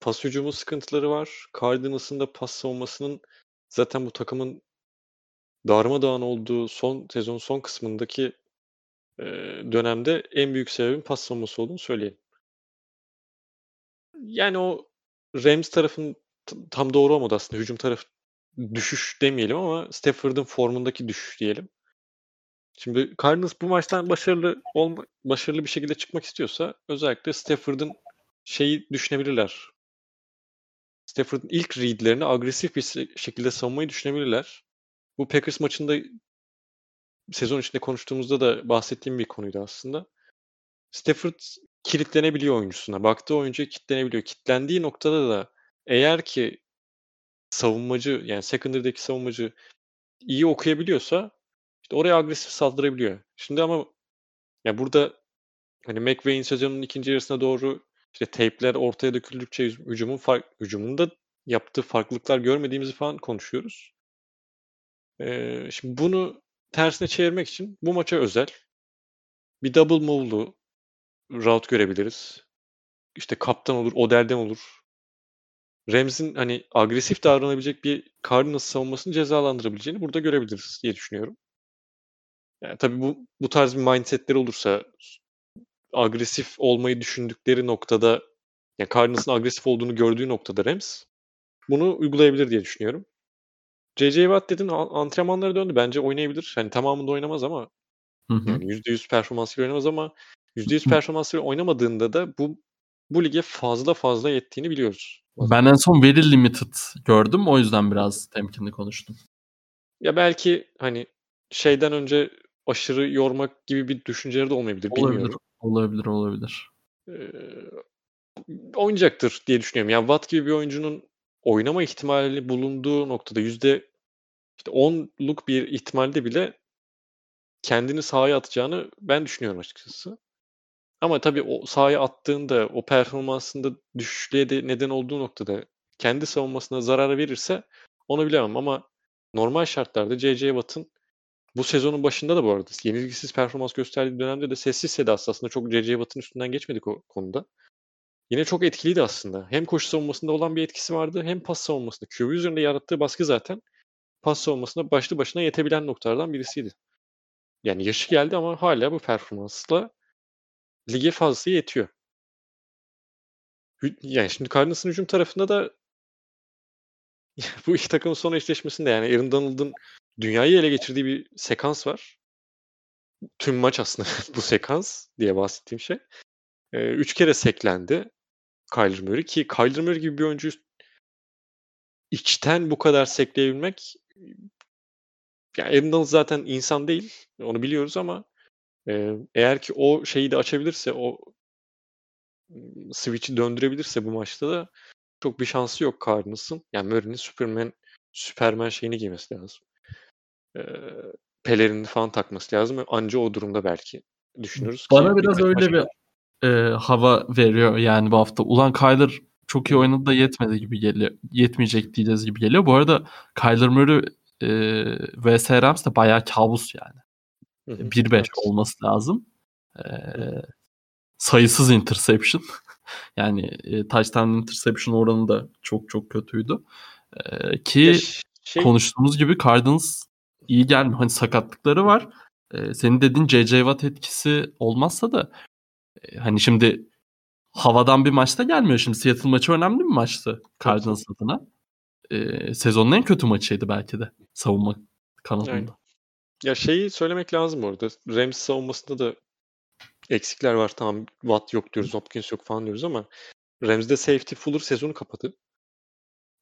S2: pas hücumu sıkıntıları var. Cardinals'ın da pas savunmasının zaten bu takımın darmadağın olduğu son sezon son kısmındaki e, dönemde en büyük sebebin pas savunması olduğunu söyleyeyim. Yani o Rams tarafın tam doğru olmadı aslında. Hücum tarafı düşüş demeyelim ama Stafford'ın formundaki düşüş diyelim. Şimdi Cardinals bu maçtan başarılı olma, başarılı bir şekilde çıkmak istiyorsa özellikle Stafford'ın şeyi düşünebilirler. Stafford'ın ilk readlerini agresif bir şekilde savunmayı düşünebilirler. Bu Packers maçında sezon içinde konuştuğumuzda da bahsettiğim bir konuydu aslında. Stafford kilitlenebiliyor oyuncusuna. Baktığı oyuncuya kilitlenebiliyor. Kilitlendiği noktada da eğer ki savunmacı yani secondary'deki savunmacı iyi okuyabiliyorsa işte oraya agresif saldırabiliyor. Şimdi ama ya burada hani McVay'in sezonun ikinci yarısına doğru işte teypler ortaya döküldükçe hücumun fark, hücumunda yaptığı farklılıklar görmediğimizi falan konuşuyoruz. Ee, şimdi bunu tersine çevirmek için bu maça özel bir double move'lu route görebiliriz. İşte kaptan olur, Odel'den olur. Rams'in hani agresif davranabilecek bir Cardinals savunmasını cezalandırabileceğini burada görebiliriz diye düşünüyorum. Yani tabii bu bu tarz bir mindsetleri olursa agresif olmayı düşündükleri noktada yani Cardinals'ın agresif olduğunu gördüğü noktada Rams bunu uygulayabilir diye düşünüyorum. J.J. Watt dedin antrenmanlara döndü. Bence oynayabilir. Hani tamamında oynamaz ama hı hı. yani %100 performansıyla oynamaz ama %100 performansıyla oynamadığında da bu bu lige fazla fazla yettiğini biliyoruz.
S1: Ben en son very limited gördüm. O yüzden biraz temkinli konuştum.
S2: Ya belki hani şeyden önce aşırı yormak gibi bir düşünceleri de olmayabilir.
S1: Olabilir,
S2: bilmiyorum.
S1: olabilir, olabilir.
S2: Ee, oynayacaktır diye düşünüyorum. Yani Watt gibi bir oyuncunun oynama ihtimali bulunduğu noktada yüzde işte 10'luk bir ihtimalde bile kendini sahaya atacağını ben düşünüyorum açıkçası. Ama tabii o sahaya attığında o performansında düşüşlüğe de neden olduğu noktada kendi savunmasına zarar verirse onu bilemem ama normal şartlarda J.J. Watt'ın bu sezonun başında da bu arada yenilgisiz performans gösterdiği dönemde de sessiz sedasız aslında çok J.J. Watt'ın üstünden geçmedik o konuda. Yine çok etkiliydi aslında. Hem koşu savunmasında olan bir etkisi vardı hem pas savunmasında. QB üzerinde yarattığı baskı zaten pas savunmasında başlı başına yetebilen noktalardan birisiydi. Yani yaşı geldi ama hala bu performansla lige fazlası yetiyor. Yani şimdi Cardinals'ın hücum tarafında da (laughs) bu iki takımın son eşleşmesinde yani Aaron Donald'ın dünyayı ele geçirdiği bir sekans var. Tüm maç aslında (laughs) bu sekans diye bahsettiğim şey. Ee, üç kere seklendi Kyler Murray ki Kyler Murray gibi bir oyuncu içten bu kadar sekleyebilmek yani Aaron zaten insan değil. Onu biliyoruz ama e, eğer ki o şeyi de açabilirse o switch'i döndürebilirse bu maçta da çok bir şansı yok Cardinals'ın. Yani Murray'nin Superman Superman şeyini giymesi lazım. Ee, pelerini falan takması lazım. Anca o durumda belki düşünürüz.
S1: Bana ki, biraz öyle bir e, hava veriyor yani bu hafta. Ulan Kyler çok iyi oynadı da yetmedi gibi geliyor. Yetmeyecek diyeceğiz gibi geliyor. Bu arada Kyler Murray e, vs Rams de bayağı kabus yani. 1-5 evet. olması lazım. E, sayısız interception. (laughs) yani e, touchdown interception oranı da çok çok kötüydü. E, ki şey... konuştuğumuz gibi Cardinals iyi gelmiyor. Hani sakatlıkları var. E, senin dediğin J.J. Watt etkisi olmazsa da e, hani şimdi havadan bir maçta gelmiyor. Şimdi Seattle maçı önemli bir maçtı Cardinals adına. E, sezonun en kötü maçıydı belki de savunma kanalında. Yani.
S2: Ya şeyi söylemek lazım orada. Rams savunmasında da eksikler var. Tamam Watt yok diyoruz, Hopkins yok falan diyoruz ama Rams'de safety Fuller sezonu kapadı.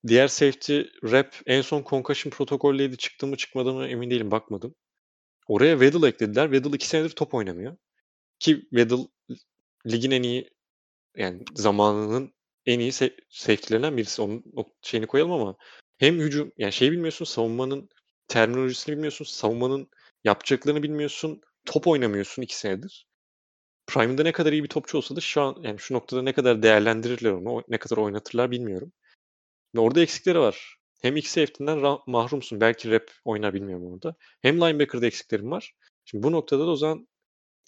S2: Diğer safety rap en son concussion protokolleydi çıktı mı çıkmadı mı emin değilim bakmadım. Oraya Weddle eklediler. Weddle iki senedir top oynamıyor. Ki Weddle ligin en iyi yani zamanının en iyi safety'lerinden birisi. Onun o şeyini koyalım ama hem hücum yani şey bilmiyorsun savunmanın terminolojisini bilmiyorsun. Savunmanın yapacaklarını bilmiyorsun. Top oynamıyorsun iki senedir. Prime'da ne kadar iyi bir topçu olsa da şu an yani şu noktada ne kadar değerlendirirler onu, ne kadar oynatırlar bilmiyorum. Ve orada eksikleri var. Hem iki safety'den mahrumsun. Belki rap oynar bilmiyorum orada. Hem linebacker'da eksiklerim var. Şimdi bu noktada da o zaman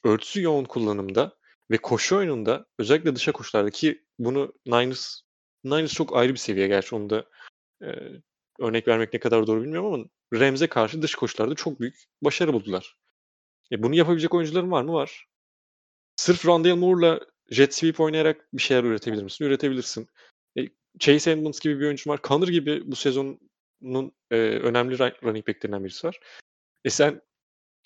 S2: örtüsü yoğun kullanımda ve koşu oyununda özellikle dışa koşularda ki bunu Niners Niners çok ayrı bir seviye gerçi onu da e, örnek vermek ne kadar doğru bilmiyorum ama Rams'e karşı dış koşularda çok büyük başarı buldular. E, bunu yapabilecek oyuncuların var mı? Var. Sırf Rondale Moore'la jet sweep oynayarak bir şeyler üretebilir misin? Üretebilirsin. E, Chase Edmonds gibi bir oyuncu var. Connor gibi bu sezonun e, önemli running back'lerinden birisi var. E sen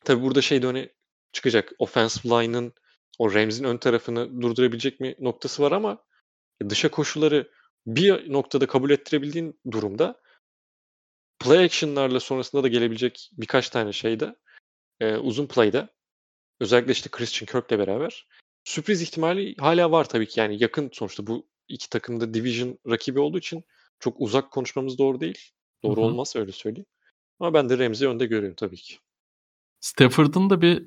S2: tabi burada şey de öne çıkacak. Offensive line'ın o Rams'in ön tarafını durdurabilecek mi noktası var ama dışa koşulları bir noktada kabul ettirebildiğin durumda play action'larla sonrasında da gelebilecek birkaç tane şeyde e, uzun play'da özellikle işte Christian Kirk'le beraber sürpriz ihtimali hala var tabii ki. Yani yakın sonuçta bu iki takım da division rakibi olduğu için çok uzak konuşmamız doğru değil. Doğru
S1: Hı hı.
S2: olmaz öyle söyleyeyim. Ama ben de Ramsey'i önde görüyorum tabii ki.
S1: Stafford'ın da bir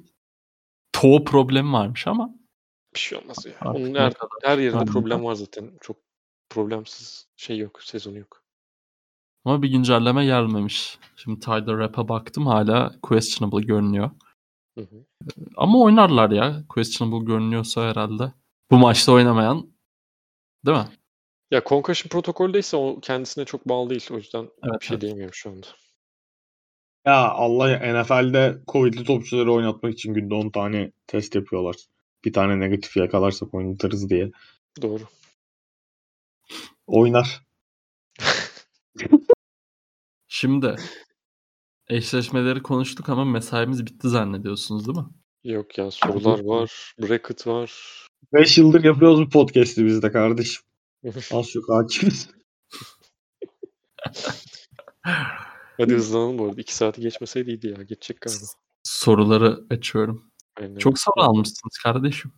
S1: toe problemi varmış ama
S2: Bir şey olmaz ya.
S1: Artık
S2: Onun her,
S1: kadar
S2: her yerinde
S1: anladım.
S2: problem var zaten. Çok problemsiz şey yok, sezonu yok.
S1: ama bir güncelleme gelmemiş. Şimdi Tyler Rapp'a baktım hala questionable görünüyor.
S2: Hı hı.
S1: Ama oynarlar ya. Questionable görünüyorsa herhalde. Bu maçta oynamayan değil mi?
S2: Ya concussion protokoldeyse o kendisine çok bağlı değil. O yüzden
S1: Evet,
S2: bir şey
S1: evet.
S2: diyemiyorum şu anda.
S4: Ya Allah ya NFL'de Covid'li topçuları oynatmak için günde 10 tane test yapıyorlar. Bir tane negatif yakalarsak oynatırız diye.
S2: Doğru.
S4: Oynar. (laughs)
S1: Şimdi eşleşmeleri konuştuk ama mesaimiz bitti zannediyorsunuz değil mi?
S2: Yok ya sorular var, bracket var.
S4: 5 yıldır yapıyoruz bu podcast'i biz de kardeşim. (laughs) Az çok hakimiz.
S2: Hadi hızlanalım bu arada. 2 saati geçmeseydi iyiydi ya. Geçecek galiba.
S1: Soruları açıyorum.
S2: Aynen.
S1: Çok soru almışsınız kardeşim.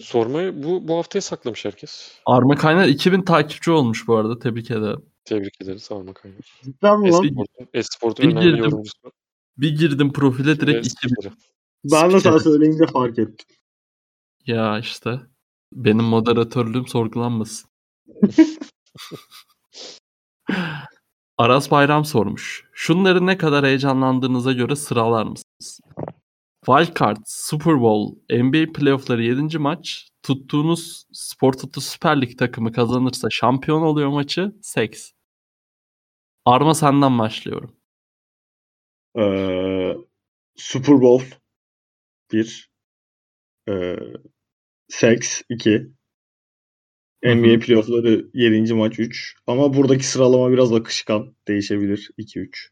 S2: Sormayı bu, bu haftaya saklamış herkes.
S1: Arma Kaynar 2000 takipçi olmuş bu arada. Tebrik ederim.
S2: Tebrik ederiz Arma Kaynar.
S4: Cidden mi lan?
S2: Esport'un, önemli
S1: girdim.
S2: yorumcusu.
S1: Bir girdim profile direkt
S2: Ve
S1: 2000.
S2: spikeri.
S4: Ben de sana söyleyince fark ettim.
S1: Ya işte. Benim moderatörlüğüm sorgulanmasın. (laughs) Aras Bayram sormuş. Şunları ne kadar heyecanlandığınıza göre sıralar mısınız? Wildcard, Super Bowl, NBA playoffları 7. maç, tuttuğunuz Spor Toto Süper Lig takımı kazanırsa şampiyon oluyor maçı, seks. Arma senden başlıyorum.
S4: Ee, Super Bowl 1 ee, Sex 2
S1: Hı hı.
S4: NBA playoffları 7. maç 3 ama buradaki sıralama biraz akışkan değişebilir 2-3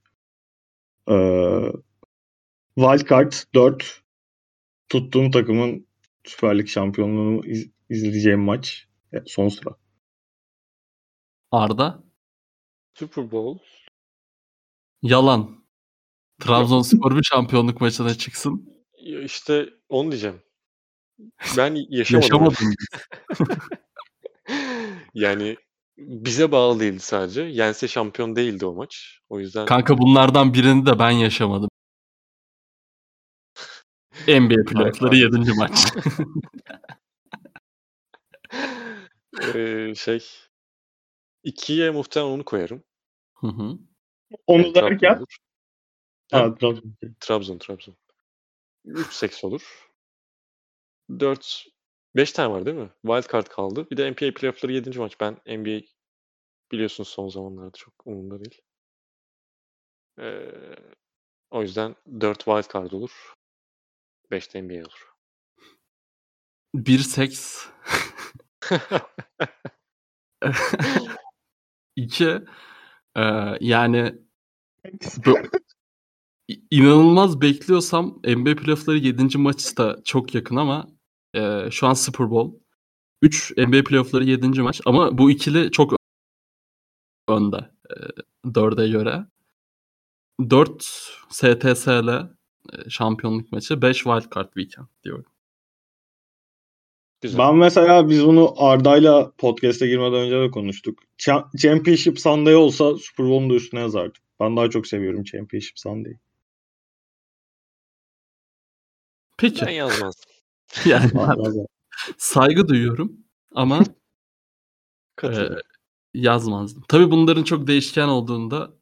S4: ee, Wildcard 4 tuttuğum takımın Süper Lig şampiyonluğunu iz- izleyeceğim maç E, son sıra.
S1: Arda,
S2: Super Bowl.
S1: yalan. Trabzonspor bir şampiyonluk maçına çıksın.
S2: İşte onu diyeceğim. Ben yaşamadım.
S1: Yaşamadın. (laughs)
S2: yani bize bağlı değildi sadece. Yense şampiyon değildi o maç. O yüzden
S1: Kanka bunlardan birini de ben yaşamadım. NBA playoffları 7. maç. (laughs)
S2: eee, şey ikiye muhtemelen onu koyarım.
S1: Hı hı.
S4: Onu
S2: Yani
S4: derken
S2: Trabzon
S4: Trabzon.
S2: Trabzon, Trabzon. 3 seks olur. 4 5 tane var değil mi? Wildcard kaldı. Bir de NBA playoff'ları 7. maç. Ben NBA biliyorsunuz son zamanlarda çok umurumda değil. Eee, o yüzden 4 wildcard olur. 5 de NBA olur.
S1: Bir seks. (laughs) İki e, yani inanılmaz bekliyorsam NBA playoff'ları 7. maç da çok yakın ama e, şu an Super Bowl. 3 NBA playoff'ları 7. maç ama bu ikili çok önde. E, 4'e göre. 4 STS'le şampiyonluk maçı 5 wildcard weekend diyorum.
S2: Güzel.
S3: Ben mesela biz bunu Arda'yla podcast'e girmeden önce de konuştuk. Cha- Championship Sunday olsa Super Bowl'un da üstüne yazardım. Ben daha çok seviyorum Championship Sunday'i.
S1: Peki.
S2: Ben yazmazdım. (laughs)
S1: Yani saygı duyuyorum ama (laughs) e, yazmazdım. Tabii bunların çok değişken olduğunu da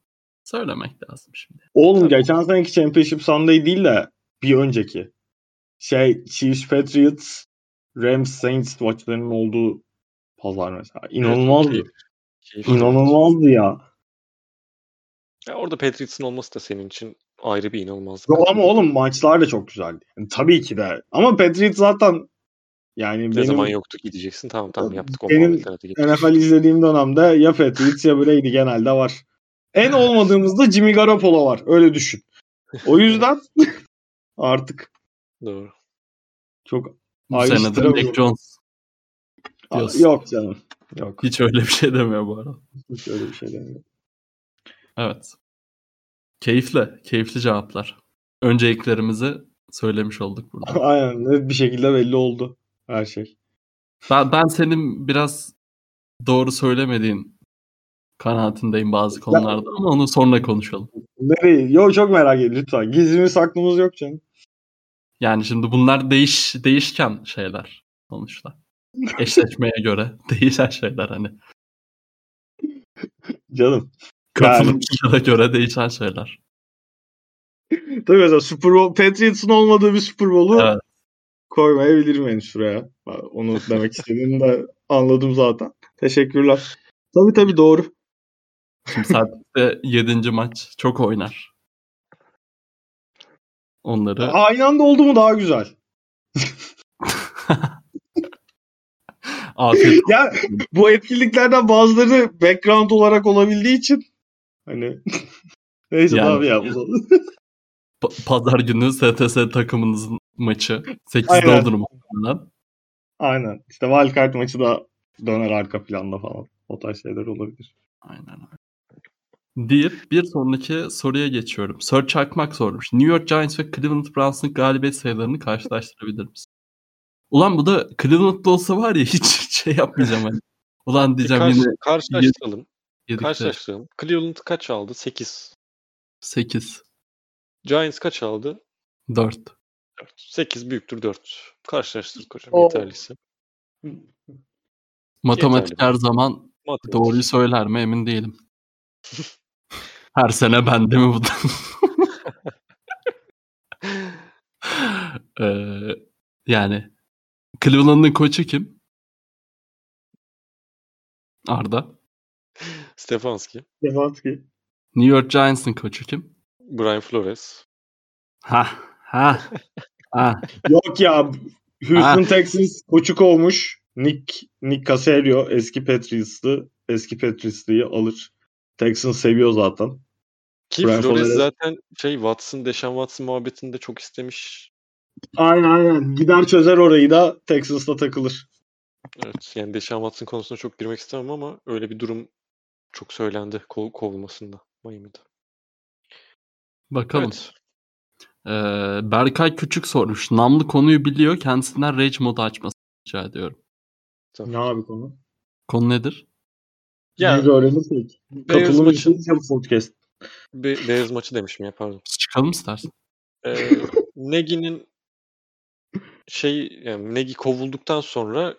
S1: söylemek lazım şimdi.
S3: Oğlum geçen seneki Championship Sunday değil de bir önceki. Şey Chiefs Patriots Rams Saints maçlarının olduğu pazar mesela. İnanılmazdı.
S2: keyif-
S3: İnanılmazdı ya.
S2: Ya orada Patriots'ın olması da senin için ayrı bir inanılmazlık.
S3: Yo, ama oğlum maçlar da çok güzeldi. Yani tabii ki de. Ama Patriots zaten yani
S2: ne
S3: benim
S2: zaman yoktu gideceksin. Tamam tamam yaptık o
S3: Benim-. NFL izlediğim dönemde ya Patriots ya Brady genelde var. En (laughs) olmadığımızda Jimmy Garoppolo var. Öyle düşün. O (laughs) yüzden (laughs) artık
S2: Doğru.
S3: çok
S1: Bu sene de Mac. Jones Diyorsun.
S3: yok canım. Yok.
S1: hiç öyle bir şey demiyor bu arada.
S3: Hiç öyle bir şey demiyorum.
S1: Evet. Keyifli. Keyifli cevaplar. Önceliklerimizi söylemiş olduk burada. (laughs)
S3: Aynen. Bir şekilde belli oldu her şey.
S1: Ben, ben senin biraz doğru söylemediğin kanaatindeyim bazı konularda ama onu sonra konuşalım.
S3: Nereye? Yok çok merak ediyorum lütfen. Gizlimiz saklımız yok canım.
S1: Yani şimdi bunlar değiş değişken şeyler sonuçta. (laughs) Eşleşmeye göre (laughs) değişen şeyler hani.
S3: Canım.
S1: Katılımcılara göre değişen şeyler.
S3: Tabii mesela Super Bowl, Patriots'ın olmadığı bir Super Bowl'u
S1: Evet.
S3: koymayabilirim henüz şuraya. Onu demek istediğini de anladım zaten. Teşekkürler. Tabii tabii doğru.
S1: Şimdi Celtics'te 7. maç çok oynar. Onları
S3: Aynı anda oldu mu daha güzel. (laughs)
S1: afiyet
S3: Ya bu etkinliklerden bazıları background olarak olabildiği için hani (laughs) neyse
S1: Yani-
S3: tabii ya.
S1: Pa- Pazar günü STS takımınızın maçı. 8'de
S3: Aynen.
S1: olur muhtemelen.
S3: Aynen. İşte wildcard maçı da döner arka planda falan. O tarz şeyler olabilir.
S1: Aynen. Deyip bir sonraki soruya geçiyorum. Sir Çakmak sormuş. New York Giants ve Cleveland Browns'ın galibiyet sayılarını karşılaştırabilir misin? Ulan bu da Cleveland'da olsa var ya hiç (laughs) şey yapmayacağım hani. Ulan diyeceğim
S2: karşı-
S1: yine
S2: karşılaştıralım.
S1: Yedikte
S2: Karşılaştıralım. Cleveland kaç aldı? 8.
S1: 8,
S2: Giants kaç aldı?
S1: 4.
S2: 4. 8 büyüktür 4. Karşılaştırdık hocam
S3: O-
S2: yeterliyse.
S1: Matematik
S2: Yeterli.
S1: her zaman
S2: Matematik.
S1: doğruyu söyler mi emin değilim. Her sene bende mi bu? (laughs) Ee, yani Cleveland'ın koçu kim? Arda.
S2: Stefanski.
S3: Stefanski.
S1: New York Giants'ın koçu kim?
S2: Brian Flores.
S1: Ha ha ha. (laughs)
S3: Yok ya Houston
S1: Ha.
S3: Texans koçu kovmuş. Nick Nick Caserio eski Patriots'lı. Eski Patriots'lıyı alır. Texans seviyor zaten.
S2: Ki
S3: Brian
S2: Flores
S3: Flores.
S2: zaten şey Watson, Deshaun Watson muhabbetini de çok istemiş.
S3: Aynen aynen. Gider çözer orayı da Texans'ta takılır.
S2: Evet yani Deshaun Watson konusuna çok girmek istemem ama öyle bir durum çok söylendi kov kovulmasında Miami'de.
S1: Bakalım.
S2: Evet.
S1: Ee, Berkay Küçük sormuş. Namlı konuyu biliyor. Kendisinden Rage modu açmasını rica ediyorum.
S3: Ne abi konu?
S1: Konu nedir?
S2: Ya
S3: Biz öğrenirsek. Katılım
S2: maçı,
S3: için podcast.
S2: Be- Bears maçı demişim ya pardon.
S1: Çıkalım istersen.
S2: Ee, Negi'nin şey yani Negi kovulduktan sonra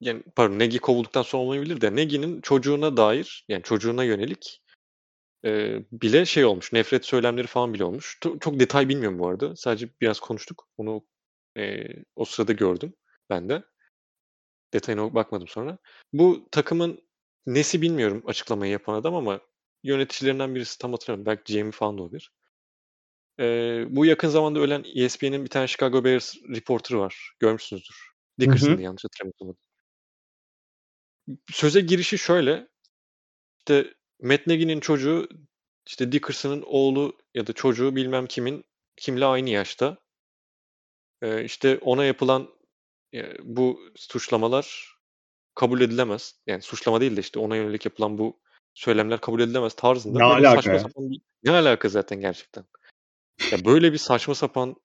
S2: yani pardon Negi kovulduktan sonra olmayabilir de Negi'nin çocuğuna dair yani çocuğuna yönelik e, bile şey olmuş. Nefret söylemleri falan bile olmuş. Çok, çok detay bilmiyorum bu arada. Sadece biraz konuştuk. Onu e, o sırada gördüm ben de. Detayına bakmadım sonra. Bu takımın nesi bilmiyorum açıklamayı yapan adam ama yöneticilerinden birisi tam hatırlamıyorum. Belki Jamie falan da olabilir. Ee, bu yakın zamanda ölen E ESPN'in bir tane Chicago Bears reporterı var. Görmüşsünüzdür. Dickerson'dı yanlış hatırlamıyorsam. Söze girişi şöyle. İşte Matt Nagy'nin çocuğu işte Dickerson'ın oğlu ya da çocuğu bilmem kimin kimle aynı yaşta. Ee, işte ona yapılan e, bu suçlamalar kabul edilemez. Yani suçlama değil de işte ona yönelik yapılan bu söylemler kabul edilemez tarzında.
S3: Ne alaka
S2: saçma sapan bir- ne alaka zaten gerçekten? Ya böyle bir saçma sapan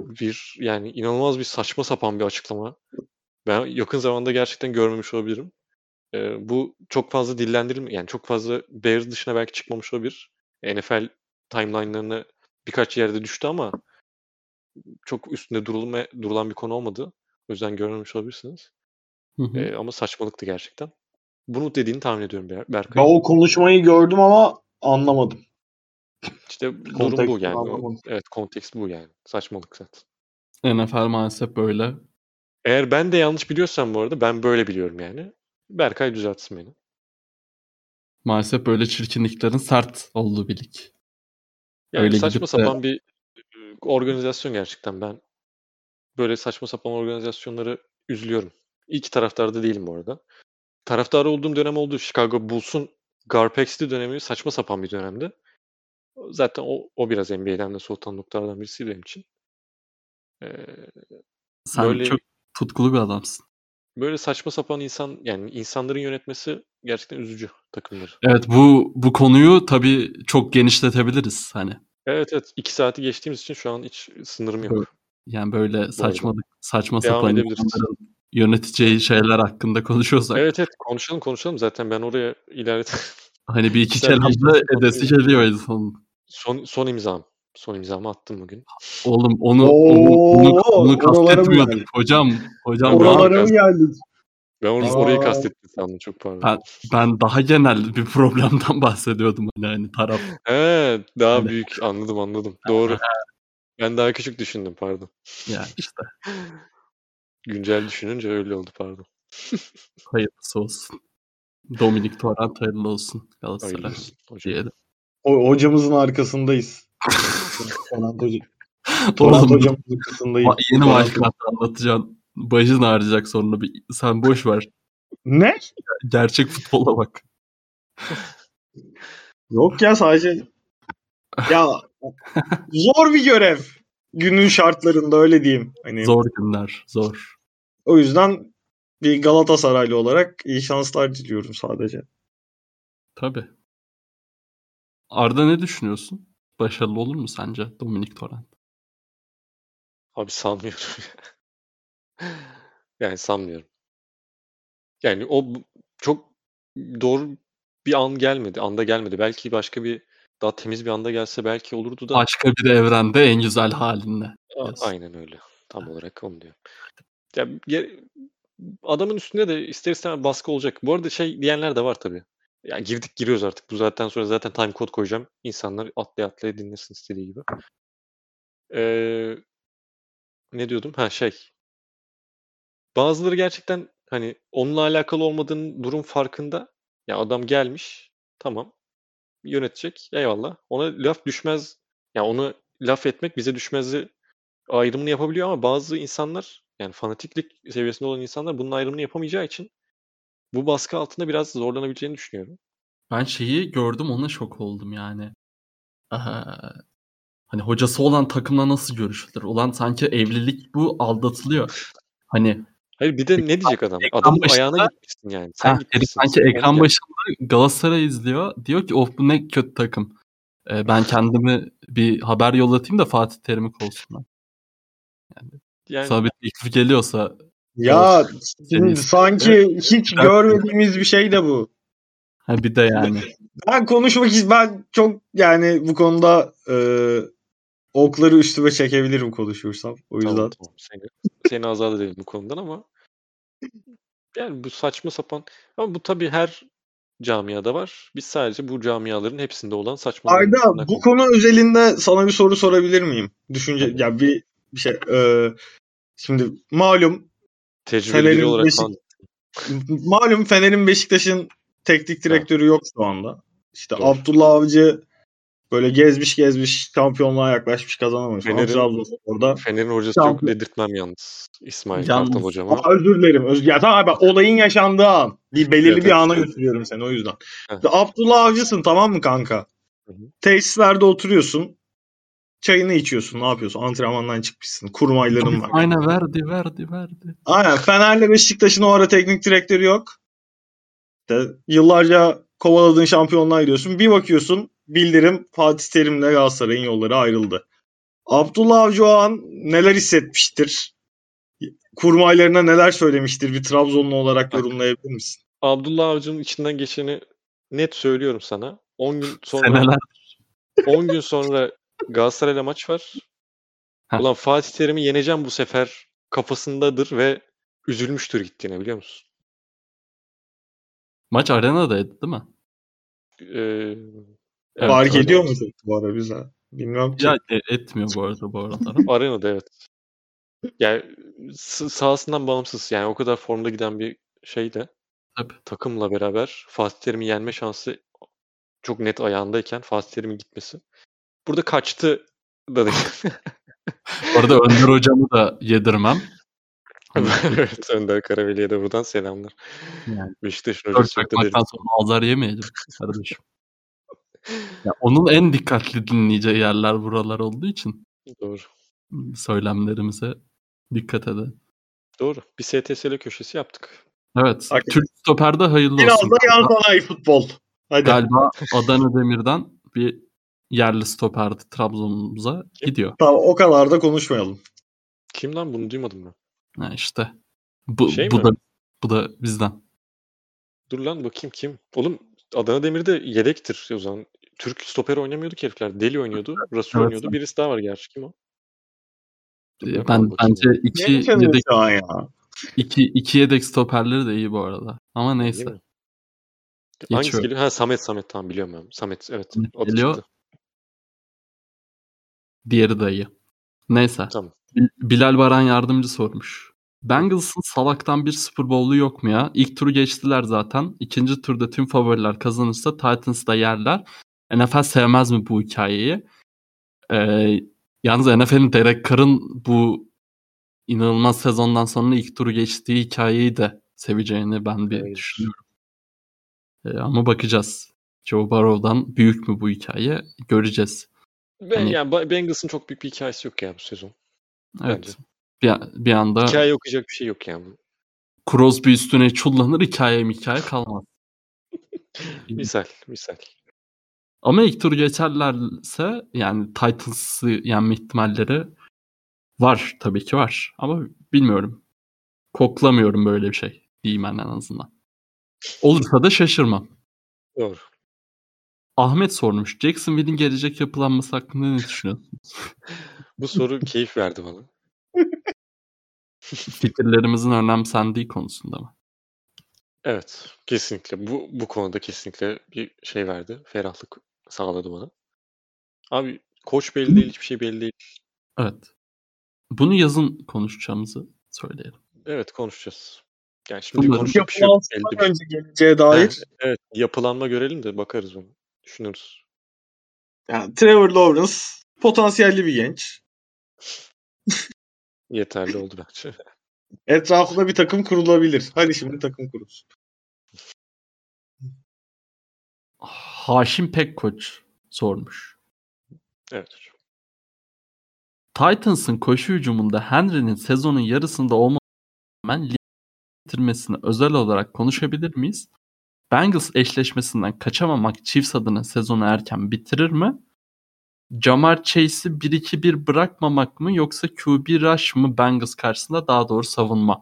S2: bir yani inanılmaz bir saçma sapan bir açıklama. Ben yakın zamanda gerçekten görmemiş olabilirim. Ee, bu çok fazla dillendirilme yani çok fazla Bears dışına belki çıkmamış olabilir. NFL timeline'larına birkaç yerde düştü ama çok üstünde durulma, durulan bir konu olmadı. O yüzden görmemiş olabilirsiniz.
S1: Hı hı.
S2: Ee, ama saçmalıktı gerçekten. Bunu dediğini tahmin ediyorum Ber-
S3: Ben
S2: Berkay.
S3: o konuşmayı gördüm ama anlamadım.
S2: İşte (laughs) durum bu
S3: Kontekstini
S2: yani. O-
S3: anlamadım.
S2: Evet kontekst bu yani. Saçmalık zaten.
S1: NFL maalesef böyle.
S2: Eğer ben de yanlış biliyorsam bu arada ben böyle biliyorum yani. Berkay düzeltsin beni.
S1: Maalesef böyle çirkinliklerin sert olduğu bir lig.
S2: Yani
S1: Öyle
S2: saçma
S1: gidip de-
S2: sapan bir organizasyon gerçekten. Ben böyle saçma sapan organizasyonları üzülüyorum. İki taraftarda değilim bu arada. Taraftarı olduğum dönem oldu. Chicago Bulls'un Garpex'li dönemi saçma sapan bir dönemdi. Zaten o, o biraz NBA'den de soğutan noktalardan birisi benim için. Ee,
S1: Sen
S2: Böyle-
S1: çok tutkulu bir adamsın.
S2: böyle saçma sapan insan yani insanların yönetmesi gerçekten üzücü takımları.
S1: Evet bu bu konuyu tabii çok genişletebiliriz hani.
S2: Evet evet. iki saati geçtiğimiz için şu an hiç sınırım yok.
S1: Evet. Yani böyle saçmalık saçma
S2: Devam
S1: sapan insanların yöneteceği şeyler hakkında konuşuyorsak
S2: Evet evet konuşalım konuşalım. Zaten ben oraya ileride
S1: hani bir iki (laughs) kelamda edesi geliyor insanın.
S2: son, son imzam. Son imzamı attım bugün.
S1: Oğlum onu
S3: Oo,
S1: onu, onu,
S3: geldik?
S1: hocam. Hocam
S2: Oralara-
S3: mı geldik?
S2: Ben or-
S3: Aa.
S2: orayı kastettim sandım çok pardon.
S1: Ben- ben daha genel bir problemden (laughs) bahsediyordum hani, hani taraf.
S2: He, daha
S1: Hani-
S2: büyük anladım anladım. (laughs) Doğru. Ben daha küçük düşündüm pardon.
S1: Yani işte (laughs)
S2: Güncel düşününce öyle oldu pardon.
S1: hayırlısı olsun. Dominik Torrent hayırlı olsun Galatasaray
S2: Hayırlı olsun hocam.
S1: diyelim.
S3: O, hocamızın arkasındayız. Hocamızın (laughs) arkasındayız.
S1: ma- yeni
S3: Tonant-
S1: wildcard anlatacaksın. Başın ağrıyacak sonra bir sen boş ver.
S3: Ne?
S1: Gerçek futbola bak.
S3: Yok ya sadece ya zor bir görev. Günün şartlarında öyle diyeyim. Hani
S1: Zor günler, zor.
S3: o yüzden bir Galatasaraylı olarak iyi şanslar diliyorum sadece.
S1: Tabii. Arda ne düşünüyorsun? Başarılı olur mu sence Dominik Torrent?
S2: Abi sanmıyorum. (laughs) yani sanmıyorum. Yani o çok doğru bir an gelmedi. Anda gelmedi. Belki başka bir daha temiz bir anda gelse belki olurdu da.
S1: Başka bir evrende en güzel diyorsun.
S2: Aynen öyle. Tam olarak onu diyor. Ya, adamın üstünde de ister istemez baskı olacak. Bu arada şey diyenler de var tabii. Ya girdik giriyoruz artık. Bu zaten sonra zaten time code koyacağım. İnsanlar atlaya atlaya dinlesin istediği gibi. Ee, ne diyordum? Ha şey. Bazıları gerçekten hani onunla alakalı olmadığının durum farkında. Ya adam gelmiş. Tamam. Yönetecek. Eyvallah. Ona laf düşmez. Ya onu laf etmek bize düşmez'i ayrımını yapabiliyor ama bazı insanlar yani fanatiklik seviyesinde olan insanlar bunun ayrımını yapamayacağı için bu baskı altında biraz zorlanabileceğini düşünüyorum.
S1: Ben şeyi gördüm ona şok oldum yani. Aha, hani hocası olan takımla nasıl görüşülür? Ulan sanki evlilik bu aldatılıyor. Hani
S2: Hayır bir de ne diyecek adam? Adamın
S1: başında-
S2: ayağına gitmişsin yani. Sen
S1: ha,
S2: gitmişsin.
S1: sanki
S2: Sen
S1: ekran başında Galatasaray izliyor. Diyor ki of bu ne kötü takım. Ee, ben kendimi bir haber yollatayım da Fatih Terim'i kovsunlar.
S2: Yani
S1: Sana bir teklif geliyorsa
S3: Ya sanki hiç görmediğimiz bir şey de bu.
S1: ha bir de yani.
S3: Ben konuşmak is- ben çok yani bu konuda e, okları üstüme çekebilirim konuşursam. O yüzden
S2: Tamam, tamam. Seni, seni azat edelim bu konudan ama yani bu saçma sapan ama bu tabii her camiada var. Biz sadece bu camiaların hepsinde olan saçma
S3: Arda bu konu özelinde sana bir soru sorabilir miyim? Düşünce ya bir bir şey e, şimdi malum
S2: tecrübeli
S3: Fener'in
S2: olarak
S3: Beşik- malum Fener'in Beşiktaş'ın teknik direktörü yok şu anda. İşte
S2: Doğru.
S3: Abdullah Avcı böyle gezmiş gezmiş şampiyonluğa yaklaşmış kazanamamış. Fener'in... Trabzonspor'da.
S2: Fener'in hocası
S3: Tamam.
S2: çok dedirtmem yalnız. İsmail
S1: Yalnız.
S2: Kartal hocama.
S3: Ama özür dilerim. Öz ya tamam ben olayın yaşandığı an. Bir belirli
S2: Evet,
S3: bir
S2: evet.
S3: ana götürüyorum seni o yüzden. Abdullah Avcı'sın tamam mı kanka?
S2: Hı hı.
S3: Tesislerde oturuyorsun. Çayını içiyorsun. Ne yapıyorsun? Antrenmandan çıkmışsın. Kurmayların var.
S1: Aynen verdi verdi verdi.
S3: Aynen. Fener'le Beşiktaş'ın o ara teknik direktörü yok. İşte yıllarca kovaladığın şampiyonluğa gidiyorsun. Bir bakıyorsun bildirim Fatih Terim'le Galatasaray'ın yolları ayrıldı. Abdullah Avcı o an neler hissetmiştir? Kurmaylarına neler söylemiştir? Bir Trabzonlu olarak yorumlayabilir misin?
S2: Abdullah Avcı'nın içinden geçeni net söylüyorum sana. 10 gün sonra
S1: Seneler.
S2: 10 gün sonra Galatasaray'la maç var.
S1: Heh.
S2: Ulan Fatih Terim'i yeneceğim bu sefer kafasındadır ve üzülmüştür gittiğine biliyor musun?
S1: Maç arenadaydı değil mi?
S2: Ee,
S1: Evet,
S3: Fark ediyor
S2: oldu.
S3: mu bu ara bize? Bilmiyorum ki.
S1: Ya e- etmiyor bu arada bu arada. (laughs)
S2: Arenada evet. Yani sahasından bağımsız. Yani o kadar formda giden bir şey de
S1: Tabii.
S2: takımla beraber Fatih Terim'i yenme şansı çok net ayağındayken Fatih Terim'in gitmesi. Burada kaçtı da değil. (laughs)
S1: Arada Önder hocamı da yedirmem.
S2: evet Önder Karaveli'ye de buradan selamlar.
S1: Yani
S2: Beşiktaş'ın
S1: Dört
S2: hocası da
S1: sonra azar yemeyelim kardeşim. Ya onun en dikkatli dinleyeceği yerler buralar olduğu için
S2: Doğru.
S1: söylemlerimize dikkat edin.
S2: Doğru. Bir STS'li köşesi yaptık.
S1: Evet.
S3: Hakikaten.
S1: Türk Stoper'de hayırlı
S3: Biraz
S1: olsun.
S3: da yan sanayi futbol. Hadi.
S1: Galiba Adana Demir'den bir yerli stoper Trabzon'umuza gidiyor.
S3: Tamam o kadar da konuşmayalım.
S2: Kimden bunu duymadım ben.
S1: Ha işte. Bu,
S2: Şey
S1: bu
S2: mi?
S1: da bu da bizden.
S2: Dur lan bakayım kim? Oğlum Adana Demir'de yedektir o zaman. Türk stoper oynamıyordu ki herifler. Deli oynuyordu. Rasul
S1: Evet.
S2: oynuyordu. Birisi daha var gerçi. Kim o? Dur
S1: Ee,
S2: ben
S1: bence iki yedek
S3: ya?
S1: iki, iki yedek stoperleri de iyi bu arada. Ama neyse.
S2: Hangisi geliyor? Ha Samet Samet tamam biliyorum ben. Samet evet.
S1: Samet
S2: O da
S1: geliyor.
S2: çıktı.
S1: Diğeri iyi. Neyse.
S2: Tamam.
S1: Bil- Bilal Baran yardımcı sormuş. Bengals'ın salaktan bir Super Bowl'u yok mu ya? İlk turu geçtiler zaten. İkinci turda tüm favoriler kazanırsa Titans'da yerler. NFL sevmez mi bu hikayeyi? Ee, yalnız NFL'in Derek Carr'ın bu inanılmaz sezondan sonra ilk turu geçtiği hikayeyi de seveceğini ben bir
S2: Evet.
S1: düşünüyorum. Ee, ama bakacağız. Joe Burrow'dan büyük mü bu hikaye? Göreceğiz.
S2: Ben,
S1: Hani-
S2: yani Bengals'ın çok büyük bir hikayesi yok ya bu sezon.
S1: Evet.
S2: Bence.
S1: Bir, bir anda
S2: Hikaye okuyacak bir şey yok yani.
S1: Crosby üstüne çullanır hikaye hikaye kalmaz. (laughs)
S2: Misal, misal.
S1: Ama ilk tur geçerlerse yani Titles'ı yenme ihtimalleri var tabii ki var. Ama bilmiyorum. Koklamıyorum böyle bir şey. Diyeyim ben en azından. Olursa da şaşırmam.
S2: Doğru.
S1: Ahmet sormuş. Jacksonville'in gelecek yapılanması hakkında ne düşünüyorsun? (laughs)
S2: Bu soru keyif verdi bana. (laughs)
S1: Fikirlerimizin önemsendiği konusunda mı?
S2: Evet, kesinlikle. Bu bu konuda kesinlikle bir şey verdi. Ferahlık sağladı bana. Abi koç belli değil, hiçbir şey belli değil.
S1: Evet. Bunu yazın konuşacağımızı söyleyelim.
S2: Evet, konuşacağız. Yani şimdi
S1: Bunların
S2: konuşacak bir şey yok.
S3: Yapılansından
S2: Elde bir...
S3: önce geleceğe dair.
S2: Ha, evet, yapılanma görelim de bakarız onu. Düşünürüz.
S3: Yani Trevor Lawrence potansiyelli bir genç.
S2: Yeterli oldu bence. (laughs)
S3: Etrafında bir takım kurulabilir. Hadi şimdi takım kurulsun.
S1: Haşim Pekkoç sormuş.
S2: Evet hocam.
S1: Titans'ın koşu hücumunda Henry'nin sezonun yarısında olmaman lig bitirmesini özel olarak konuşabilir miyiz? Bengals eşleşmesinden kaçamamak Chiefs adına sezonu erken bitirir mi? Jamar Chase'i 1-2-1 bırakmamak mı yoksa QB rush mı Bengals karşısında daha doğru savunma?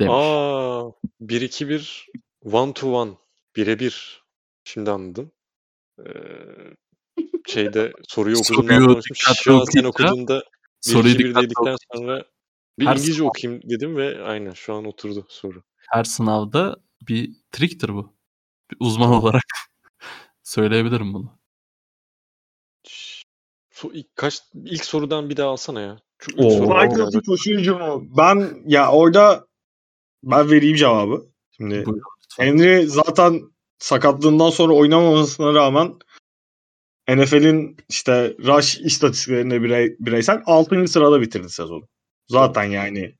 S1: Demiş.
S2: Aa, 1-2-1 one to one. Birebir. Şimdi anladım. Ee, şeyde soruyu okuduğumdan
S1: Soruyu dikkatli
S2: okuduğunda
S1: Soruyu
S2: 1-2-1
S1: dikkatli
S2: dedikten sonra bir
S1: Her
S2: İngilizce
S1: sınav-
S2: okuyayım dedim ve aynen şu an oturdu soru.
S1: Her sınavda bir triktir bu. Bir uzman (laughs) olarak söyleyebilirim bunu.
S2: So, ilk, kaç, ilk sorudan bir daha alsana ya. Şu ilk
S1: Oo.
S2: soru var
S3: Titans'ın
S2: galiba.
S3: koşu hücumu. Ben ya orada ben vereyim cevabı. Şimdi
S1: Buyurun.
S3: Henry zaten sakatlığından sonra oynamamasına rağmen NFL'in işte rush istatistiklerinde birey, bireysel 6. sırada bitirdi sezonu. Zaten yani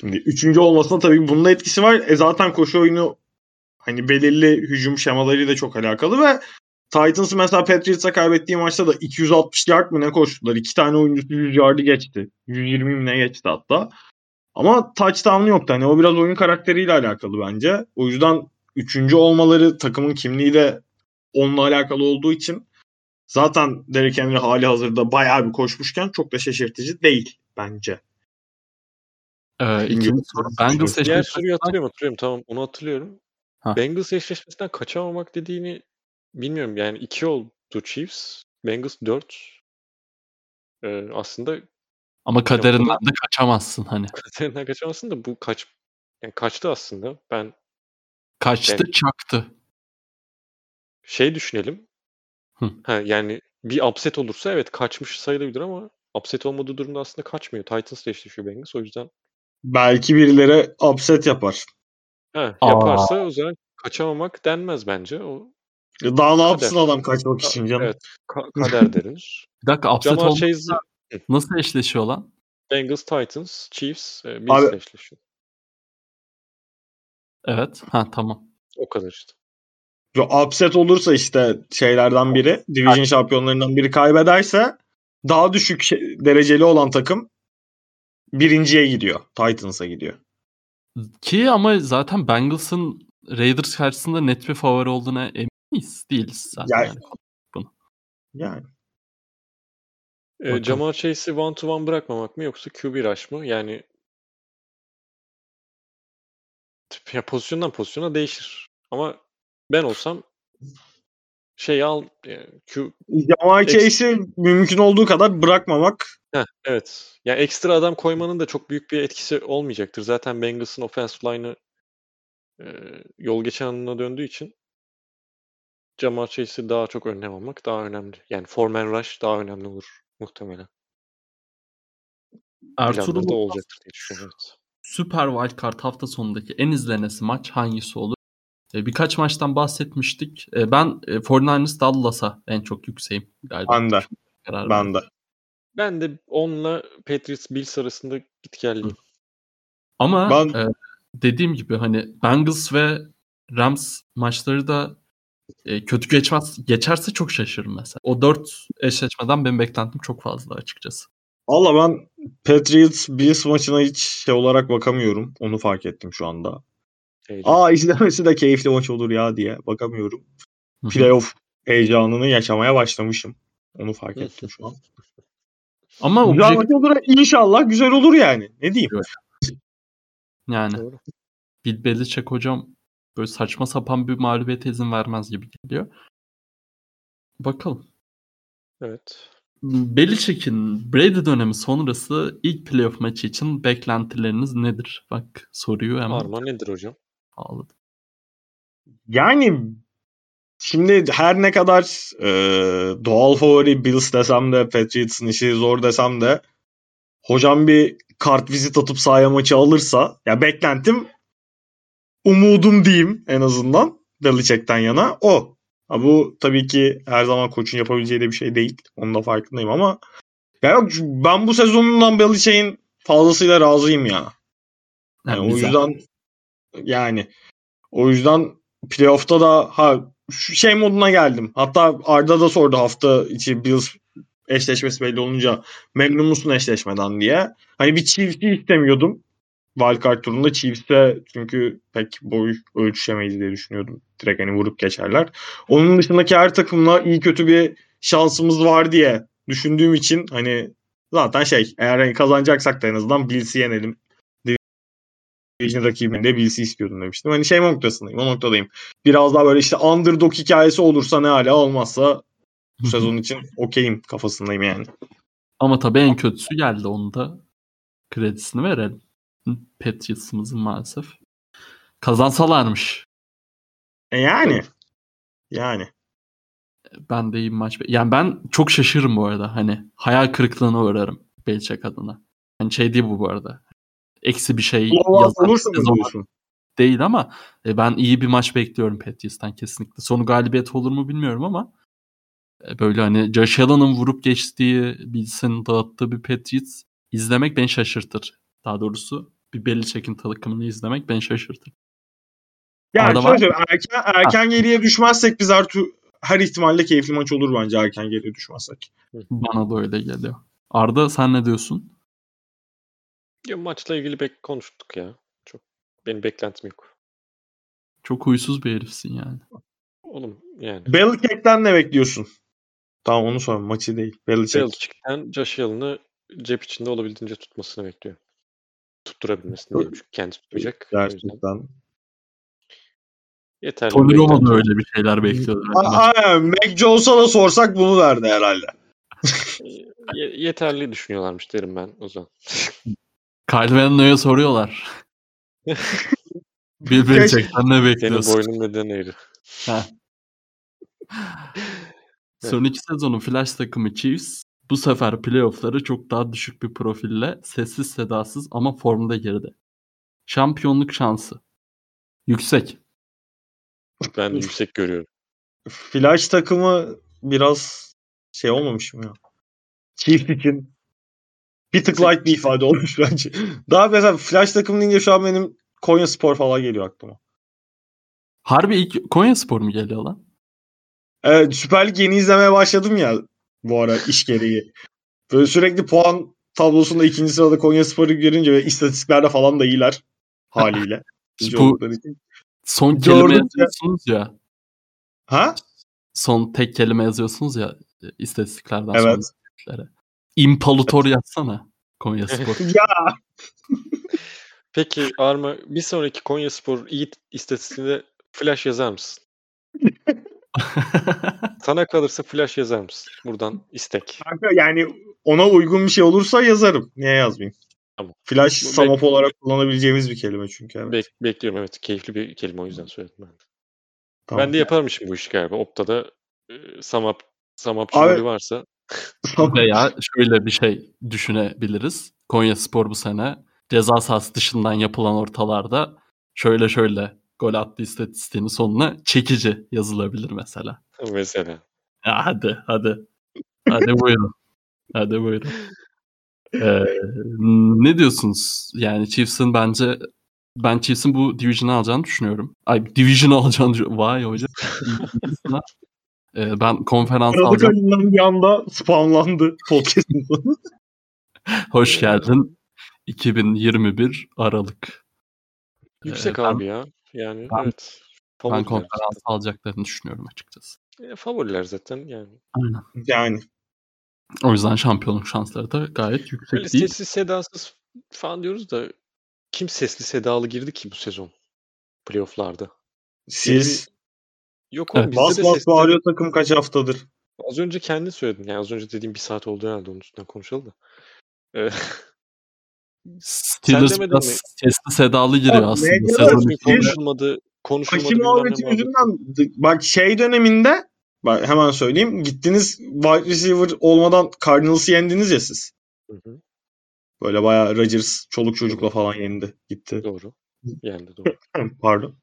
S3: şimdi 3. olmasına tabii bunun da etkisi var. E zaten koşu oyunu hani belirli hücum şemalarıyla çok alakalı ve Titans'ı mesela Patriots'a kaybettiği maçta da 260 yard mı ne koştular? İki tane oyuncusu 100 yard'ı geçti. 120 mi ne geçti hatta. Ama touchdown'u yoktu. Hani o biraz oyun karakteriyle alakalı bence. O yüzden üçüncü olmaları takımın kimliği de onunla alakalı olduğu için zaten Derrick Henry hali hazırda bayağı bir koşmuşken çok da şaşırtıcı değil bence.
S1: Ee, ikinci soru Bengals
S2: Diğer
S1: eşleşmesinden
S2: soruyu hatırlıyorum hatırlıyorum tamam onu hatırlıyorum.
S1: Ha.
S2: Bengals eşleşmesinden kaçamamak dediğini bilmiyorum yani 2 oldu Chiefs. Bengals 4. Ee, aslında
S1: ama kaderinden de kaçamazsın hani.
S2: kaderine kaçamazsın da bu kaç yani kaçtı aslında. Ben
S1: Kaçtı
S2: Yani-
S1: çaktı.
S2: şey düşünelim.
S1: Hı.
S2: Ha, yani bir upset olursa evet kaçmış sayılabilir ama upset olmadığı durumda aslında kaçmıyor. Titans'la eşleşiyor Bengals o yüzden
S3: Belki birileri upset yapar.
S2: ha,
S1: Aa.
S2: yaparsa o zaman kaçamamak denmez bence. O
S3: Daha ne yapsın
S2: Kader.
S3: adam kaçmak için canım.
S2: evet ka- kader (laughs) denir.
S1: Bir dakika upset
S2: Jamar
S1: olmasa
S2: Chase
S1: nasıl eşleşiyor lan?
S2: Bengals, Titans, Chiefs, e, Bills'le
S3: Abi-
S2: eşleşiyor.
S1: Evet. Ha tamam.
S2: O kadar işte.
S3: Yo, Upset olursa işte şeylerden biri, division şampiyonlarından biri kaybederse daha düşük şey- dereceli olan takım birinciye gidiyor. Titans'a gidiyor.
S1: Ki ama zaten Bengals'ın Raiders karşısında net bir favori olduğuna eminiz değiliz zaten.
S3: Ya-
S1: yani.
S3: Yani
S2: E. Jamar Chase'i one to one bırakmamak mı yoksa QB rush mı? Yani ya pozisyondan pozisyona değişir. Ama ben olsam şey al yani Q
S3: Jamal Chase'i mümkün olduğu kadar bırakmamak
S2: Heh, evet. Ya ekstra adam koymanın da çok büyük bir etkisi olmayacaktır. Zaten Bengals'ın offensive line'ı e, yol geçen anına döndüğü için Jamar Chase'i daha çok önlem almak daha önemli. Yani foreman rush daha önemli olur muhtemelen.
S1: Ertuğrul
S2: Planları da olacaktır diye düşünüyorum. Evet.
S1: Süper Wildcard hafta sonundaki en izlenesi maç hangisi olur? E, birkaç maçtan bahsetmiştik. E, ben e, 49ers Dallas'a en çok yükseğim galiba.
S3: Ben de.
S1: Karar
S3: ben
S1: verdim.
S3: de.
S2: Ben de onunla Patriots Bills arasında git gelliyim.
S1: Ama
S3: Ben-
S1: e, dediğim gibi hani Bengals ve Rams maçları da e, kötü geçmez geçerse çok şaşırırım mesela. O dört eşleşmeden benim beklentim çok fazla açıkçası.
S3: Valla ben Patriots Bills maçına hiç şey olarak bakamıyorum. Onu fark ettim şu anda.
S2: Heyecan.
S3: Aa izlemesi de keyifli maç olur ya diye bakamıyorum. Playoff heyecanını yaşamaya başlamışım. Onu fark ettim şu an.
S1: Ama
S3: Güzel
S1: objektif
S3: maç olur. İnşallah güzel olur yani. Ne diyeyim?
S1: yani
S2: Doğru.
S1: Bill Belichick hocam böyle saçma sapan bir mağlubiyete izin vermez gibi geliyor. Bakalım.
S2: Evet.
S1: Belichick'in Brady dönemi sonrası ilk playoff maçı için beklentileriniz nedir? Bak soruyu hemen
S2: Arma nedir hocam?
S1: aldım.
S3: Yani şimdi her ne kadar e, doğal favori Bills desem de Patriots'ın işi zor desem de hocam bir kart vizit atıp sahaya maçı alırsa ya beklentim umudum diyeyim en azından Belichick'ten yana o. Ha bu tabii ki her zaman koçun yapabileceği de bir şey değil. Onun da farkındayım ama ya yok, ben bu sezonundan Belichick'in fazlasıyla razıyım ya. Yani o
S1: güzel.
S3: yüzden yani o yüzden playoff'ta da ha şey moduna geldim. Hatta Arda da sordu hafta içi Bills eşleşmesi belli olunca memnun musun eşleşmeden diye. Hani bir Chiefs'i istemiyordum. Wildcard turunda Chiefs'e çünkü pek boy ölçüşemeyiz diye düşünüyordum. Direkt hani vurup geçerler. Onun dışındaki her takımla iyi kötü bir şansımız var diye düşündüğüm için hani zaten şey eğer hani kazanacaksak da en azından Bills'i yenelim. Division rakibinde Bills'i istiyordum demiştim. Hani şey noktasındayım o noktadayım. Biraz daha böyle işte underdog hikayesi olursa ne hala olmazsa bu sezon için okeyim kafasındayım yani.
S1: Ama tabii en kötüsü geldi. Onu da kredisini verelim. Patriots'ımızın maalesef. Kazansalarmış.
S3: E yani. Yani.
S1: Ben de iyi maç. Yani ben çok şaşırırım bu arada. Hani hayal kırıklığına uğrarım Belichick adına. Hani şey değil bu bu arada. Eksi bir şey yazan değil ama e, ben iyi bir maç bekliyorum Patriots'tan kesinlikle. Sonu galibiyet olur mu bilmiyorum ama e, böyle hani Josh Allen'ın vurup geçtiği, Bills'in dağıttığı bir Patriots izlemek beni şaşırtır. Daha doğrusu bir Belichick'in takımını izlemek beni şaşırtır.
S3: Yani
S1: Arada
S3: şöyle
S1: var.
S3: erken, erken geriye düşmezsek biz her, tu- her ihtimalle keyifli maç olur bence erken geriye düşmezsek.
S1: Bana da öyle geliyor. Arda sen ne diyorsun?
S2: Ya, maçla ilgili pek konuştuk ya. Çok benim beklentim yok.
S1: Çok huysuz bir herifsin yani.
S2: Oğlum yani.
S3: Belichick'ten ne bekliyorsun? Tamam onu sor. Maçı değil. Belichick.
S2: Belichick'ten Josh Allen'ı cep içinde olabildiğince tutmasını bekliyor. Tutturabilmesini diyeyim çünkü kendi tutmayacak. O yüzden
S3: Gerçekten.
S2: yeterli.
S1: Tony Romo da öyle bir şeyler bekliyordu.
S3: Aynen. Mac Jones'a da sorsak bunu verdi herhalde.
S2: Ye- yeterli düşünüyorlarmış derim ben o zaman. (laughs)
S1: Kyle Venno'ya soruyorlar. (laughs) Bir Belichick'ten ne
S2: Senin
S1: bekliyorsun?
S2: boynun neden eğri? (laughs)
S1: Son iki sezonun Flash takımı Chiefs bu sefer playoff'ları çok daha düşük bir profille sessiz sedasız ama formda girdi. Şampiyonluk şansı. Yüksek.
S2: Ben de yüksek görüyorum.
S3: Flash takımı biraz şey olmamış mı ya? Chiefs için bir tık light bir ifade olmuş bence. Daha mesela Flash takımı deyince şu an benim Konya Spor falan geliyor aklıma.
S1: Harbi ilk Konya Spor mu geliyor lan?
S3: Evet, Süper Lig yeni izlemeye başladım ya bu ara iş gereği. Böyle sürekli puan tablosunda ikinci sırada Konya Spor'u görünce ve istatistiklerde falan da iyiler haliyle. (laughs)
S1: Bu-. Son kelime
S3: ya.
S1: yazıyorsunuz ya.
S3: Ha?
S1: Son tek kelime yazıyorsunuz ya e, istatistiklerden
S3: Evet.
S1: sonra. İmpalator yazsana Konya Spor.
S3: Ya (laughs)
S2: Peki Arma bir sonraki Konya Spor iyi istatistiğinde flash yazar mısın? (laughs) Sana kalırsa flash yazar mısın? Buradan istek.
S3: kanka yani ona uygun bir şey olursa yazarım. Niye yazmayayım?
S2: Tamam.
S3: Flash samap olarak kullanabileceğimiz bir kelime çünkü. Evet.
S2: Bek- bekliyorum evet. Keyifli bir kelime o yüzden söyledim ben. de.
S3: Tamam.
S2: Ben de yaparmışım bu işi galiba. Opta'da e, Samap Samapçı
S3: Abi-
S2: varsa
S1: Veya şöyle bir şey düşünebiliriz. Konya Spor bu sene ceza sahası dışından yapılan ortalarda şöyle şöyle gol attı istatistiğinin sonuna çekici yazılabilir mesela.
S2: mesela.
S1: Ya hadi hadi. Hadi buyurun. Hadi buyurun. Ee, ne diyorsunuz? Yani Chiefs'in bence ben Chiefs'in bu division'ı alacağını düşünüyorum. Ay division'ı alacağını düşünüyorum. Vay hocam. (laughs) Ee, ben konferans
S3: Aralık
S1: alacağım.
S3: ayından bir anda spamlandı podcast'ın sonu. (laughs)
S1: Hoş geldin. 2021 Aralık.
S2: Yüksek
S1: ben-
S2: abi ya. Yani
S1: ben-
S2: evet.
S1: Ben
S2: Favoriler.
S1: konferans alacaklarını düşünüyorum açıkçası.
S2: E, favoriler zaten yani.
S1: Aynen.
S3: Yani.
S1: O yüzden şampiyonluk şansları da gayet yüksek
S2: Böyle
S1: değil.
S2: sessiz sedasız falan diyoruz da kim sesli sedalı girdi ki bu sezon playoff'larda?
S3: Siz
S2: Yok oğlum
S1: Evet,
S2: bizde
S3: bas
S2: de
S3: bas
S2: sesli.
S3: bağırıyor takım kaç haftadır.
S2: Az önce kendin söyledin. Yani az önce dediğim bir saat oldu herhalde onun üstünden konuşalım da. Ee,
S1: Steelers biraz sesli sedalı giriyor
S3: Abi,
S1: aslında.
S3: ne
S1: Sezon
S2: konuşulmadı, konuşulmadı
S3: Hakim muhabbeti
S2: muhabbeti.
S3: yüzünden bak şey döneminde bak hemen söyleyeyim gittiniz wide receiver olmadan Cardinals'ı yendiniz ya siz.
S2: Hı hı,
S3: Böyle bayağı Rodgers çoluk çocukla falan yendi gitti.
S2: doğru. Yendi doğru. (laughs)
S3: Pardon.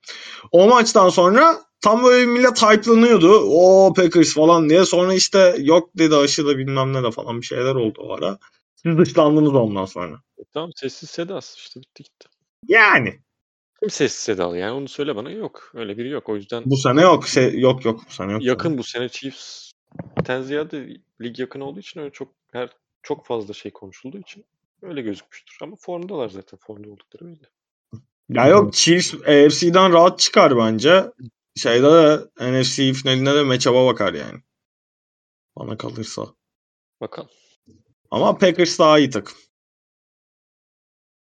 S3: O maçtan sonra tam böyle millet hype'lanıyordu. O Packers falan diye. Sonra işte yok dedi aşı da bilmem ne de falan bir şeyler oldu o ara. Siz dışlandınız ondan sonra.
S2: E, tamam sessiz sedasız işte bitti gitti.
S3: Yani
S2: Kim sessiz sedalı yani onu söyle bana. Yok. Öyle biri yok. O yüzden
S3: bu sene yok. Şey, yok yok bu sene yok.
S2: yakın bu sene Chiefs'ten ziyade lig yakın olduğu için öyle çok her çok fazla şey konuşulduğu için öyle gözükmüştür. Ama formdalar zaten. Formda oldukları belli.
S3: Ya yok Chiefs AFC'den rahat çıkar bence. Şeyde de NFC finalinde de matchup'a bakar yani. Bana kalırsa.
S2: Bakalım.
S3: Ama Packers daha iyi takım.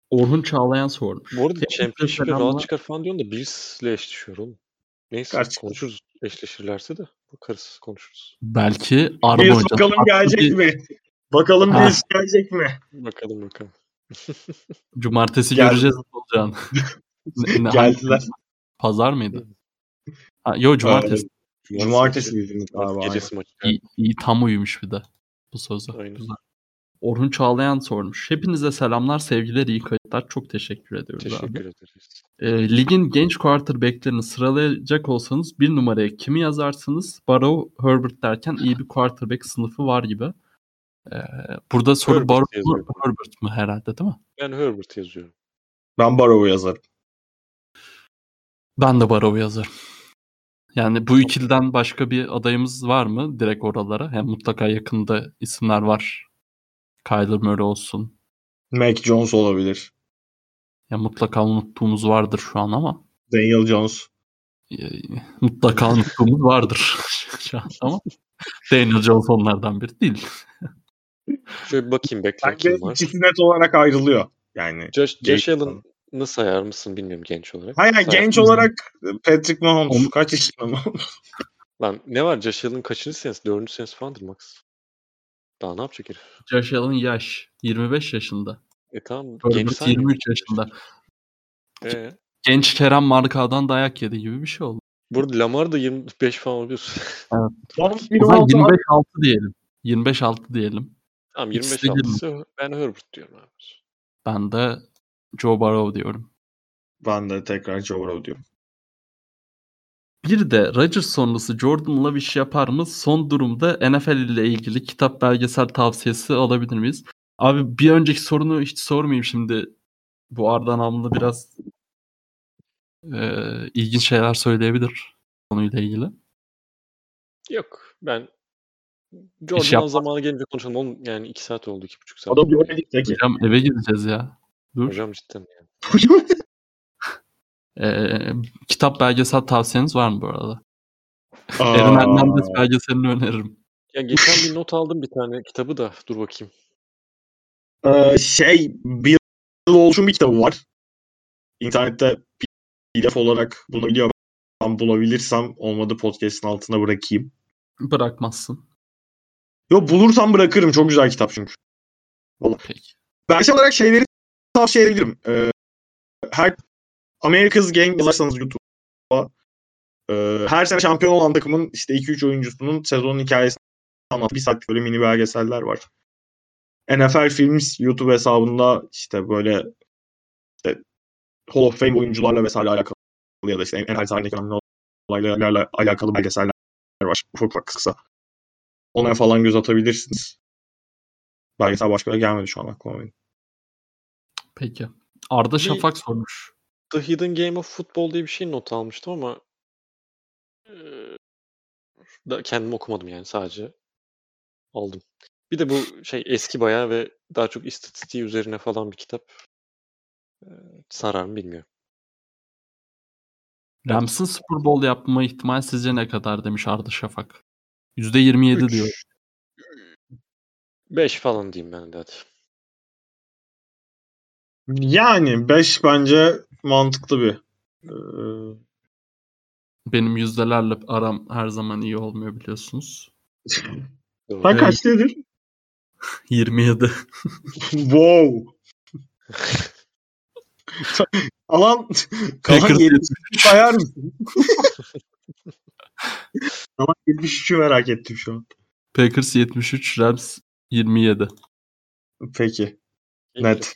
S1: Orhun Çağlayan sormuş.
S2: Bu arada Championship'e rahat çıkar falan diyorsun da Bills'le eşleşiyor oğlum. Neyse
S3: Gerçekten.
S2: konuşuruz. Eşleşirlerse de bakarız konuşuruz.
S1: Belki Arma
S3: Bills bakalım gelecek
S1: bir-
S3: mi? Bakalım. Bills gelecek mi?
S2: Bakalım bakalım.
S1: Cumartesi
S3: Geldi.
S1: göreceğiz olacağını. (laughs)
S3: Geldiler.
S1: Pazar mıydı? Ha, yo cumartesi.
S3: Cumartesi
S2: Cumartesi
S3: galiba.
S2: gecesi maçı.
S1: İyi, iyi tam uyumuş bir de bu sözü.
S2: Aynen.
S1: Güzel. Orhun Çağlayan sormuş. Hepinize selamlar, sevgiler, iyi kayıtlar. Çok teşekkür ediyoruz abi.
S2: Teşekkür ederiz.
S1: E, ligin genç quarterback'lerini sıralayacak olsanız bir numaraya kimi yazarsınız? Barrow, Herbert derken iyi bir quarterback sınıfı var gibi. E, burada soru
S2: Herbert
S1: Barrow mu. Herbert mı herhalde değil mi?
S2: Ben Herbert yazıyorum.
S3: Ben Barrow'u yazarım.
S1: Ben de Barrow yazarım. Yani bu ikiliden başka bir adayımız var mı direkt oralara? Hem mutlaka yakında isimler var. Kyler Murray olsun.
S3: Mac Jones olabilir.
S1: Ya mutlaka unuttuğumuz vardır şu an ama
S3: Daniel Jones.
S1: mutlaka unuttuğumuz vardır (laughs) şu an ama Daniel Jones onlardan biri değil. (laughs)
S2: Şöyle bir bakayım
S3: Bence
S2: kim var.
S3: ikisi net olarak ayrılıyor. Yani
S2: Josh, Josh Allen'ı sayar mısın bilmiyorum genç olarak.
S3: Hayır
S2: Sayar
S3: genç
S2: mısın?
S3: olarak Patrick Mahomes
S1: Onu-
S3: kaç yaşında Mahomes? (laughs)
S2: Lan ne var Josh Allen'ın kaçıncı senesi? Dördüncü senesi falandır Max. Daha ne yapacak herif?
S1: Josh Allen yaş. 25 yaşında.
S2: E tamam. Genç saymıyor.
S1: 23 yaşında.
S2: Ee,
S1: Genç Kerem Marka'dan dayak yedi gibi bir şey oldu.
S2: burada Lamar da 25 falan olabilir.
S3: Mahomes
S1: O zaman
S3: 26
S1: 25-6 diyelim. 25-6 diyelim.
S2: Tamam
S1: İkisi
S2: 25
S1: de
S2: altısı ben Herbert diyorum abi.
S1: Ben de Joe Burrow diyorum.
S3: Ben de tekrar Joe Burrow diyorum.
S1: Bir de Rodgers sonrası Jordan Love iş yapar mı? Son durumda NFL ile ilgili kitap belgesel tavsiyesi alabilir miyiz? Abi bir önceki sorunu hiç sormayayım şimdi. Bu Arda Namlı biraz eee, ilginç şeyler söyleyebilir konuyla ilgili.
S2: Yok ben Jordan
S1: yapmaz.
S2: Zamanı gelince konuşalım. Oğlum yani 2 saat oldu, 2,5 saat. Oldu.
S3: böyle peki.
S1: Hocam eve gideceğiz ya. Dur.
S2: Hocam cidden yani. (laughs)
S1: Eee, kitap belgesel tavsiyeniz var mı bu arada? Aaron Hernandez belgeselini öneririm.
S2: Ya geçen bir not aldım bir tane kitabı da dur bakayım.
S3: Ee, şey Bill Walsh'un bir kitabı var. İnternette PDF olarak bulabiliyor. Ben bulabilirsem olmadı podcast'ın altına bırakayım.
S1: Bırakmazsın.
S3: Yo bulursam bırakırım. Çok güzel kitap çünkü.
S1: Peki.
S3: Ben şey olarak şeyleri tavsiye edebilirim. Ee, her America's Game yazarsanız YouTube'a e, her sene şampiyon olan takımın işte 2-3 oyuncusunun sezonun hikayesini anlatan bir saatlik böyle mini belgeseller var. NFL Films YouTube hesabında işte böyle işte Hall of Fame oyuncularla vesaire alakalı ya da işte NFL tarihindeki önemli olaylarla alakalı belgeseller var. Ufak ufak kısa. Ona falan göz atabilirsiniz. Belgesel başka gelmedi şu an aklıma benim.
S1: Peki. Arda
S2: Bir-
S1: Şafak sormuş.
S2: The Hidden Game of Football diye bir şey not almıştım ama da kendim okumadım yani sadece aldım. Bir de bu şey eski bayağı ve daha çok istatistiği üzerine falan bir kitap. Eee, sarar mı bilmiyorum.
S1: Rams'ın Super Bowl yapma ihtimali sizce ne kadar demiş Arda Şafak. %27
S2: Üç.
S1: diyor.
S2: 5 falan diyeyim ben de hadi.
S3: Yani 5 bence mantıklı bir. Ee,
S1: Benim yüzdelerle aram her zaman iyi olmuyor biliyorsunuz. (laughs) (laughs)
S3: Sen kaç dedin?
S1: 27.
S3: wow. Alan kalan
S1: Packers
S3: 73 sayar mısın? (laughs) Kalan 73'ü merak ettim şu an.
S1: Packers 73, Rams 27.
S3: Peki. Net.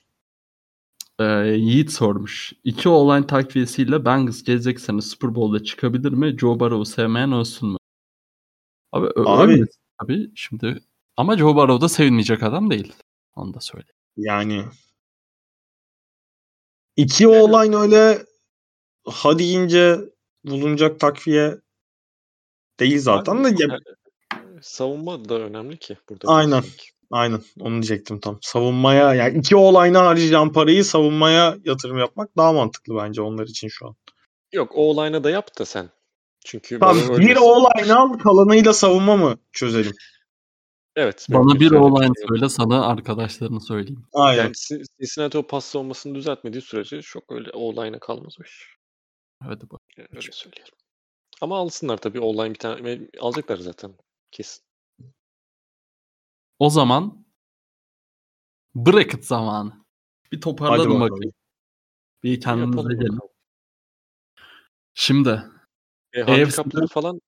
S1: Ee, Yiğit sormuş. İki online takviyesiyle Bengals gelecek sene Super Bowl'da çıkabilir mi? Joe Burrow'u sevmeyen ölsün mü? Abi,
S3: Abi.
S1: öyle tabii şimdi. Ama Joe Burrow da sevinmeyecek adam değil. Onu da söyle.
S3: Yani iki online öyle hadi ince bulunacak takviye değil zaten de ya,
S2: Savunma da önemli ki burada.
S3: Aynen.
S2: ki.
S3: aynen onu diyecektim tam. Savunmaya yani iki olayına harcayacağın parayı savunmaya yatırım yapmak daha mantıklı bence onlar için şu an.
S2: Yok o olayına da yap da sen. Çünkü
S3: Tamam bir olayını al kalanıyla savunma mı çözelim?
S2: Evet.
S1: Bana bir
S2: şey.
S1: söyle sana arkadaşlarını söyleyeyim.
S3: Aynen.
S2: Yani Cin- Cincinnati o pas savunmasını düzeltmediği sürece çok öyle olayına kalmaz
S1: Hadi bak.
S2: Yani Öyle söyleyelim. Ama alsınlar tabii online bir tane alacaklar zaten kesin.
S1: O zaman bracket zamanı. Bir toparladım
S3: bakalım.
S1: bakayım. Bir kendinize
S2: Yapalım
S1: gelin. Şimdi
S2: E, handikapları falan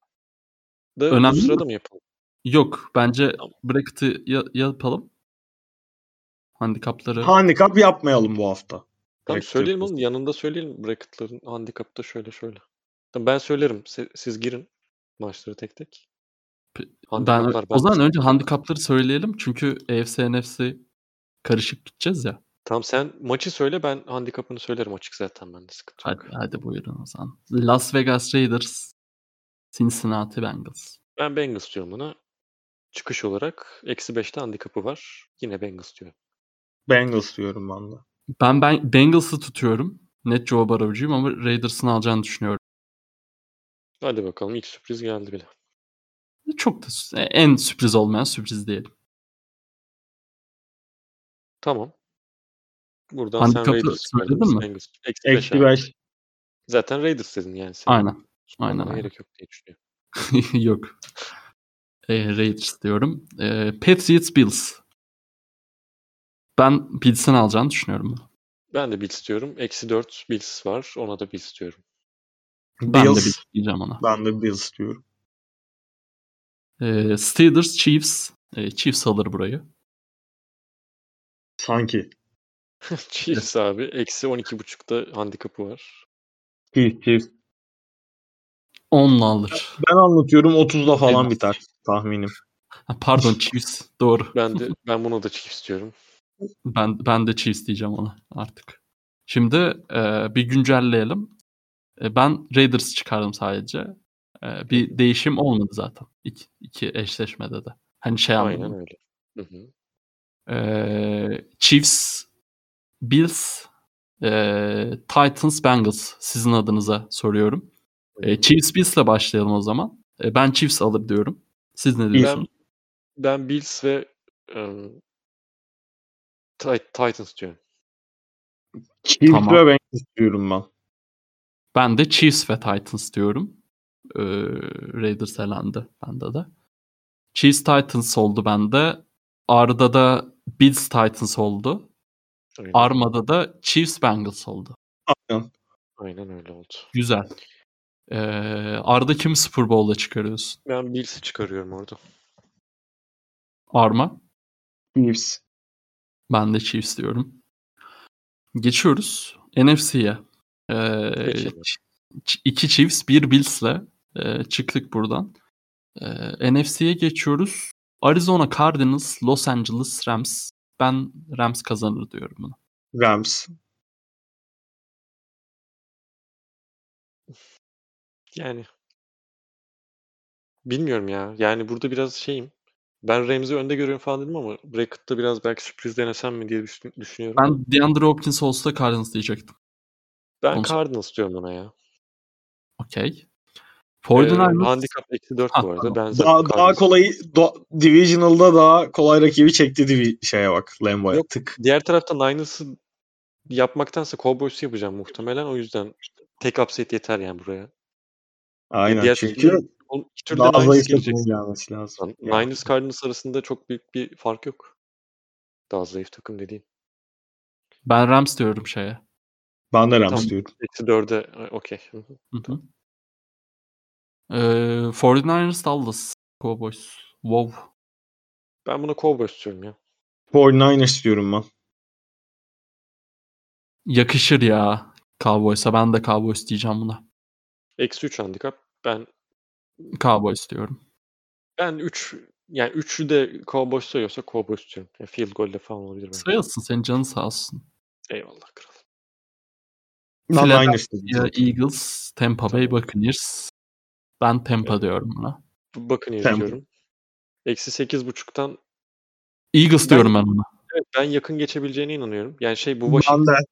S2: da
S1: Önemli
S2: bu sırada mı yapalım?
S1: yok bence
S2: Tamam.
S1: bracket'ı ya- yapalım. Handikapları.
S3: Handikap yapmayalım bu hafta.
S2: Tamam söyleyelim oğlum yanında söyleyelim bracketların handikapta şöyle şöyle. Tamam, ben söylerim. Se- Siz girin maçları tek tek.
S1: ben, o zaman önce handikapları söyleyelim. Çünkü AFC NFC karışık gideceğiz ya.
S2: Tamam sen maçı söyle ben handikapını söylerim açık zaten bende sıkıntı yok.
S1: Hadi, hadi buyurun o zaman. Las Vegas Raiders, Cincinnati Bengals.
S2: Ben Bengals diyorum buna. Çıkış olarak eksi 5'te handikapı var. Yine Bengals diyor.
S3: Bengals diyorum ben de.
S1: Ben, ben Bengals'ı tutuyorum. Net Joe Burrow'cuyum ama Raiders'ın alacağını düşünüyorum.
S2: Hadi bakalım ilk sürpriz geldi bile.
S1: Çok da en sürpriz olmayan sürpriz diyelim.
S2: Tamam. Buradan
S1: Handikapı
S2: sen Raiders
S1: söyledin mi?
S2: Eksi beş
S4: Eksi
S2: abi.
S4: 5.
S2: Zaten Raiders dedin yani. Senin
S1: Aynen. Aynen, aynen.
S2: gerek yok diye düşünüyorum. (laughs)
S1: Yok. E, Raiders diyorum. E, Patriots Bills. Ben Bills'in alacağını düşünüyorum. bunu.
S2: Ben de Bills diyorum. Eksi 4 Bills var. Ona da Bills diyorum.
S1: Ben de
S4: Bills.
S1: Diyeceğim ona.
S4: Ben de Bills diyorum.
S1: E, Steelers Chiefs. E, Chiefs alır burayı.
S4: Sanki. (laughs)
S2: Chiefs abi. Eksi 12.5'da handikapı var.
S4: Chiefs, Chiefs.
S1: 10'la alır.
S4: Ben anlatıyorum 30'da falan
S1: Evet.
S4: biter tahminim.
S1: Pardon Chiefs. Doğru.
S2: Ben de ben buna da Chiefs diyorum.
S1: Ben ben de Chiefs diyeceğim ona artık. Şimdi e, bir güncelleyelim. E, ben Raiders çıkardım sadece. E, bir değişim olmadı zaten. İki, iki eşleşmede de. Hani şey
S2: Aynen
S1: anladım.
S2: öyle. Hı hı.
S1: E, Chiefs, Bills, e, Titans, Bengals sizin adınıza soruyorum. E, Chiefs Bills'le başlayalım o zaman. E, ben Chiefs alır diyorum. Siz ne diyorsunuz?
S2: Ben Bills ve Tit- Titans diyorum.
S4: Chiefs
S1: Tamam.
S4: ve Bengals diyorum ben.
S1: Ben de Chiefs ve Titans diyorum. Ee, Raiders elendi bende de. Chiefs Titans oldu bende. Arda da Bills Titans oldu.
S2: Aynen,
S1: Arma'da da Chiefs Bengals oldu.
S4: Aynen.
S2: aynen öyle oldu.
S1: Güzel. Ee, Arda kimi Super Bowl'da çıkarıyorsun?
S2: Ben Bills'i çıkarıyorum orada.
S1: Arma.
S4: Chiefs.
S1: Ben de Chiefs diyorum. Geçiyoruz NFC'ye. Ee, iki Chiefs, bir Bills'le e, çıktık buradan. Ee, NFC'ye geçiyoruz. Arizona Cardinals, Los Angeles Rams. Ben Rams kazanır diyorum bunu.
S4: Rams.
S2: Yani bilmiyorum ya. Yani burada biraz şeyim. Ben Rams'i önde görüyorum falan dedim ama Brackett'ta biraz belki sürpriz denesem mi diye düşün- düşünüyorum. Ben,
S1: DeAndre Hopkins olsa da Cardinals diyecektim.
S2: ben
S1: onu-
S2: Cardinals diyorum ona ya.
S1: Okey.
S2: Ee,
S1: 49ers.
S2: handikap eksi 4
S1: Ha,
S2: bu arada. Ben
S4: Daha, daha
S2: Cardinals-
S4: kolay do- Divisional'da daha kolay rakibi çekti divi şeye bak. Lambo'ya tık.
S2: Diğer tarafta Niners'ı yapmaktansa Cowboys'u yapacağım muhtemelen. O yüzden tek upset yeter yani buraya.
S4: Aynen.
S2: diğer
S4: Çünkü
S2: O iki türlü de
S4: daha
S2: Niners
S4: zayıf
S2: gelecek.
S4: takımın gelmesi lazım.
S2: Yani Niners Cardinals arasında çok büyük bir fark yok. Daha zayıf takım dediğim.
S1: Ben Rams diyorum şeye.
S4: Ben de Rams
S2: Tamam.
S4: diyorum.
S2: Eksi dörde okey. Hı. Hı
S1: hı. Ee, 49ers Dallas Cowboys. Wow.
S2: Ben buna Cowboys diyorum ya.
S4: 49ers diyorum ben.
S1: Yakışır ya Cowboys'a. Ben de Cowboys diyeceğim buna.
S2: Eksi 3 handikap. Ben
S1: Cowboys diyorum.
S2: ben 3 yani 3'ü de Cowboys sayıyorsa Cowboys diyorum. Ya field goal de falan olabilir bence.
S1: Sayılsın senin canın sağ olsun.
S2: Eyvallah kral.
S1: Ya
S4: zaten.
S1: Eagles, Tampa Bay Buccaneers. Ben Tampa
S2: Evet.
S1: diyorum buna.
S2: Bakın
S4: Tampa.
S2: yazıyorum. Eksi 8.5'tan
S1: Eagles
S2: Ben-
S1: diyorum ben buna.
S2: evet, ben yakın geçebileceğine inanıyorum. Yani şey bu Washington
S4: Ben de.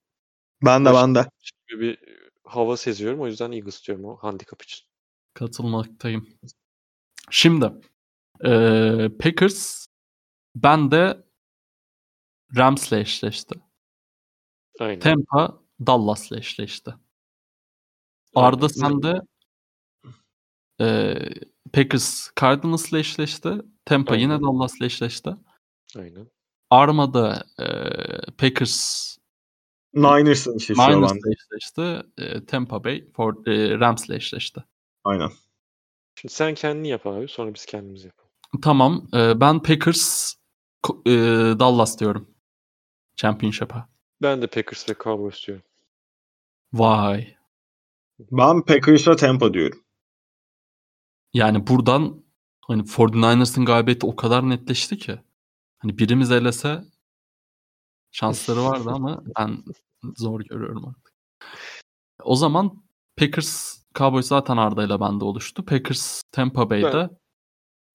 S4: Ben de ben de.
S2: gibi bir hava seziyorum. O yüzden Eagles diyorum o handikap için.
S1: Katılmaktayım. Şimdi eee, Packers ben de Rams'le eşleşti.
S2: Aynen.
S1: Tampa Dallas'la eşleşti.
S2: Aynen.
S1: Arda sen de eee, Packers Cardinals'la eşleşti. Tampa yine
S2: Aynen.
S1: Dallas'la eşleşti.
S2: Aynen.
S1: Arma'da eee, Packers
S4: şu an.
S1: Niners'la eşleşti. Eee, Tampa Bay for, eee, Rams'le eşleşti.
S4: Aynen.
S2: Şimdi sen kendini yap abi. Sonra biz kendimiz yapalım.
S1: Tamam. eee, ben Packers Ko- eee, Dallas diyorum. Championship'a.
S2: Ben de Packers ve Cowboys diyorum.
S1: Vay.
S4: Ben Packers'a Tampa diyorum.
S1: Yani buradan hani 49ers'ın galibiyeti o kadar netleşti ki. Hani birimiz elese şansları vardı ama (laughs) ben zor görüyorum artık. O zaman Packers Cowboys zaten Arda ile bende oluştu. Packers Tampa Bay'de
S2: Ben-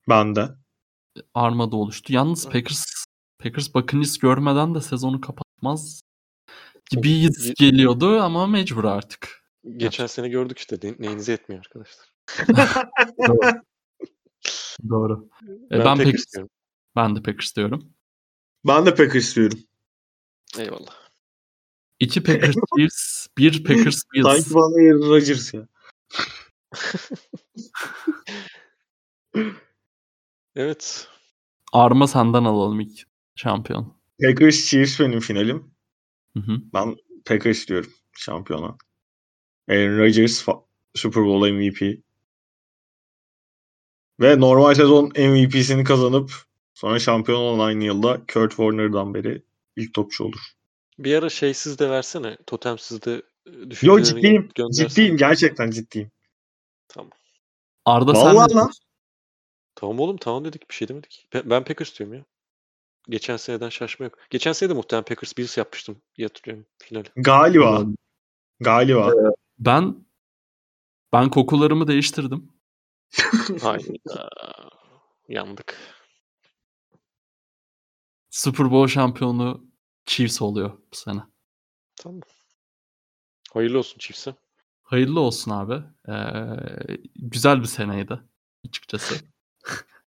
S4: Ben de.
S1: Arma'da oluştu. Yalnız
S2: Evet.
S1: Packers Packers Buccaneers görmeden de sezonu kapatmaz gibi
S2: Ge-
S1: geliyordu ama mecbur artık.
S2: Geçen sene gördük işte. Ne- Neyinize yetmiyor arkadaşlar. (laughs)
S1: Doğru. E,
S2: Ben,
S1: ben,
S2: Packers
S1: Packers,
S2: diyorum.
S1: ben de Packers diyorum.
S3: Ben de Packers diyorum.
S2: Eyvallah.
S1: İki Packers Chiefs, bir Packers (laughs) Bills.
S3: Sanki bana Aaron Rodgers ya.
S2: Evet.
S1: Arma senden alalım ilk şampiyon.
S3: Packers Chiefs benim finalim.
S1: Hı hı.
S3: Ben Packers diyorum şampiyona. Aaron Rodgers Super Bowl MVP. Ve normal sezon MVP'sini kazanıp sonra şampiyon olan aynı yılda Kurt Warner'dan beri ilk topçu olur.
S2: Bir ara şeysiz de versene. Totemsiz de
S3: Yo ciddiyim.
S2: göndersene.
S3: Ciddiyim. Gerçekten ciddiyim.
S2: Tamam.
S1: Arda sen
S3: Vallahi
S1: ne
S3: lan.
S2: Tamam oğlum tamam dedik bir şey demedik. Ben, ben Packers diyorum ya. Geçen seneden şaşma yok. Geçen sene de muhtemelen Packers Bills yapmıştım diye hatırlıyorum finali.
S3: Galiba. Galiba.
S1: Ben ben kokularımı değiştirdim. (laughs)
S2: Hayda. Yandık.
S1: Super Bowl şampiyonu Chiefs oluyor bu sene.
S2: Tamam. Hayırlı olsun Chiefs'e.
S1: Hayırlı olsun abi. Ee, güzel bir seneydi açıkçası. (laughs)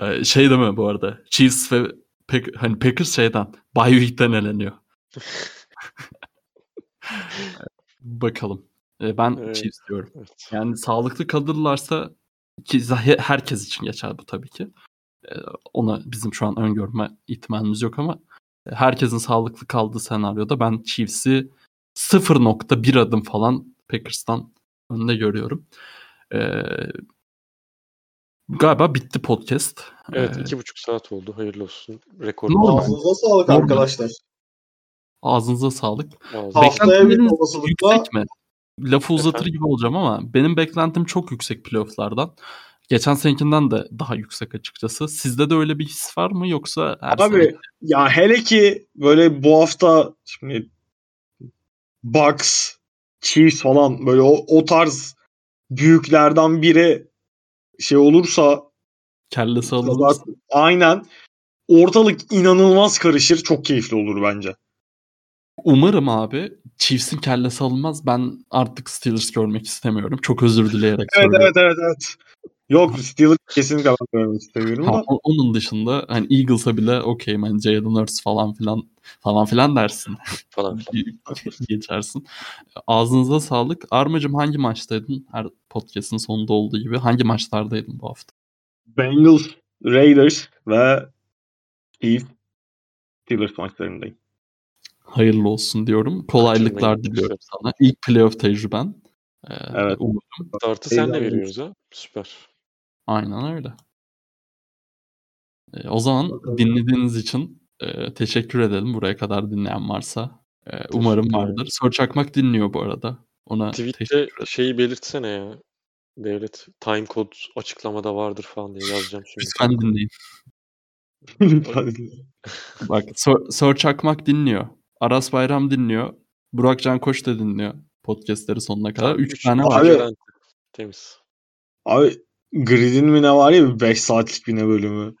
S1: Ee, şey mi bu arada? Chiefs ve Pack- hani Packers şeyden bye week'ten eleniyor. (laughs) Bakalım. Ee, ben
S2: Evet.
S1: Chiefs diyorum.
S2: Evet.
S1: Yani sağlıklı kalırlarsa ki herkes için geçer bu tabii ki. Ee, ona bizim şu an öngörme ihtimalimiz yok ama e, herkesin sağlıklı kaldığı senaryoda ben Chiefs'i 0.1 adım falan Packers'tan önde görüyorum. Ee, galiba bitti podcast.
S2: Evet
S1: Ee,
S2: iki buçuk saat oldu. Hayırlı olsun. Rekor.
S5: Ağzınıza sağlık
S1: Normal.
S5: arkadaşlar.
S1: ağzınıza sağlık.
S2: Ağzı-
S5: Haftaya bir
S1: Beklentileriniz
S5: olasılıkla
S1: yüksek mi? Lafı uzatır
S2: Efendim?
S1: gibi olacağım ama benim beklentim çok yüksek playoff'lardan. Geçen senekinden de daha yüksek açıkçası. Sizde de öyle bir his var mı yoksa her
S3: Abi
S1: sene-
S3: ya hele ki böyle bu hafta şimdi Bucks, Chiefs falan böyle o, o tarz büyüklerden biri şey olursa
S1: kellesi alınır.
S3: kazar- aynen ortalık inanılmaz karışır. Çok keyifli olur bence.
S1: Umarım abi Chiefs'in kellesi alınmaz. Ben artık Steelers görmek istemiyorum. Çok özür dileyerek
S3: Evet
S1: söylüyorum.
S3: evet evet evet. Yok Steelers kesinlikle ben
S1: Ha,
S3: da.
S1: o- onun dışında hani Eagles'a bile okey hani Jalen Hurts falan filan falan filan dersin.
S2: falan. (laughs)
S1: Geçersin. Ağzınıza sağlık. Armacım hangi maçtaydın? Her podcast'ın sonunda olduğu gibi. Hangi maçlardaydın bu hafta?
S3: Bengals, Raiders ve Chiefs Steelers maçlarındayım.
S1: Hayırlı olsun diyorum. Kolaylıklar
S2: Kaçırmayın.
S1: diliyorum sana. İlk playoff tecrüben. Ee,
S3: Evet.
S1: umarım.
S2: Startı senle veriyoruz ha. Süper.
S1: Aynen öyle. Ee, o zaman
S3: Bakalım.
S1: dinlediğiniz için e, teşekkür edelim. Buraya kadar dinleyen varsa. Ee, umarım vardır. Sor Çakmak dinliyor bu arada. Ona
S2: Tweet'te şeyi belirtsene ya. Devlet time code açıklamada vardır falan diye yazacağım şimdi.
S1: Lütfen dinleyin. (laughs) (laughs) Bak Sor, Sor Çakmak dinliyor. Aras Bayram dinliyor. Burak Can Koç da dinliyor podcastleri sonuna kadar.
S2: Tamam,
S1: Üç
S2: üç-
S1: tane var.
S2: Temiz.
S3: Abi Grid'in mi ne var ya bir 5 saatlik bir ne bölümü.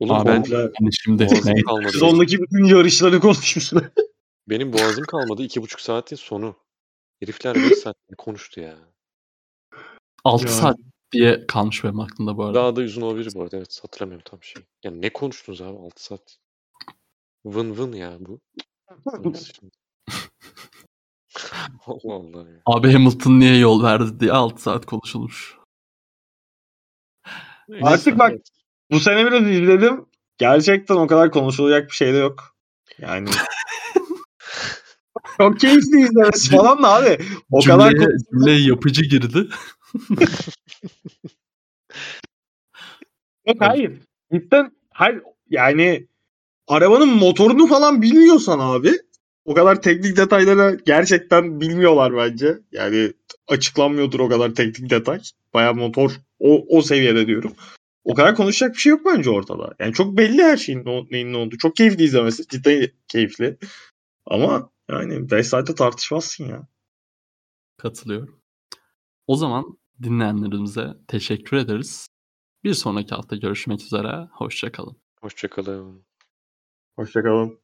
S2: Oğlum
S1: Abi,
S2: ben
S3: Komple
S1: Hani şimdi
S2: boğazım
S1: ne?
S2: kalmadı.
S3: sezondaki bütün yarışları konuşmuşlar. (laughs)
S2: Benim boğazım kalmadı. iki buçuk saatin sonu. Herifler 5 saat konuştu ya.
S1: 6
S3: Yani.
S1: saat diye kalmış benim aklımda bu arada.
S2: Daha da uzun olabilir bu arada. Evet hatırlamıyorum tam şey. Yani ne konuştunuz abi 6 saat? Vın vın ya bu. (laughs) (laughs) Allah Allah ya.
S1: Abi Hamilton niye yol verdi diye 6 saat konuşulmuş.
S3: Artık bak-. Bu sene biraz izledim. Gerçekten o kadar konuşulacak bir şey de yok. Yani (laughs) çok keyifli izlemesi falan da abi. O kadar
S1: Cümleye,
S3: kon-
S1: cümleye yapıcı girdi.
S3: Yok hayır. Cidden hayır yani arabanın motorunu falan bilmiyorsan abi o kadar teknik detaylara gerçekten bilmiyorlar bence. Yani açıklanmıyordur o kadar teknik detay. Baya motor o, o seviyede diyorum. O kadar konuşacak bir şey yok bence ortada. Yani çok belli her şeyin ne, neyin ne olduğu. Çok keyifli izlemesi. Cidden keyifli. Ama yani 5 saatte tartışmazsın ya.
S1: Katılıyorum. O zaman dinleyenlerimize teşekkür ederiz. Bir sonraki hafta görüşmek üzere. Hoşçakalın.
S2: Hoşçakalın.
S3: Hoşçakalın.